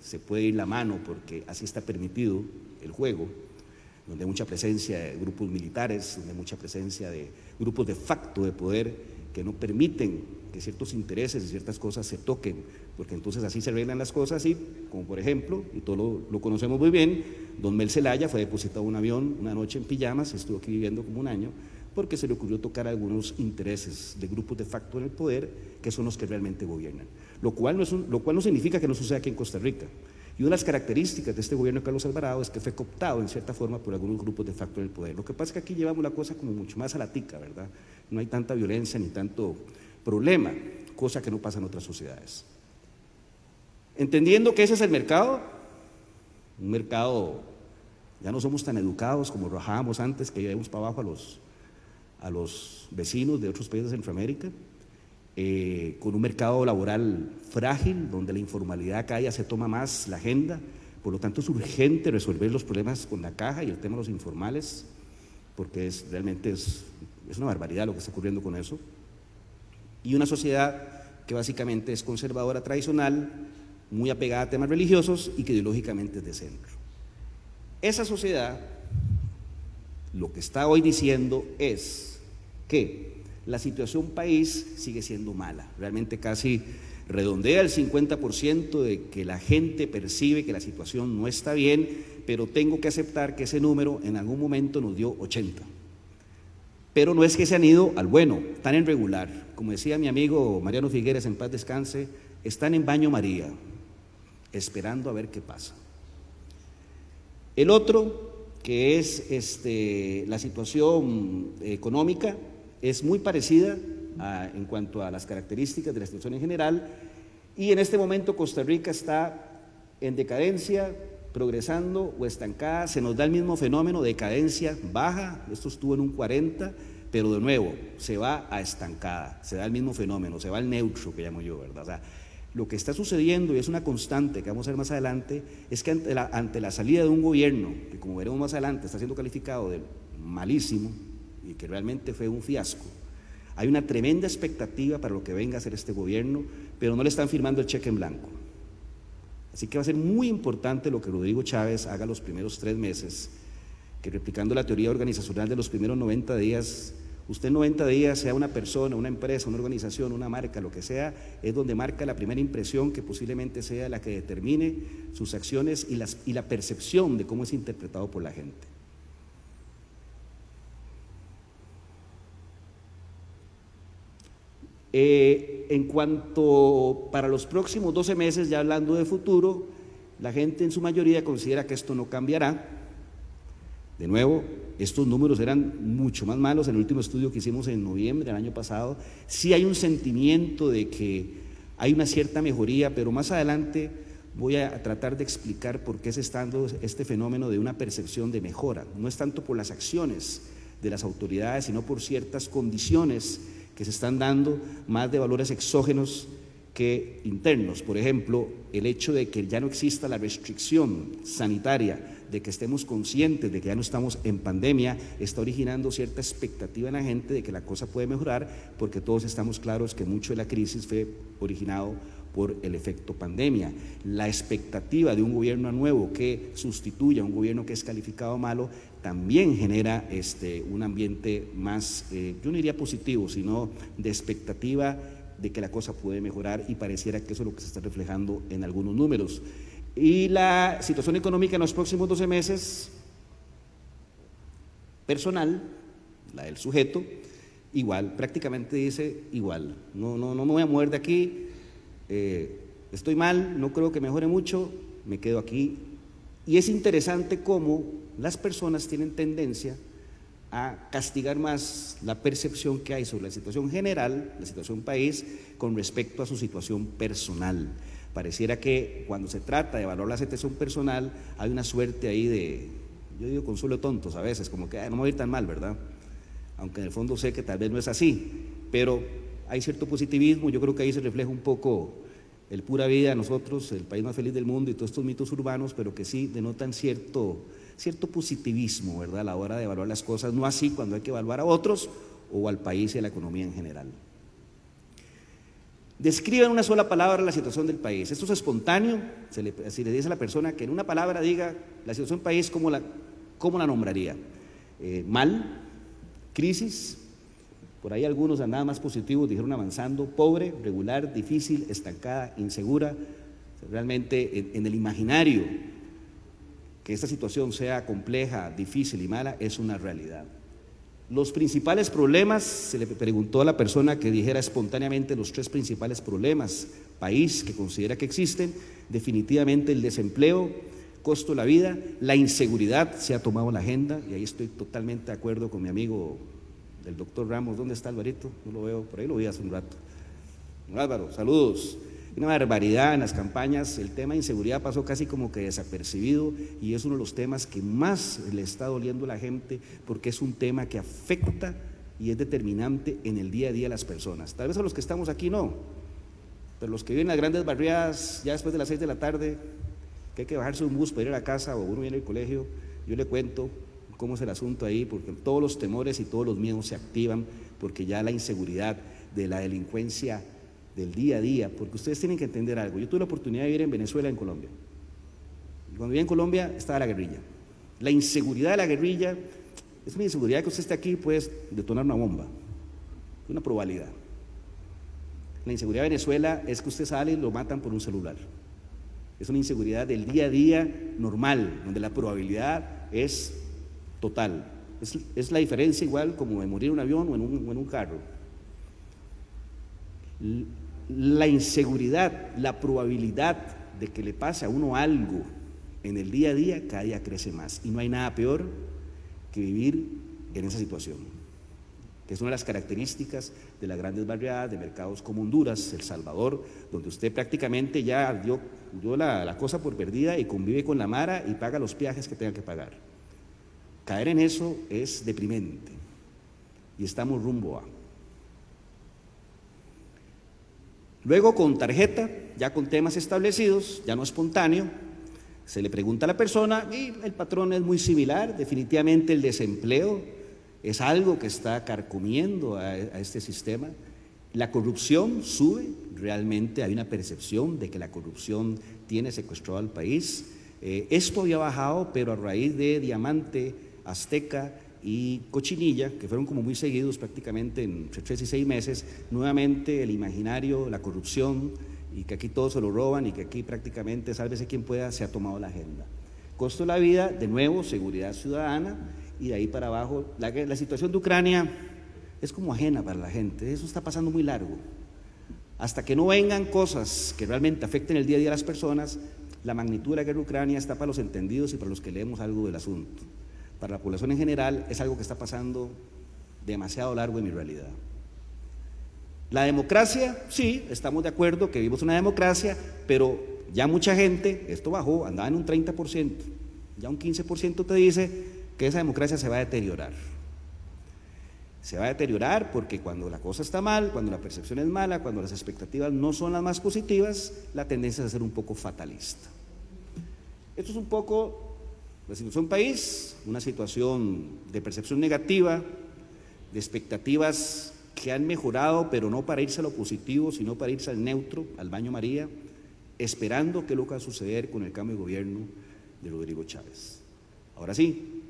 se puede ir la mano porque así está permitido el juego, donde hay mucha presencia de grupos militares, donde hay mucha presencia de grupos de facto de poder que no permiten que ciertos intereses y ciertas cosas se toquen, porque entonces así se arreglan las cosas y, como por ejemplo, y todo lo, conocemos muy bien, don Mel Zelaya fue depositado en un avión una noche en pijamas, estuvo aquí viviendo como un año, porque se le ocurrió tocar algunos intereses de grupos de facto en el poder que son los que realmente gobiernan, lo cual no, es lo cual no significa que no suceda aquí en Costa Rica. Y una de las características de este gobierno de Carlos Alvarado es que fue cooptado en cierta forma por algunos grupos de facto en el poder. Lo que pasa es que aquí llevamos la cosa como mucho más a la tica, ¿verdad? No hay tanta violencia ni tanto problema, cosa que no pasa en otras sociedades. Entendiendo que ese es el mercado, un mercado, ya no somos tan educados como rajábamos antes, que llevamos para abajo a los, a los vecinos de otros países de Centroamérica, eh, con un mercado laboral frágil, donde la informalidad cada día se toma más la agenda, por lo tanto es urgente resolver los problemas con la caja y el tema de los informales, porque es, realmente es, es una barbaridad lo que está ocurriendo con eso. Y una sociedad que básicamente es conservadora tradicional, muy apegada a temas religiosos y que ideológicamente es de centro. Esa sociedad lo que está hoy diciendo es que la situación país sigue siendo mala, realmente casi redondea el 50% de que la gente percibe que la situación no está bien, pero tengo que aceptar que ese número en algún momento nos dio 80. Pero no es que se han ido al bueno, están en regular. Como decía mi amigo Mariano Figueres, en paz descanse, están en baño María, esperando a ver qué pasa. El otro, que es este, la situación económica, es muy parecida en cuanto a las características de la situación en general y en este momento Costa Rica está en decadencia, progresando o estancada, se nos da el mismo fenómeno, decadencia baja, esto estuvo en un 40, pero de nuevo se va a estancada, se da el mismo fenómeno, se va al neutro que llamo yo, ¿verdad? O sea, lo que está sucediendo, y es una constante que vamos a ver más adelante, es que ante la, ante la salida de un gobierno, que como veremos más adelante está siendo calificado de malísimo, y que realmente fue un fiasco, hay una tremenda expectativa para lo que venga a hacer este gobierno, pero no le están firmando el cheque en blanco. Así que va a ser muy importante lo que Rodrigo Chávez haga los primeros tres meses, replicando la teoría organizacional de los primeros 90 días, Usted en 90 días, sea una persona, una empresa, una organización, una marca, lo que sea, es donde marca la primera impresión que posiblemente sea la que determine sus acciones y, las, y la percepción de cómo es interpretado por la gente. Eh, en cuanto para los próximos 12 meses, ya hablando de futuro, la gente en su mayoría considera que esto no cambiará. De nuevo, estos números eran mucho más malos en el último estudio que hicimos en noviembre del año pasado. Sí hay un sentimiento de que hay una cierta mejoría, pero más adelante voy a tratar de explicar por qué se está dando este fenómeno de una percepción de mejora. No es tanto por las acciones de las autoridades, sino por ciertas condiciones que se están dando, más de valores exógenos internos. Por ejemplo, el hecho de que ya no exista la restricción sanitaria de que estemos conscientes de que ya no estamos en pandemia, está originando cierta expectativa en la gente de que la cosa puede mejorar, porque todos estamos claros que mucho de la crisis fue originado por el efecto pandemia. La expectativa de un gobierno nuevo que sustituya a un gobierno que es calificado malo también genera este, un ambiente más, eh, yo no diría positivo, sino de expectativa de que la cosa puede mejorar y pareciera que eso es lo que se está reflejando en algunos números. Y la situación económica en los próximos 12 meses, personal, la del sujeto, igual, prácticamente dice igual. No, no, no me voy a mover de aquí, eh, estoy mal, no creo que mejore mucho, me quedo aquí. Y es interesante cómo las personas tienen tendencia a castigar más la percepción que hay sobre la situación general, la situación país, con respecto a su situación personal. Pareciera que cuando se trata de evaluar la situación personal, hay una suerte ahí de, yo digo consuelo tontos a veces, como que no me voy a ir tan mal, ¿verdad? Aunque en el fondo sé que tal vez no es así, pero hay cierto positivismo, yo creo que ahí se refleja un poco el pura vida de nosotros, el país más feliz del mundo y todos estos mitos urbanos, pero que sí denotan cierto, cierto positivismo, ¿verdad? A la hora de evaluar las cosas, no así cuando hay que evaluar a otros o al país y a la economía en general. Describe en una sola palabra la situación del país. Esto es espontáneo, si le dice a la persona que en una palabra diga la situación del país, ¿cómo la, cómo la nombraría? Eh, mal, crisis, Por ahí algunos andaban más positivos, dijeron avanzando, pobre, regular, difícil, estancada, insegura. Realmente en, el imaginario que esta situación sea compleja, difícil y mala es una realidad. Los principales problemas, se le preguntó a la persona que dijera espontáneamente los tres principales problemas, país que considera que existen, definitivamente el desempleo, costo de la vida, la inseguridad se ha tomado la agenda y ahí estoy totalmente de acuerdo con mi amigo el doctor Ramos. ¿Dónde está Alvarito? No lo veo, por ahí lo vi hace un rato. Álvaro, saludos. Una barbaridad en las campañas, el tema de inseguridad pasó casi como que desapercibido y es uno de los temas que más le está doliendo a la gente porque es un tema que afecta y es determinante en el día a día de las personas. Tal vez a los que estamos aquí no, pero los que viven en las grandes barriadas ya después de las seis de la tarde, que hay que bajarse un bus para ir a la casa o uno viene al colegio, yo le cuento cómo es el asunto ahí, porque todos los temores y todos los miedos se activan, porque ya la inseguridad de la delincuencia del día a día, porque ustedes tienen que entender algo. Yo tuve la oportunidad de vivir en Venezuela, en Colombia. Y cuando vivía en Colombia estaba la guerrilla. La inseguridad de la guerrilla es una inseguridad que usted esté aquí puede detonar una bomba, una probabilidad. La inseguridad de Venezuela es que usted sale y lo matan por un celular. Es una inseguridad del día a día normal, donde la probabilidad es total. Es, la diferencia igual como de morir en un avión o en un, en un carro. La inseguridad, la probabilidad de que le pase a uno algo en el día a día cada día crece más. Y no hay nada peor que vivir en esa situación, que es una de las características de las grandes barriadas, de mercados como Honduras, El Salvador, donde usted prácticamente ya dio, la, la cosa por perdida y convive con la Mara y paga los viajes que tenga que pagar. Caer en eso es deprimente y estamos rumbo a. Luego con tarjeta, ya con temas establecidos, ya no espontáneo, se le pregunta a la persona y el patrón es muy similar, definitivamente el desempleo es algo que está carcomiendo a, este sistema. La corrupción sube, realmente hay una percepción de que la corrupción tiene secuestrado al país. Eh, esto había bajado, pero a raíz de Diamante, Azteca y Cochinilla, que fueron como muy seguidos prácticamente entre tres y seis meses, nuevamente el imaginario, la corrupción y que aquí todos se lo roban y que aquí prácticamente, sálvese quien pueda, se ha tomado la agenda. Costo de la vida, de nuevo, seguridad ciudadana y de ahí para abajo, la, la situación de Ucrania es como ajena para la gente, eso está pasando muy largo. Hasta que no vengan cosas que realmente afecten el día a día de las personas, la magnitud de la guerra de Ucrania está para los entendidos y para los que leemos algo del asunto para la población en general es algo que está pasando demasiado largo en mi realidad. La democracia, sí, estamos de acuerdo que vivimos una democracia, pero ya mucha gente, esto bajó, andaba en un 30%, ya un 15% te dice que esa democracia se va a deteriorar. Se va a deteriorar porque cuando la cosa está mal, cuando la percepción es mala, cuando las expectativas no son las más positivas, la tendencia es a ser un poco fatalista. Esto es un poco la situación país, una situación de percepción negativa, de expectativas que han mejorado, pero no para irse a lo positivo, sino para irse al neutro, al baño María, esperando qué lo que va a suceder con el cambio de gobierno de Rodrigo Chávez. Ahora sí,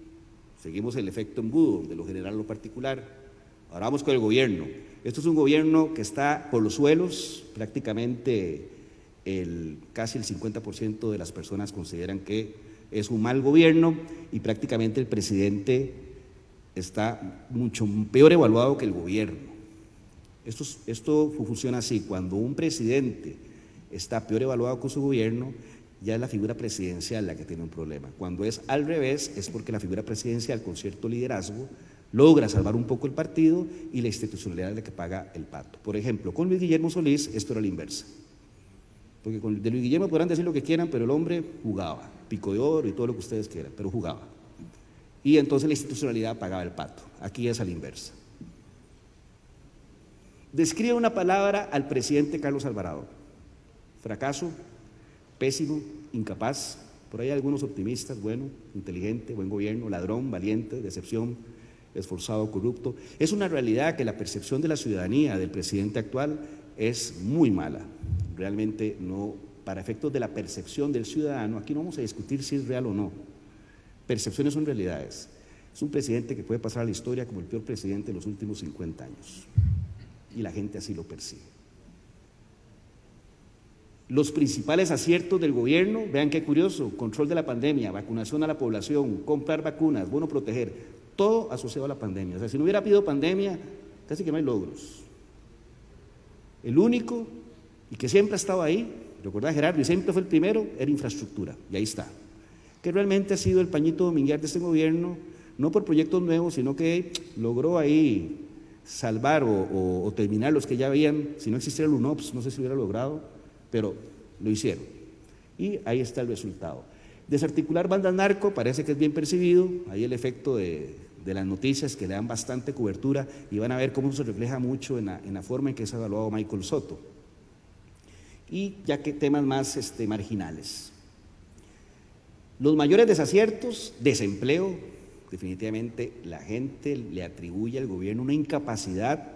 seguimos el efecto embudo de lo general a lo particular. Ahora vamos con el gobierno. Esto es un gobierno que está por los suelos, prácticamente el, casi el 50% de las personas consideran que es un mal gobierno y prácticamente el presidente está mucho peor evaluado que el gobierno. Esto, esto funciona así, cuando un presidente está peor evaluado que su gobierno, ya es la figura presidencial la que tiene un problema. Cuando es al revés, es porque la figura presidencial con cierto liderazgo logra salvar un poco el partido y la institucionalidad es la que paga el pato. Por ejemplo, con Luis Guillermo Solís esto era la inversa. Porque con, de Luis Guillermo podrán decir lo que quieran, pero el hombre jugaba, pico de oro y todo lo que ustedes quieran, pero jugaba. Y entonces la institucionalidad pagaba el pato. Aquí es a la inversa. Describe una palabra al presidente Carlos Alvarado. Fracaso, pésimo, incapaz. Por ahí algunos optimistas, bueno, inteligente, buen gobierno, ladrón, valiente, decepción, esforzado, corrupto. Es una realidad que la percepción de la ciudadanía del presidente actual es muy mala realmente no, para efectos de la percepción del ciudadano, aquí no vamos a discutir si es real o no. Percepciones son realidades. Es un presidente que puede pasar a la historia como el peor presidente de los últimos 50 años. Y la gente así lo percibe. Los principales aciertos del gobierno, vean qué curioso, control de la pandemia, vacunación a la población, comprar vacunas, bueno proteger, todo asociado a la pandemia. O sea, si no hubiera habido pandemia, casi que no hay logros. El único, y que siempre ha estado ahí, recordad Gerardo, siempre fue el primero, era infraestructura, y ahí está. Que realmente ha sido el pañito dominguear de este gobierno, no por proyectos nuevos, sino que logró ahí salvar o, terminar los que ya habían, si no existiera el UNOPS, no sé si hubiera logrado, pero lo hicieron. Y ahí está el resultado. Desarticular bandas narco parece que es bien percibido, ahí el efecto de, las noticias que le dan bastante cobertura y van a ver cómo se refleja mucho en la, forma en que ha evaluado Michael Soto. Y ya que temas más este, marginales. Los mayores desaciertos, desempleo, definitivamente la gente le atribuye al gobierno una incapacidad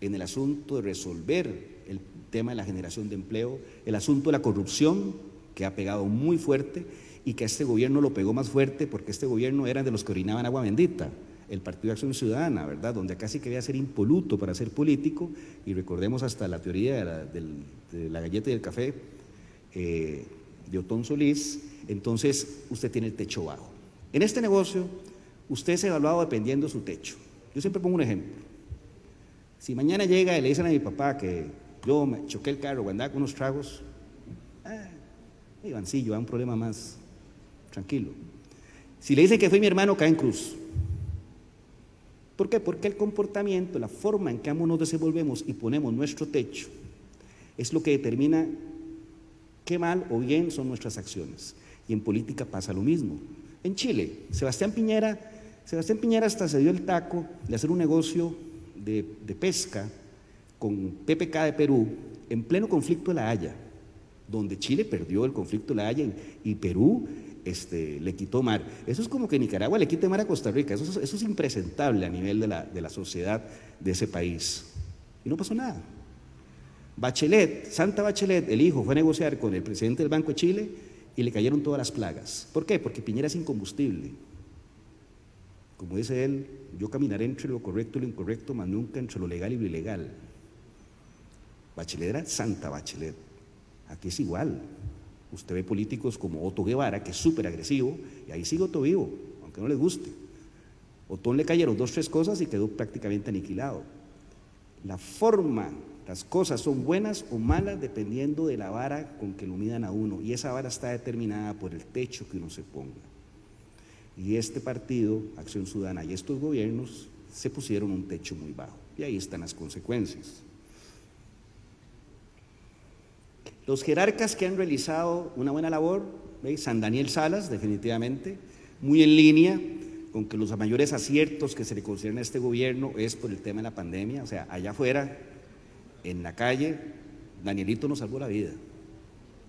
en el asunto de resolver el tema de la generación de empleo, el asunto de la corrupción, que ha pegado muy fuerte y que este gobierno lo pegó más fuerte porque este gobierno era de los que orinaban agua bendita, el Partido de Acción Ciudadana, ¿verdad? Donde casi quería ser impoluto para ser político y recordemos hasta la teoría de la, galleta y del café eh, de Otón Solís, entonces usted tiene el techo bajo. En este negocio, usted es evaluado dependiendo de su techo. Yo siempre pongo un ejemplo. Si mañana llega y le dicen a mi papá que yo me choqué el carro andaba con unos tragos, ah, Ivancillo, hay un problema más tranquilo. Si le dicen que fue mi hermano, cae en cruz. ¿Por qué? Porque el comportamiento, la forma en que ambos nos desenvolvemos y ponemos nuestro techo, es lo que determina qué mal o bien son nuestras acciones. Y en política pasa lo mismo. En Chile, Sebastián Piñera, Sebastián Piñera hasta se dio el taco de hacer un negocio de, pesca con PPK de Perú en pleno conflicto de la Haya, donde Chile perdió el conflicto de la Haya y, Perú este, le quitó mar. Eso es como que Nicaragua le quite mar a Costa Rica, eso, es impresentable a nivel de la, de la sociedad de ese país. Y no pasó nada. Bachelet, Santa Bachelet, el hijo, fue a negociar con el presidente del Banco de Chile y le cayeron todas las plagas. ¿Por qué? Porque Piñera es incombustible. Como dice él, yo caminaré entre lo correcto y lo incorrecto, mas nunca entre lo legal y lo ilegal. Bachelet era Santa Bachelet. Aquí es igual. Usted ve políticos como Otto Guevara, que es súper agresivo, y ahí sigue Otto vivo, aunque no les guste. Otón le cayeron dos, tres cosas y quedó prácticamente aniquilado. La forma las cosas son buenas o malas dependiendo de la vara con que lo midan a uno. Y esa vara está determinada por el techo que uno se ponga. Y este partido, Acción Ciudadana y estos gobiernos se pusieron un techo muy bajo. Y ahí están las consecuencias. Los jerarcas que han realizado una buena labor. San Daniel Salas, definitivamente, muy en línea con que los mayores aciertos que se le consideran a este gobierno es por el tema de la pandemia, o sea, allá afuera en la calle, Danielito nos salvó la vida.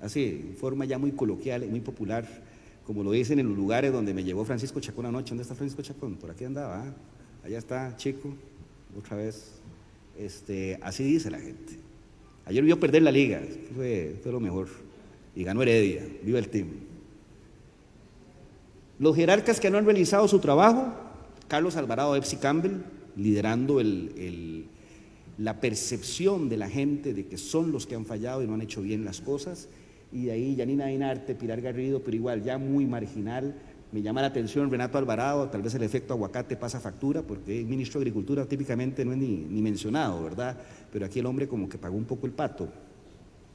Así, en forma ya muy coloquial y muy popular, como lo dicen en los lugares donde me llevó Francisco Chacón anoche. ¿Dónde está Francisco Chacón? Por aquí andaba. ¿ah? Allá está, chico, otra vez. Este, así dice la gente. Ayer vio perder la liga, fue, fue lo mejor. Y ganó Heredia, viva el team. Los jerarcas que no han realizado su trabajo, Carlos Alvarado Epsi Campbell, liderando el la percepción de la gente de que son los que han fallado y no han hecho bien las cosas. Y de ahí Yanina Dinarte, Pilar Garrido, pero igual ya muy marginal. Me llama la atención Renato Alvarado, tal vez el efecto aguacate pasa factura, porque el ministro de Agricultura típicamente no es ni, mencionado, ¿verdad? Pero aquí el hombre como que pagó un poco el pato.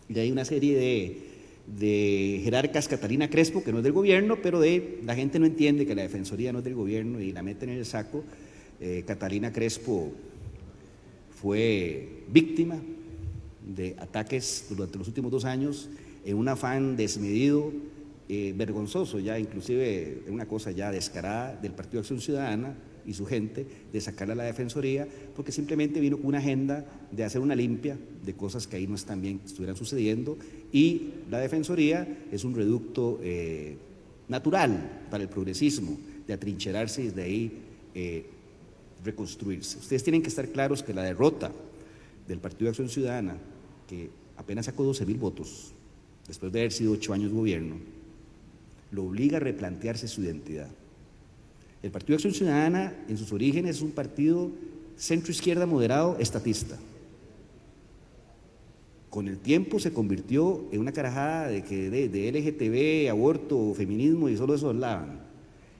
Y hay una serie de, de jerarcas, Catalina Crespo, que no es del gobierno, pero de la gente no entiende que la Defensoría no es del gobierno y la meten en el saco. Eh, Catalina Crespo fue víctima de ataques durante los últimos dos años en un afán desmedido, eh, vergonzoso ya, inclusive una cosa ya descarada del Partido de Acción Ciudadana y su gente de sacarla a la Defensoría, porque simplemente vino con una agenda de hacer una limpia de cosas que ahí no están bien, estuvieran sucediendo, y la Defensoría es un reducto eh, natural para el progresismo, de atrincherarse y desde ahí eh, reconstruirse. Ustedes tienen que estar claros que la derrota del Partido de Acción Ciudadana, que apenas sacó 12 mil votos, después de haber sido ocho años gobierno, lo obliga a replantearse su identidad. El Partido de Acción Ciudadana, en sus orígenes, es un partido centro-izquierda moderado estatista. Con el tiempo se convirtió en una carajada de, que de, LGTB, aborto, feminismo y solo eso hablaban.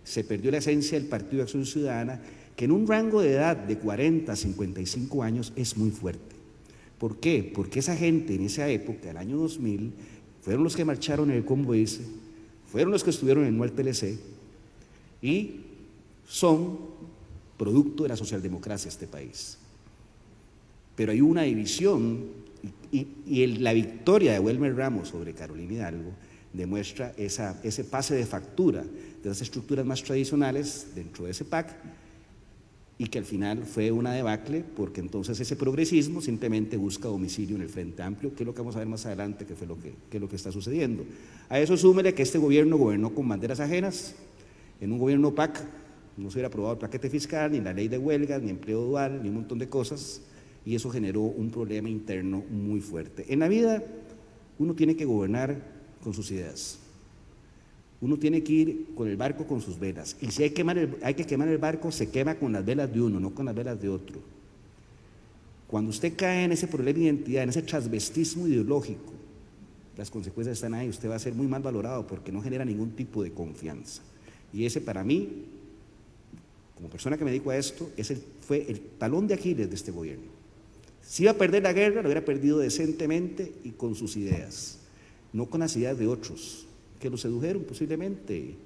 Se perdió la esencia del Partido de Acción Ciudadana, que en un rango de edad de 40 a 55 años es muy fuerte. ¿Por qué? Porque esa gente en esa época, el año 2000, fueron los que marcharon en el convoy ese, fueron los que estuvieron en el TLC y son producto de la socialdemocracia este país. Pero hay una división y, la victoria de Wilmer Ramos sobre Carolina Hidalgo demuestra ese pase de factura de las estructuras más tradicionales dentro de ese PAC y que al final fue una debacle porque entonces ese progresismo simplemente busca domicilio en el Frente Amplio, que es lo que vamos a ver más adelante, que fue lo que, es lo que está sucediendo. A eso súmele que este gobierno gobernó con banderas ajenas, en un gobierno PAC no se hubiera aprobado el paquete fiscal, ni la ley de huelgas, ni empleo dual, ni un montón de cosas, y eso generó un problema interno muy fuerte. En la vida uno tiene que gobernar con sus ideas. Uno tiene que ir con el barco con sus velas. Y si hay, hay que quemar el barco, se quema con las velas de uno, no con las velas de otro. Cuando usted cae en ese problema de identidad, en ese transvestismo ideológico, las consecuencias están ahí. Usted va a ser muy mal valorado porque no genera ningún tipo de confianza. Y ese para mí, como persona que me dedico a esto, ese fue el talón de Aquiles de este gobierno. Si iba a perder la guerra, lo hubiera perdido decentemente y con sus ideas, no con las ideas de otros que lo sedujeron posiblemente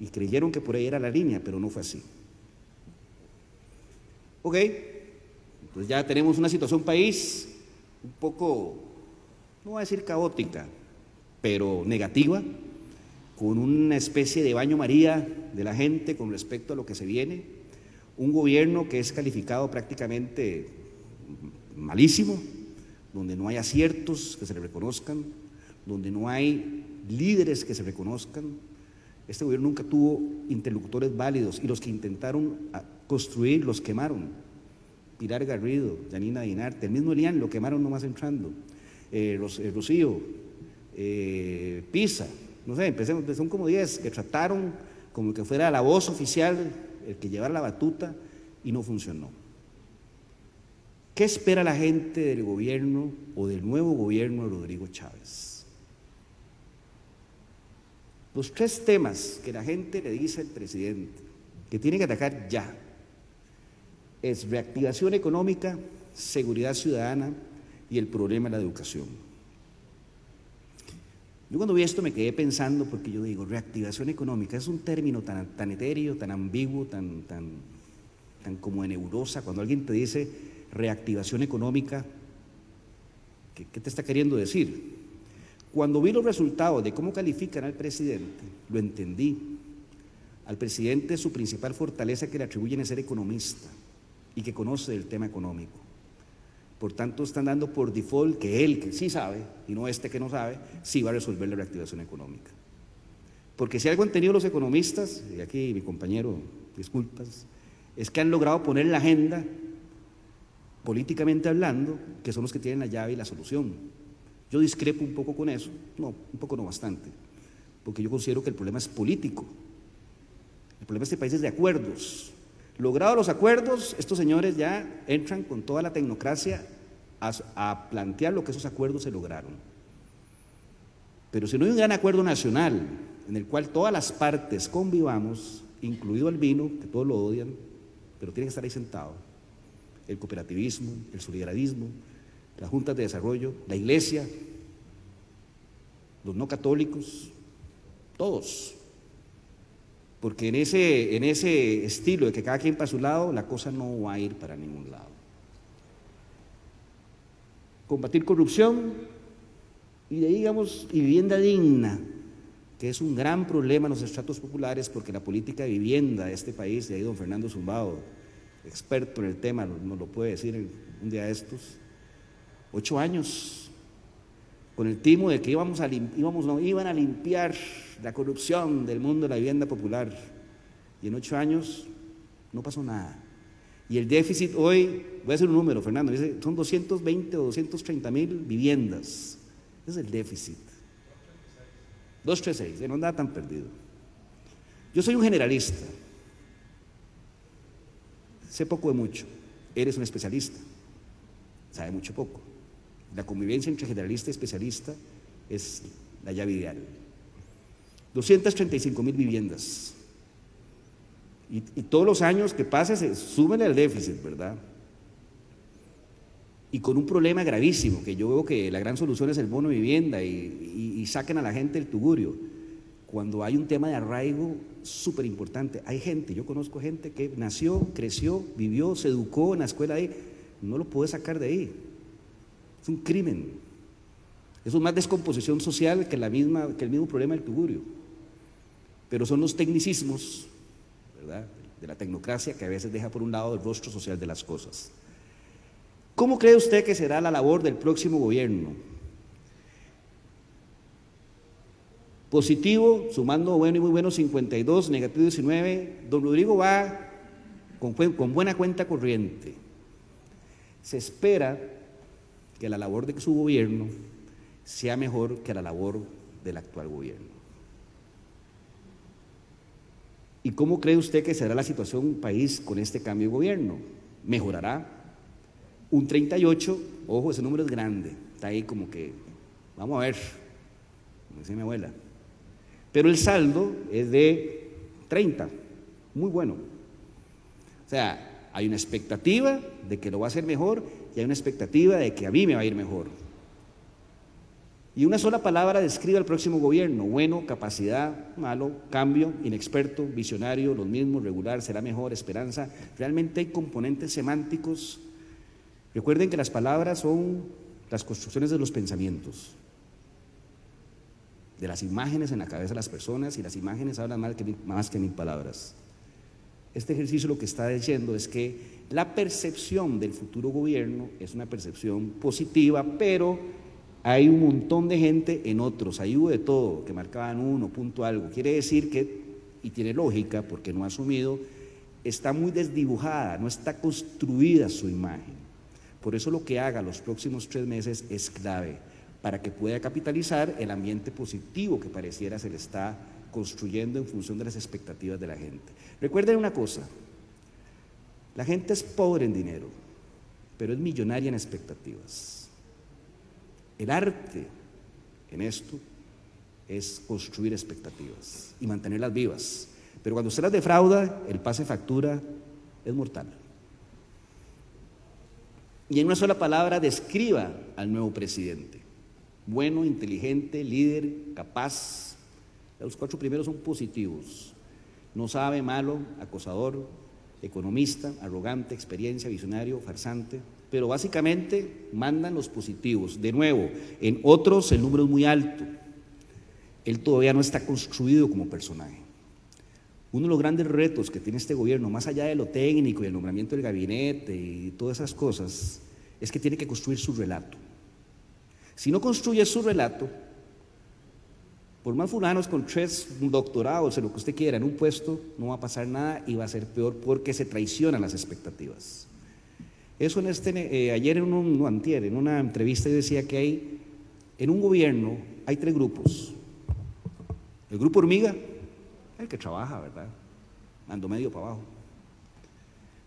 y creyeron que por ahí era la línea, pero no fue así. Ok, entonces ya tenemos una situación país un poco, no voy a decir caótica, pero negativa, con una especie de baño María de la gente con respecto a lo que se viene, un gobierno que es calificado prácticamente malísimo, donde no hay aciertos que se le reconozcan, donde no hay líderes que se reconozcan. Este gobierno nunca tuvo interlocutores válidos y los que intentaron construir los quemaron. Pilar Garrido, Janina Dinarte, el mismo Elian lo quemaron nomás entrando. Eh, eh Rocío, eh, Pisa, no sé, empecemos, son como 10 que trataron como que fuera la voz oficial el que llevara la batuta y no funcionó. ¿Qué espera la gente del gobierno o del nuevo gobierno de Rodrigo Chávez? Los tres temas que la gente le dice al presidente que tiene que atacar ya es reactivación económica, seguridad ciudadana y el problema de la educación. Yo cuando vi esto me quedé pensando porque yo digo, reactivación económica es un término tan, tan etéreo, tan ambiguo, tan, tan, tan como en neurosa. Cuando alguien te dice reactivación económica, ¿qué te está queriendo decir? Cuando vi los resultados de cómo califican al presidente, lo entendí. Al presidente su principal fortaleza que le atribuyen es ser economista y que conoce el tema económico. Por tanto, están dando por default que él, que sí sabe, y no este que no sabe, sí va a resolver la reactivación económica. Porque si algo han tenido los economistas, y aquí mi compañero, disculpas, es que han logrado poner en la agenda, políticamente hablando, que son los que tienen la llave y la solución. Yo discrepo un poco con eso, no, un poco no bastante, porque yo considero que el problema es político. El problema de este país es de acuerdos. Logrados los acuerdos, estos señores ya entran con toda la tecnocracia a, plantear lo que esos acuerdos se lograron. Pero si no hay un gran acuerdo nacional en el cual todas las partes convivamos, incluido el vino, que todos lo odian, pero tiene que estar ahí sentado, el cooperativismo, el solidarismo, las juntas de desarrollo, la iglesia, los no católicos, todos. Porque en ese, en ese estilo de que cada quien para su lado, la cosa no va a ir para ningún lado. Combatir corrupción y digamos, y vivienda digna, que es un gran problema en los estratos populares porque la política de vivienda de este país, y ahí don Fernando Zumbado, experto en el tema, nos lo puede decir un día de estos, ocho años, con el timo de que íbamos a, íbamos, no, iban a limpiar la corrupción del mundo de la vivienda popular. Y en ocho años no pasó nada. Y el déficit hoy, voy a hacer un número, Fernando, son 220 o 230 mil viviendas. Ese es el déficit. 236, no andaba tan perdido. Yo soy un generalista. sé poco de mucho, eres un especialista, sabe mucho poco. La convivencia entre generalista y especialista es la llave ideal. 235 mil viviendas. Y, todos los años que pase se suben el déficit, ¿verdad? Y con un problema gravísimo, que yo veo que la gran solución es el bono vivienda y, y saquen a la gente el tugurio. Cuando hay un tema de arraigo súper importante, hay gente, yo conozco gente que nació, creció, vivió, se educó en la escuela ahí, no lo puede sacar de ahí. Es un crimen. Eso es más descomposición social que, la misma, que el mismo problema del tugurio. Pero son los tecnicismos de la tecnocracia que a veces deja por un lado el rostro social de las cosas. ¿Cómo cree usted que será la labor del próximo gobierno? Positivo, sumando bueno y muy bueno 52, negativo 19. Don Rodrigo va con buena cuenta corriente. Se espera que la labor de su gobierno sea mejor que la labor del actual gobierno. ¿Y cómo cree usted que será la situación país con este cambio de gobierno? ¿Mejorará? Un 38, ojo, ese número es grande, está ahí como que, vamos a ver, como dice mi abuela. Pero el saldo es de 30, muy bueno. O sea, hay una expectativa de que lo va a hacer mejor y hay una expectativa de que a mí me va a ir mejor. Y una sola palabra describe al próximo gobierno, bueno, capacidad, malo, cambio, inexperto, visionario, los mismos, regular, será mejor, esperanza. Realmente hay componentes semánticos. Recuerden que las palabras son las construcciones de los pensamientos, de las imágenes en la cabeza de las personas y las imágenes hablan más que, más que mil palabras. Este ejercicio lo que está diciendo es que la percepción del futuro gobierno es una percepción positiva, pero hay un montón de gente en otros, hay hubo de todo, que marcaban uno, punto algo. Quiere decir que, y tiene lógica porque no ha asumido, está muy desdibujada, no está construida su imagen. Por eso lo que haga los próximos tres meses es clave para que pueda capitalizar el ambiente positivo que pareciera se le está construyendo en función de las expectativas de la gente. Recuerden una cosa, la gente es pobre en dinero, pero es millonaria en expectativas. El arte en esto es construir expectativas y mantenerlas vivas. Pero cuando usted las defrauda, el pase factura es mortal. Y en una sola palabra describa al nuevo presidente. Bueno, inteligente, líder, capaz. Los cuatro primeros son positivos. No sabe, malo, acosador, economista, arrogante, experiencia, visionario, farsante, pero básicamente mandan los positivos. De nuevo, en otros el número es muy alto. Él todavía no está construido como personaje. Uno de los grandes retos que tiene este gobierno, más allá de lo técnico y el nombramiento del gabinete y todas esas cosas, es que tiene que construir su relato. Si no construye su relato, por más fulanos con tres doctorados, en lo que usted quiera, en un puesto, no va a pasar nada y va a ser peor porque se traicionan las expectativas. Eso en este, eh, ayer en un, no, antier, en una entrevista decía que hay, en un gobierno hay tres grupos. El grupo hormiga, el que trabaja, ¿verdad? Ando medio para abajo.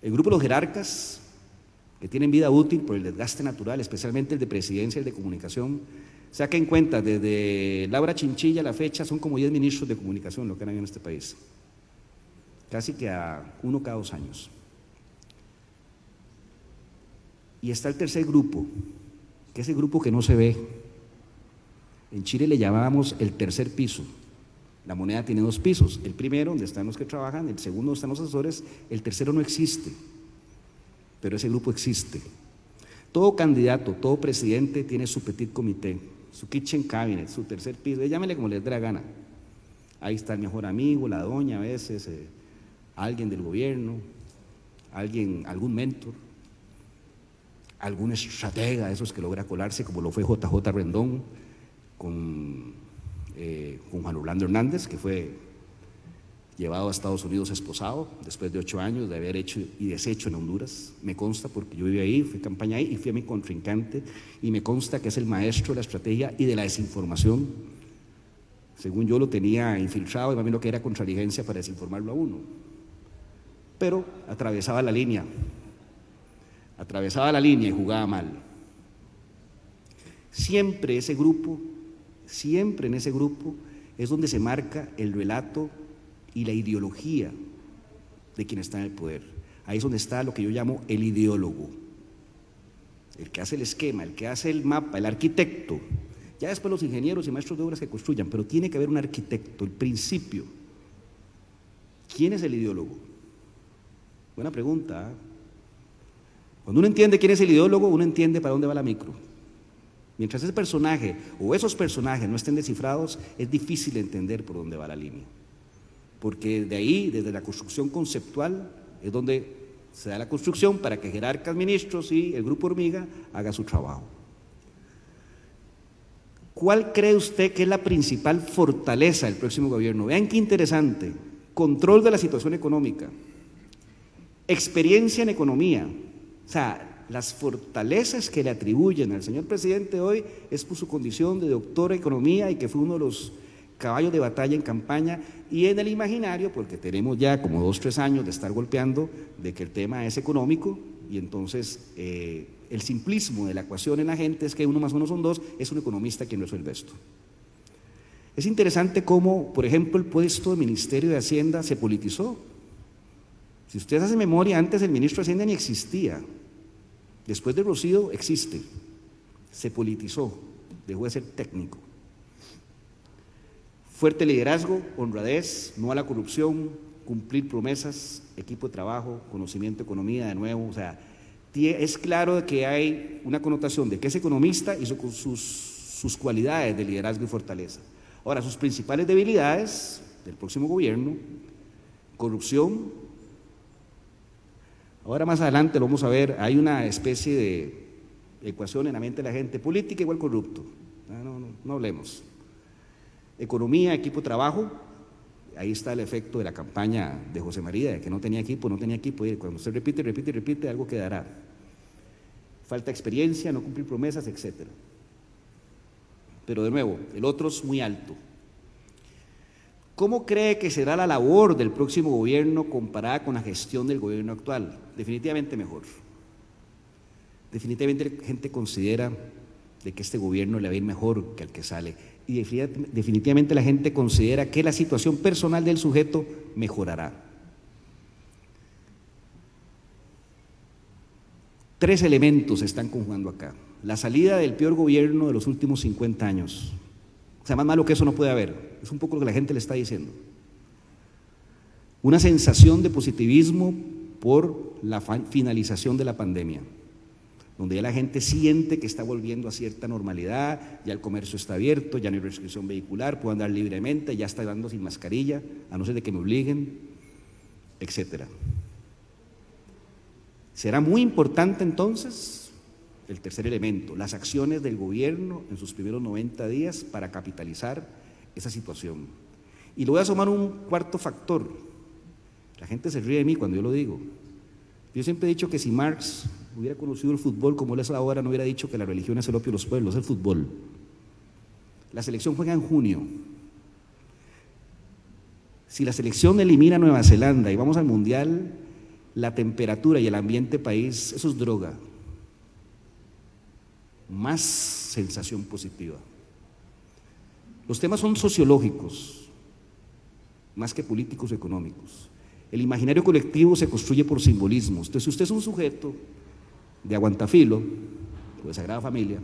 El grupo de los jerarcas, que tienen vida útil por el desgaste natural, especialmente el de presidencia y el de comunicación. En cuenta, desde Laura Chinchilla a la fecha son como 10 ministros de comunicación lo que han habido en este país. Casi que a uno cada dos años. Y está el tercer grupo, que es el grupo que no se ve. En Chile le llamábamos el tercer piso. La moneda tiene dos pisos. El primero, donde están los que trabajan, el segundo, donde están los asesores, el tercero no existe. Pero ese grupo existe. Todo candidato, todo presidente tiene su petit comité, su kitchen cabinet, su tercer piso, llámele como les dé la gana. Ahí está el mejor amigo, la doña a veces, eh, alguien del gobierno, alguien, algún mentor algún estratega, esos que logra colarse, como lo fue JJ Rendón con, eh, con Juan Orlando Hernández, que fue llevado a Estados Unidos esposado después de ocho años de haber hecho y deshecho en Honduras. Me consta porque yo viví ahí, fui campaña ahí y fui a mi contrincante y me consta que es el maestro de la estrategia y de la desinformación. Según yo lo tenía infiltrado y más bien lo que era contraligencia para desinformarlo a uno. pero atravesaba la línea, atravesaba la línea y jugaba mal. Siempre ese grupo, siempre en ese grupo es donde se marca el relato y la ideología de quien está en el poder. Ahí es donde está lo que yo llamo el ideólogo, el que hace el esquema, el que hace el mapa, el arquitecto. Ya después los ingenieros y maestros de obras que construyan, pero tiene que haber un arquitecto, el principio. ¿Quién es el ideólogo? Buena pregunta. ¿ah? Cuando uno entiende quién es el ideólogo, uno entiende para dónde va la micro. Mientras ese personaje o esos personajes no estén descifrados, es difícil entender por dónde va la línea. Porque de ahí, desde la construcción conceptual, es donde se da la construcción para que jerarcas ministros y el grupo hormiga haga su trabajo. ¿Cuál cree usted que es la principal fortaleza del próximo gobierno? Vean qué interesante. Control de la situación económica, experiencia en economía. O sea, las fortalezas que le atribuyen al señor presidente hoy es por su condición de doctor de economía y que fue uno de los caballos de batalla en campaña y en el imaginario, porque tenemos ya como dos, tres años de estar golpeando de que el tema es económico y entonces eh, el simplismo de la ecuación en la gente es que uno más uno son dos, es un economista quien resuelve esto. Es interesante cómo, por ejemplo, el puesto de Ministerio de Hacienda se politizó. Si ustedes hacen memoria, antes el ministro de Hacienda ni existía. Después de Rocío existe. Se politizó, dejó de ser técnico. Fuerte liderazgo, honradez, no a la corrupción, cumplir promesas, equipo de trabajo, conocimiento economía, de nuevo, o sea, es claro que hay una connotación de que es economista y sus, sus cualidades de liderazgo y fortaleza. Ahora, sus principales debilidades del próximo gobierno, corrupción, ahora más adelante lo vamos a ver, hay una especie de ecuación en la mente de la gente, política igual corrupto, ah, no, no, no hablemos. Economía, equipo, trabajo. Ahí está el efecto de la campaña de José María, de que no tenía equipo, no tenía equipo. Y cuando se repite, repite, repite, algo quedará. Falta experiencia, no cumplir promesas, etc. Pero de nuevo, el otro es muy alto. ¿Cómo cree que será la labor del próximo gobierno comparada con la gestión del gobierno actual? Definitivamente mejor. Definitivamente la gente considera de que este gobierno le va a ir mejor que al que sale y definitivamente la gente considera que la situación personal del sujeto mejorará. Tres elementos se están conjugando acá. La salida del peor gobierno de los últimos 50 años. O sea, más malo que eso no puede haber. Es un poco lo que la gente le está diciendo. Una sensación de positivismo por la finalización de la pandemia donde ya la gente siente que está volviendo a cierta normalidad, ya el comercio está abierto, ya no hay restricción vehicular, puedo andar libremente, ya está dando sin mascarilla, a no ser de que me obliguen, etc. Será muy importante entonces el tercer elemento, las acciones del gobierno en sus primeros 90 días para capitalizar esa situación. Y le voy a sumar un cuarto factor. La gente se ríe de mí cuando yo lo digo. Yo siempre he dicho que si Marx hubiera conocido el fútbol como él es ahora, no hubiera dicho que la religión es el opio de los pueblos, el fútbol. La selección juega en junio. Si la selección elimina a Nueva Zelanda y vamos al Mundial, la temperatura y el ambiente país, eso es droga. Más sensación positiva. Los temas son sociológicos, más que políticos o económicos. El imaginario colectivo se construye por simbolismos. Entonces, si usted es un sujeto de aguantafilo, de Sagrada Familia,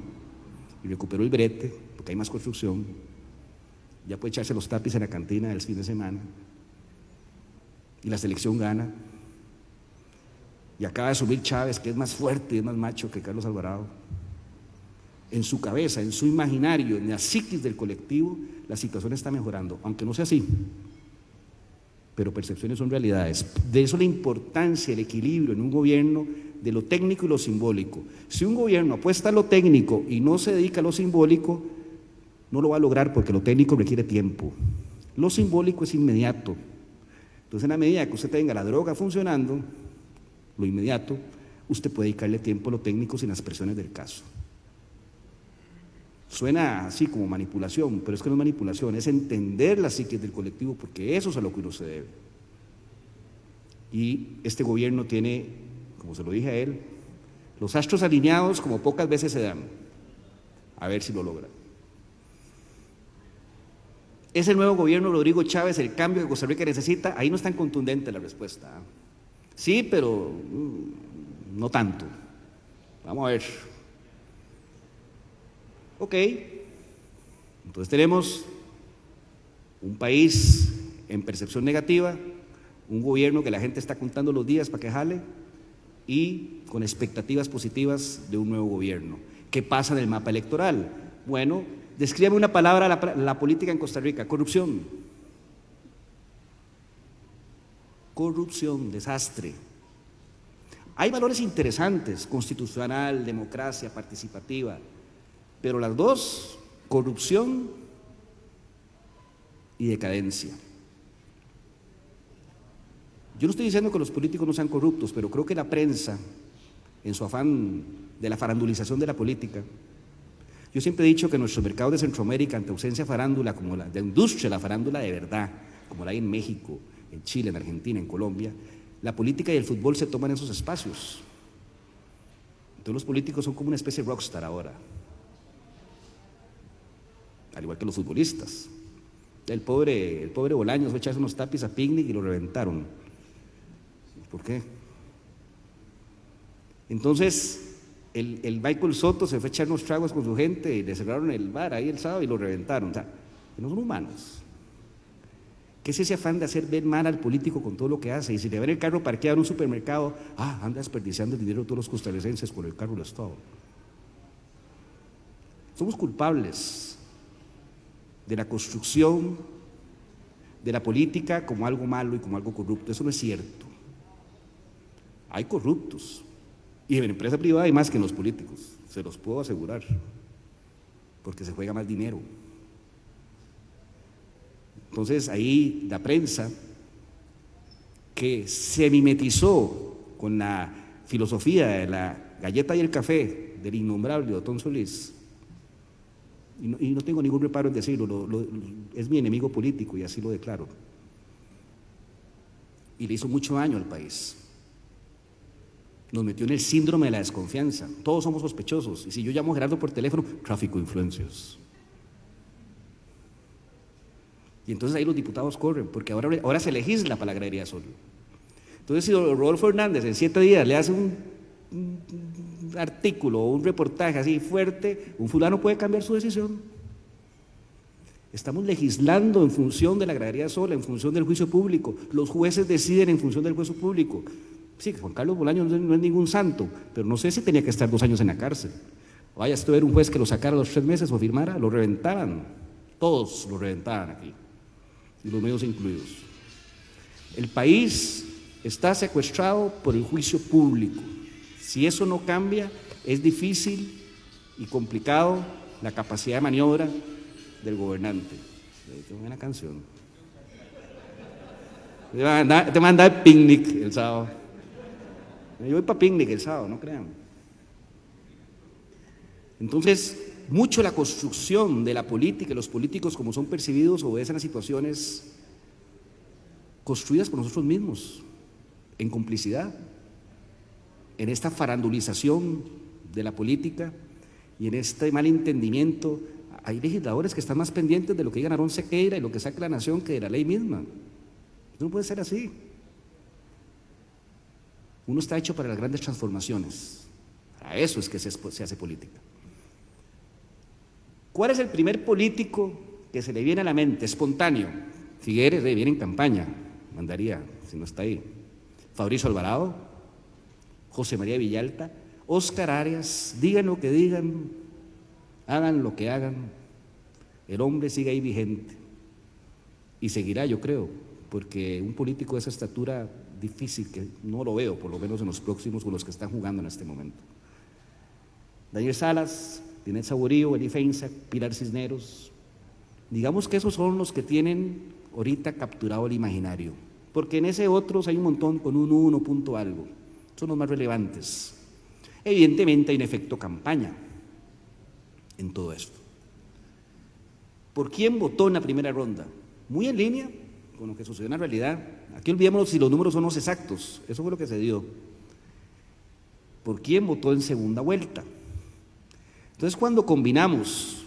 y recuperó el brete, porque hay más construcción, ya puede echarse los tapis en la cantina del fin de semana, y la selección gana, y acaba de subir Chávez, que es más fuerte y es más macho que Carlos Alvarado. En su cabeza, en su imaginario, en la psiquis del colectivo, la situación está mejorando, aunque no sea así pero percepciones son realidades. De eso la importancia, el equilibrio en un gobierno de lo técnico y lo simbólico. Si un gobierno apuesta a lo técnico y no se dedica a lo simbólico, no lo va a lograr porque lo técnico requiere tiempo. Lo simbólico es inmediato. Entonces, en la medida que usted tenga la droga funcionando, lo inmediato, usted puede dedicarle tiempo a lo técnico sin las presiones del caso. Suena así como manipulación, pero es que no es manipulación, es entender la psique del colectivo porque eso es a lo que uno se debe. Y este gobierno tiene, como se lo dije a él, los astros alineados como pocas veces se dan. A ver si lo logra. ¿Es el nuevo gobierno Rodrigo Chávez el cambio que Costa Rica necesita? Ahí no es tan contundente la respuesta. ¿ah? Sí, pero mm, no tanto. Vamos a ver. Ok. Entonces tenemos un país en percepción negativa, un gobierno que la gente está contando los días para que jale y con expectativas positivas de un nuevo gobierno. ¿Qué pasa en el mapa electoral? Bueno, descríbame una palabra la, la política en Costa Rica, corrupción. Corrupción, desastre. Hay valores interesantes, constitucional, democracia, participativa, pero las dos, corrupción y decadencia. Yo no estoy diciendo que los políticos no sean corruptos, pero creo que la prensa, en su afán de la farandulización de la política, yo siempre he dicho que nuestro mercado de Centroamérica, ante ausencia farándula, como la de industria, la farándula de verdad, como la hay en México, en Chile, en Argentina, en Colombia, la política y el fútbol se toman esos espacios. Entonces los políticos son como una especie de rockstar ahora, al igual que los futbolistas. El pobre, el pobre Bolaños fue echarse unos tapis a picnic y lo reventaron. ¿Por qué? Entonces, el, el, Michael Soto se fue a echar unos tragos con su gente y le cerraron el bar ahí el sábado y lo reventaron. O sea, no son humanos. ¿Qué es ese afán de hacer ver mal al político con todo lo que hace? Y si le ven el carro parqueado en un supermercado, ah, anda desperdiciando el dinero de todos los costarricenses con el carro del Estado. Somos culpables de la construcción de la política como algo malo y como algo corrupto. Eso no es cierto. Hay corruptos. Y en la empresa privada hay más que en los políticos, se los puedo asegurar, porque se juega más dinero. Entonces ahí la prensa, que se mimetizó con la filosofía de la galleta y el café del innombrable Otón Solís, y no, y no tengo ningún reparo en decirlo, lo, es mi enemigo político y así lo declaro, y le hizo mucho daño al país nos metió en el síndrome de la desconfianza. Todos somos sospechosos. Y si yo llamo a Gerardo por teléfono, tráfico de influencias. Y entonces ahí los diputados corren, porque ahora, ahora se legisla para la agraria solo. Entonces, si Rodolfo Hernández en siete días le hace un, un, artículo o un reportaje así fuerte, un fulano puede cambiar su decisión. Estamos legislando en función de la agraria sola, en función del juicio público. Los jueces deciden en función del juicio público. Sí, Juan Carlos Bolaños no es ningún santo, pero no sé si tenía que estar dos años en la cárcel. Vaya, si tuviera un juez que lo sacara a los tres meses o firmara, lo reventaban. Todos lo reventaban aquí, y los medios incluidos. El país está secuestrado por el juicio público. Si eso no cambia, es difícil y complicado la capacidad de maniobra del gobernante. Qué buena canción. Te va a mandar picnic el sábado. Yo voy para picnic el sábado, no crean. Entonces, mucho la construcción de la política, los políticos como son percibidos obedecen a situaciones construidas por nosotros mismos, en complicidad, en esta farandulización de la política y en este mal entendimiento. Hay legisladores que están más pendientes de lo que diga Aarón Sequeira y lo que saque la nación que de la ley misma. No puede ser así. Uno está hecho para las grandes transformaciones. Para eso es que se, hace política. ¿Cuál es el primer político que se le viene a la mente, espontáneo? Figueres viene en campaña, mandaría, si no está ahí. Fabricio Alvarado, José María Villalta, Oscar Arias, digan lo que digan, hagan lo que hagan, el hombre sigue ahí vigente y seguirá, yo creo, porque un político de esa estatura difícil, que no lo veo, por lo menos en los próximos con los que están jugando en este momento. Daniel Salas, Tinet Saborío, Eli Feinza, Pilar Cisneros. Digamos que esos son los que tienen ahorita capturado el imaginario, porque en ese otros hay un montón con un uno punto algo. Son los más relevantes. Evidentemente hay un efecto campaña en todo esto. ¿Por quién votó en la primera ronda? Muy en línea con lo que sucedió en la realidad. Aquí olvidemos si los números son los exactos, eso fue lo que se dio. ¿Por quién votó en segunda vuelta? Entonces cuando combinamos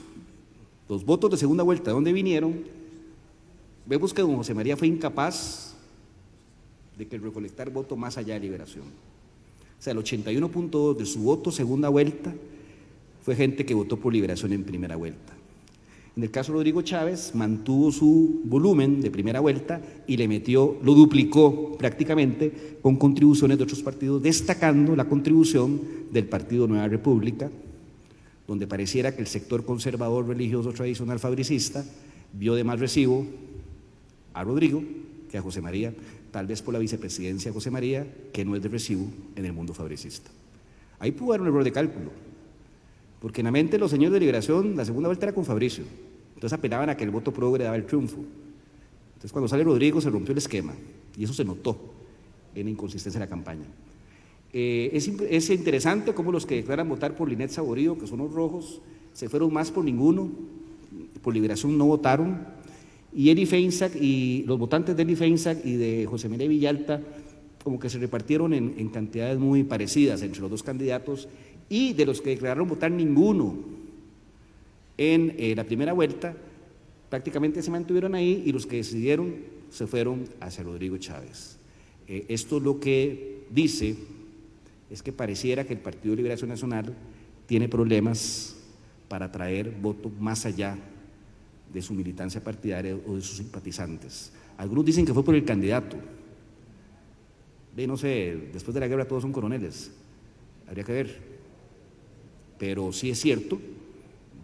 los votos de segunda vuelta, ¿de dónde vinieron? Vemos que don José María fue incapaz de que recolectar voto más allá de liberación. O sea, el 81.2 de su voto segunda vuelta fue gente que votó por liberación en primera vuelta. En el caso de Rodrigo Chávez, mantuvo su volumen de primera vuelta y le metió, lo duplicó prácticamente con contribuciones de otros partidos, destacando la contribución del Partido Nueva República, donde pareciera que el sector conservador, religioso, tradicional, fabricista, vio de más recibo a Rodrigo que a José María, tal vez por la vicepresidencia de José María, que no es de recibo en el mundo fabricista. Ahí pudo haber un error de cálculo, porque en la mente de los señores de liberación, la segunda vuelta era con Fabricio. Entonces apelaban a que el voto progre daba el triunfo. Entonces cuando sale Rodrigo se rompió el esquema y eso se notó en la inconsistencia de la campaña. Eh, es, interesante cómo los que declaran votar por Linet Saborío, que son los rojos, se fueron más por ninguno, por liberación no votaron, y Eli Feinsack y los votantes de Eli Feinsack y de José María Villalta como que se repartieron en cantidades muy parecidas entre los dos candidatos y de los que declararon votar ninguno en eh, la primera vuelta, prácticamente se mantuvieron ahí y los que decidieron se fueron hacia Rodrigo Chávez. Eh, esto lo que dice es que pareciera que el Partido de Liberación Nacional tiene problemas para traer voto más allá de su militancia partidaria o de sus simpatizantes. Algunos dicen que fue por el candidato. No sé, después de la guerra todos son coroneles. Habría que ver. Pero sí es cierto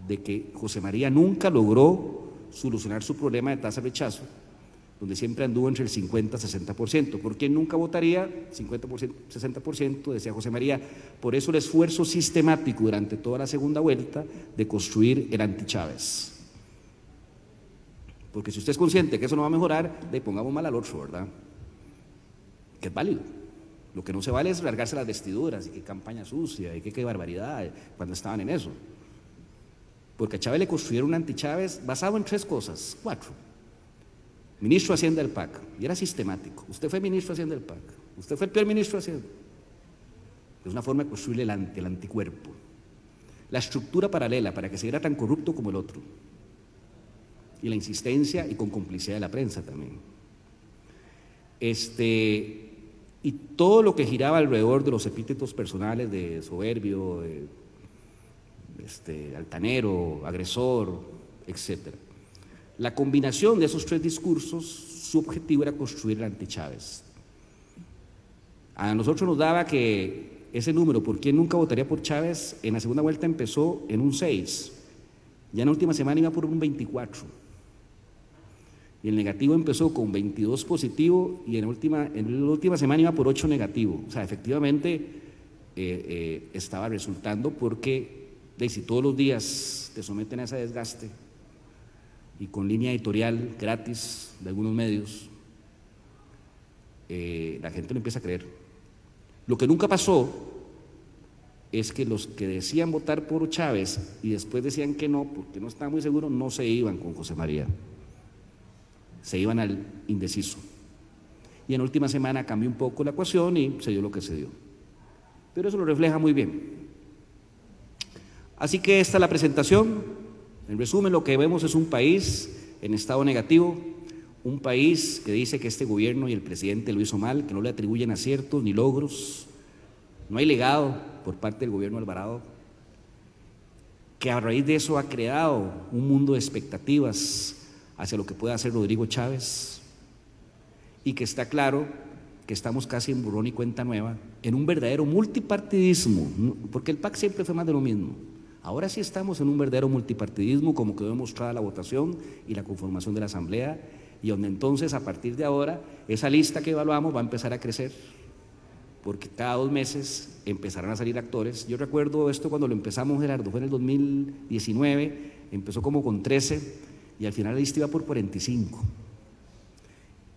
de que José María nunca logró solucionar su problema de tasa de rechazo, donde siempre anduvo entre el 50 y 60%. ¿Por qué nunca votaría? 50%, 60%, decía José María. Por eso el esfuerzo sistemático durante toda la segunda vuelta de construir el anti-Chávez. Porque si usted es consciente que eso no va a mejorar, le pongamos mal al otro, ¿verdad? Que es válido. Lo que no se vale es largarse las vestiduras y qué campaña sucia y qué, qué barbaridad cuando estaban en eso. Porque a Chávez le construyeron un anti-Chávez basado en tres cosas, cuatro. Ministro de Hacienda del PAC, y era sistemático. Usted fue ministro de Hacienda del PAC, usted fue el peor ministro de Hacienda. Es una forma de construir el, el anticuerpo. La estructura paralela para que se viera tan corrupto como el otro. Y la insistencia y con complicidad de la prensa también. Este, y todo lo que giraba alrededor de los epítetos personales de soberbio, este, altanero, agresor, etc. La combinación de esos tres discursos, su objetivo era construir el anti-Chávez. A nosotros nos daba que ese número, ¿por quién nunca votaría por Chávez? En la segunda vuelta empezó en un 6, ya en la última semana iba por un 24. Y el negativo empezó con 22 positivo y en la última, en última semana iba por 8 negativo. O sea, efectivamente eh, eh, estaba resultando porque de si todos los días te someten a ese desgaste y con línea editorial gratis de algunos medios, eh, la gente lo empieza a creer. Lo que nunca pasó es que los que decían votar por Chávez y después decían que no, porque no estaban muy seguros, no se iban con José María, se iban al indeciso. Y en última semana cambió un poco la ecuación y se dio lo que se dio. Pero eso lo refleja muy bien. Así que esta es la presentación. En resumen, lo que vemos es un país en estado negativo, un país que dice que este gobierno y el presidente lo hizo mal, que no le atribuyen aciertos ni logros, no hay legado por parte del gobierno Alvarado, que a raíz de eso ha creado un mundo de expectativas hacia lo que puede hacer Rodrigo Chávez y que está claro que estamos casi en burrón y cuenta nueva, en un verdadero multipartidismo, porque el PAC siempre fue más de lo mismo Ahora sí estamos en un verdadero multipartidismo, como quedó demostrada la votación y la conformación de la Asamblea, y donde entonces a partir de ahora esa lista que evaluamos va a empezar a crecer, porque cada dos meses empezarán a salir actores. Yo recuerdo esto cuando lo empezamos, Gerardo, fue en el 2019, empezó como con 13 y al final la lista iba por 45.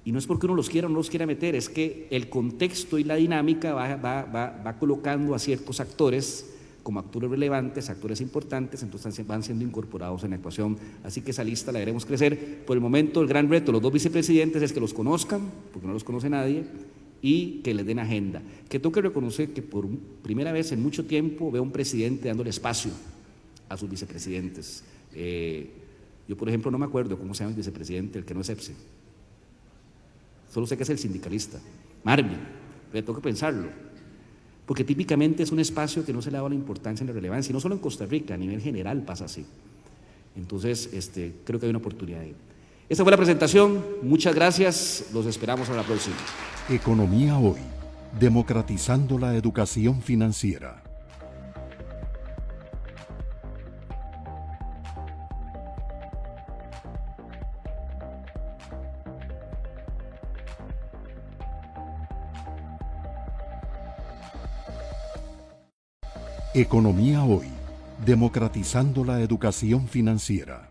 Y no es porque uno los quiera o no los quiera meter, es que el contexto y la dinámica va, va colocando a ciertos actores como actores relevantes, actores importantes, entonces van siendo incorporados en la ecuación. Así que esa lista la haremos crecer. Por el momento, el gran reto de los dos vicepresidentes es que los conozcan, porque no los conoce nadie, y que les den agenda. Que tengo que reconocer que por primera vez en mucho tiempo veo a un presidente dándole espacio a sus vicepresidentes. Eh, yo, por ejemplo, no me acuerdo cómo se llama el vicepresidente, el que no es EPSE. Solo sé que es el sindicalista, Marvin, pero tengo que pensarlo porque típicamente es un espacio que no se le da la importancia ni la relevancia, y no solo en Costa Rica, a nivel general pasa así. Entonces, este, creo que hay una oportunidad ahí. Esta fue la presentación, muchas gracias, los esperamos a la próxima. Economía hoy, democratizando la educación financiera. Economía Hoy, democratizando la educación financiera.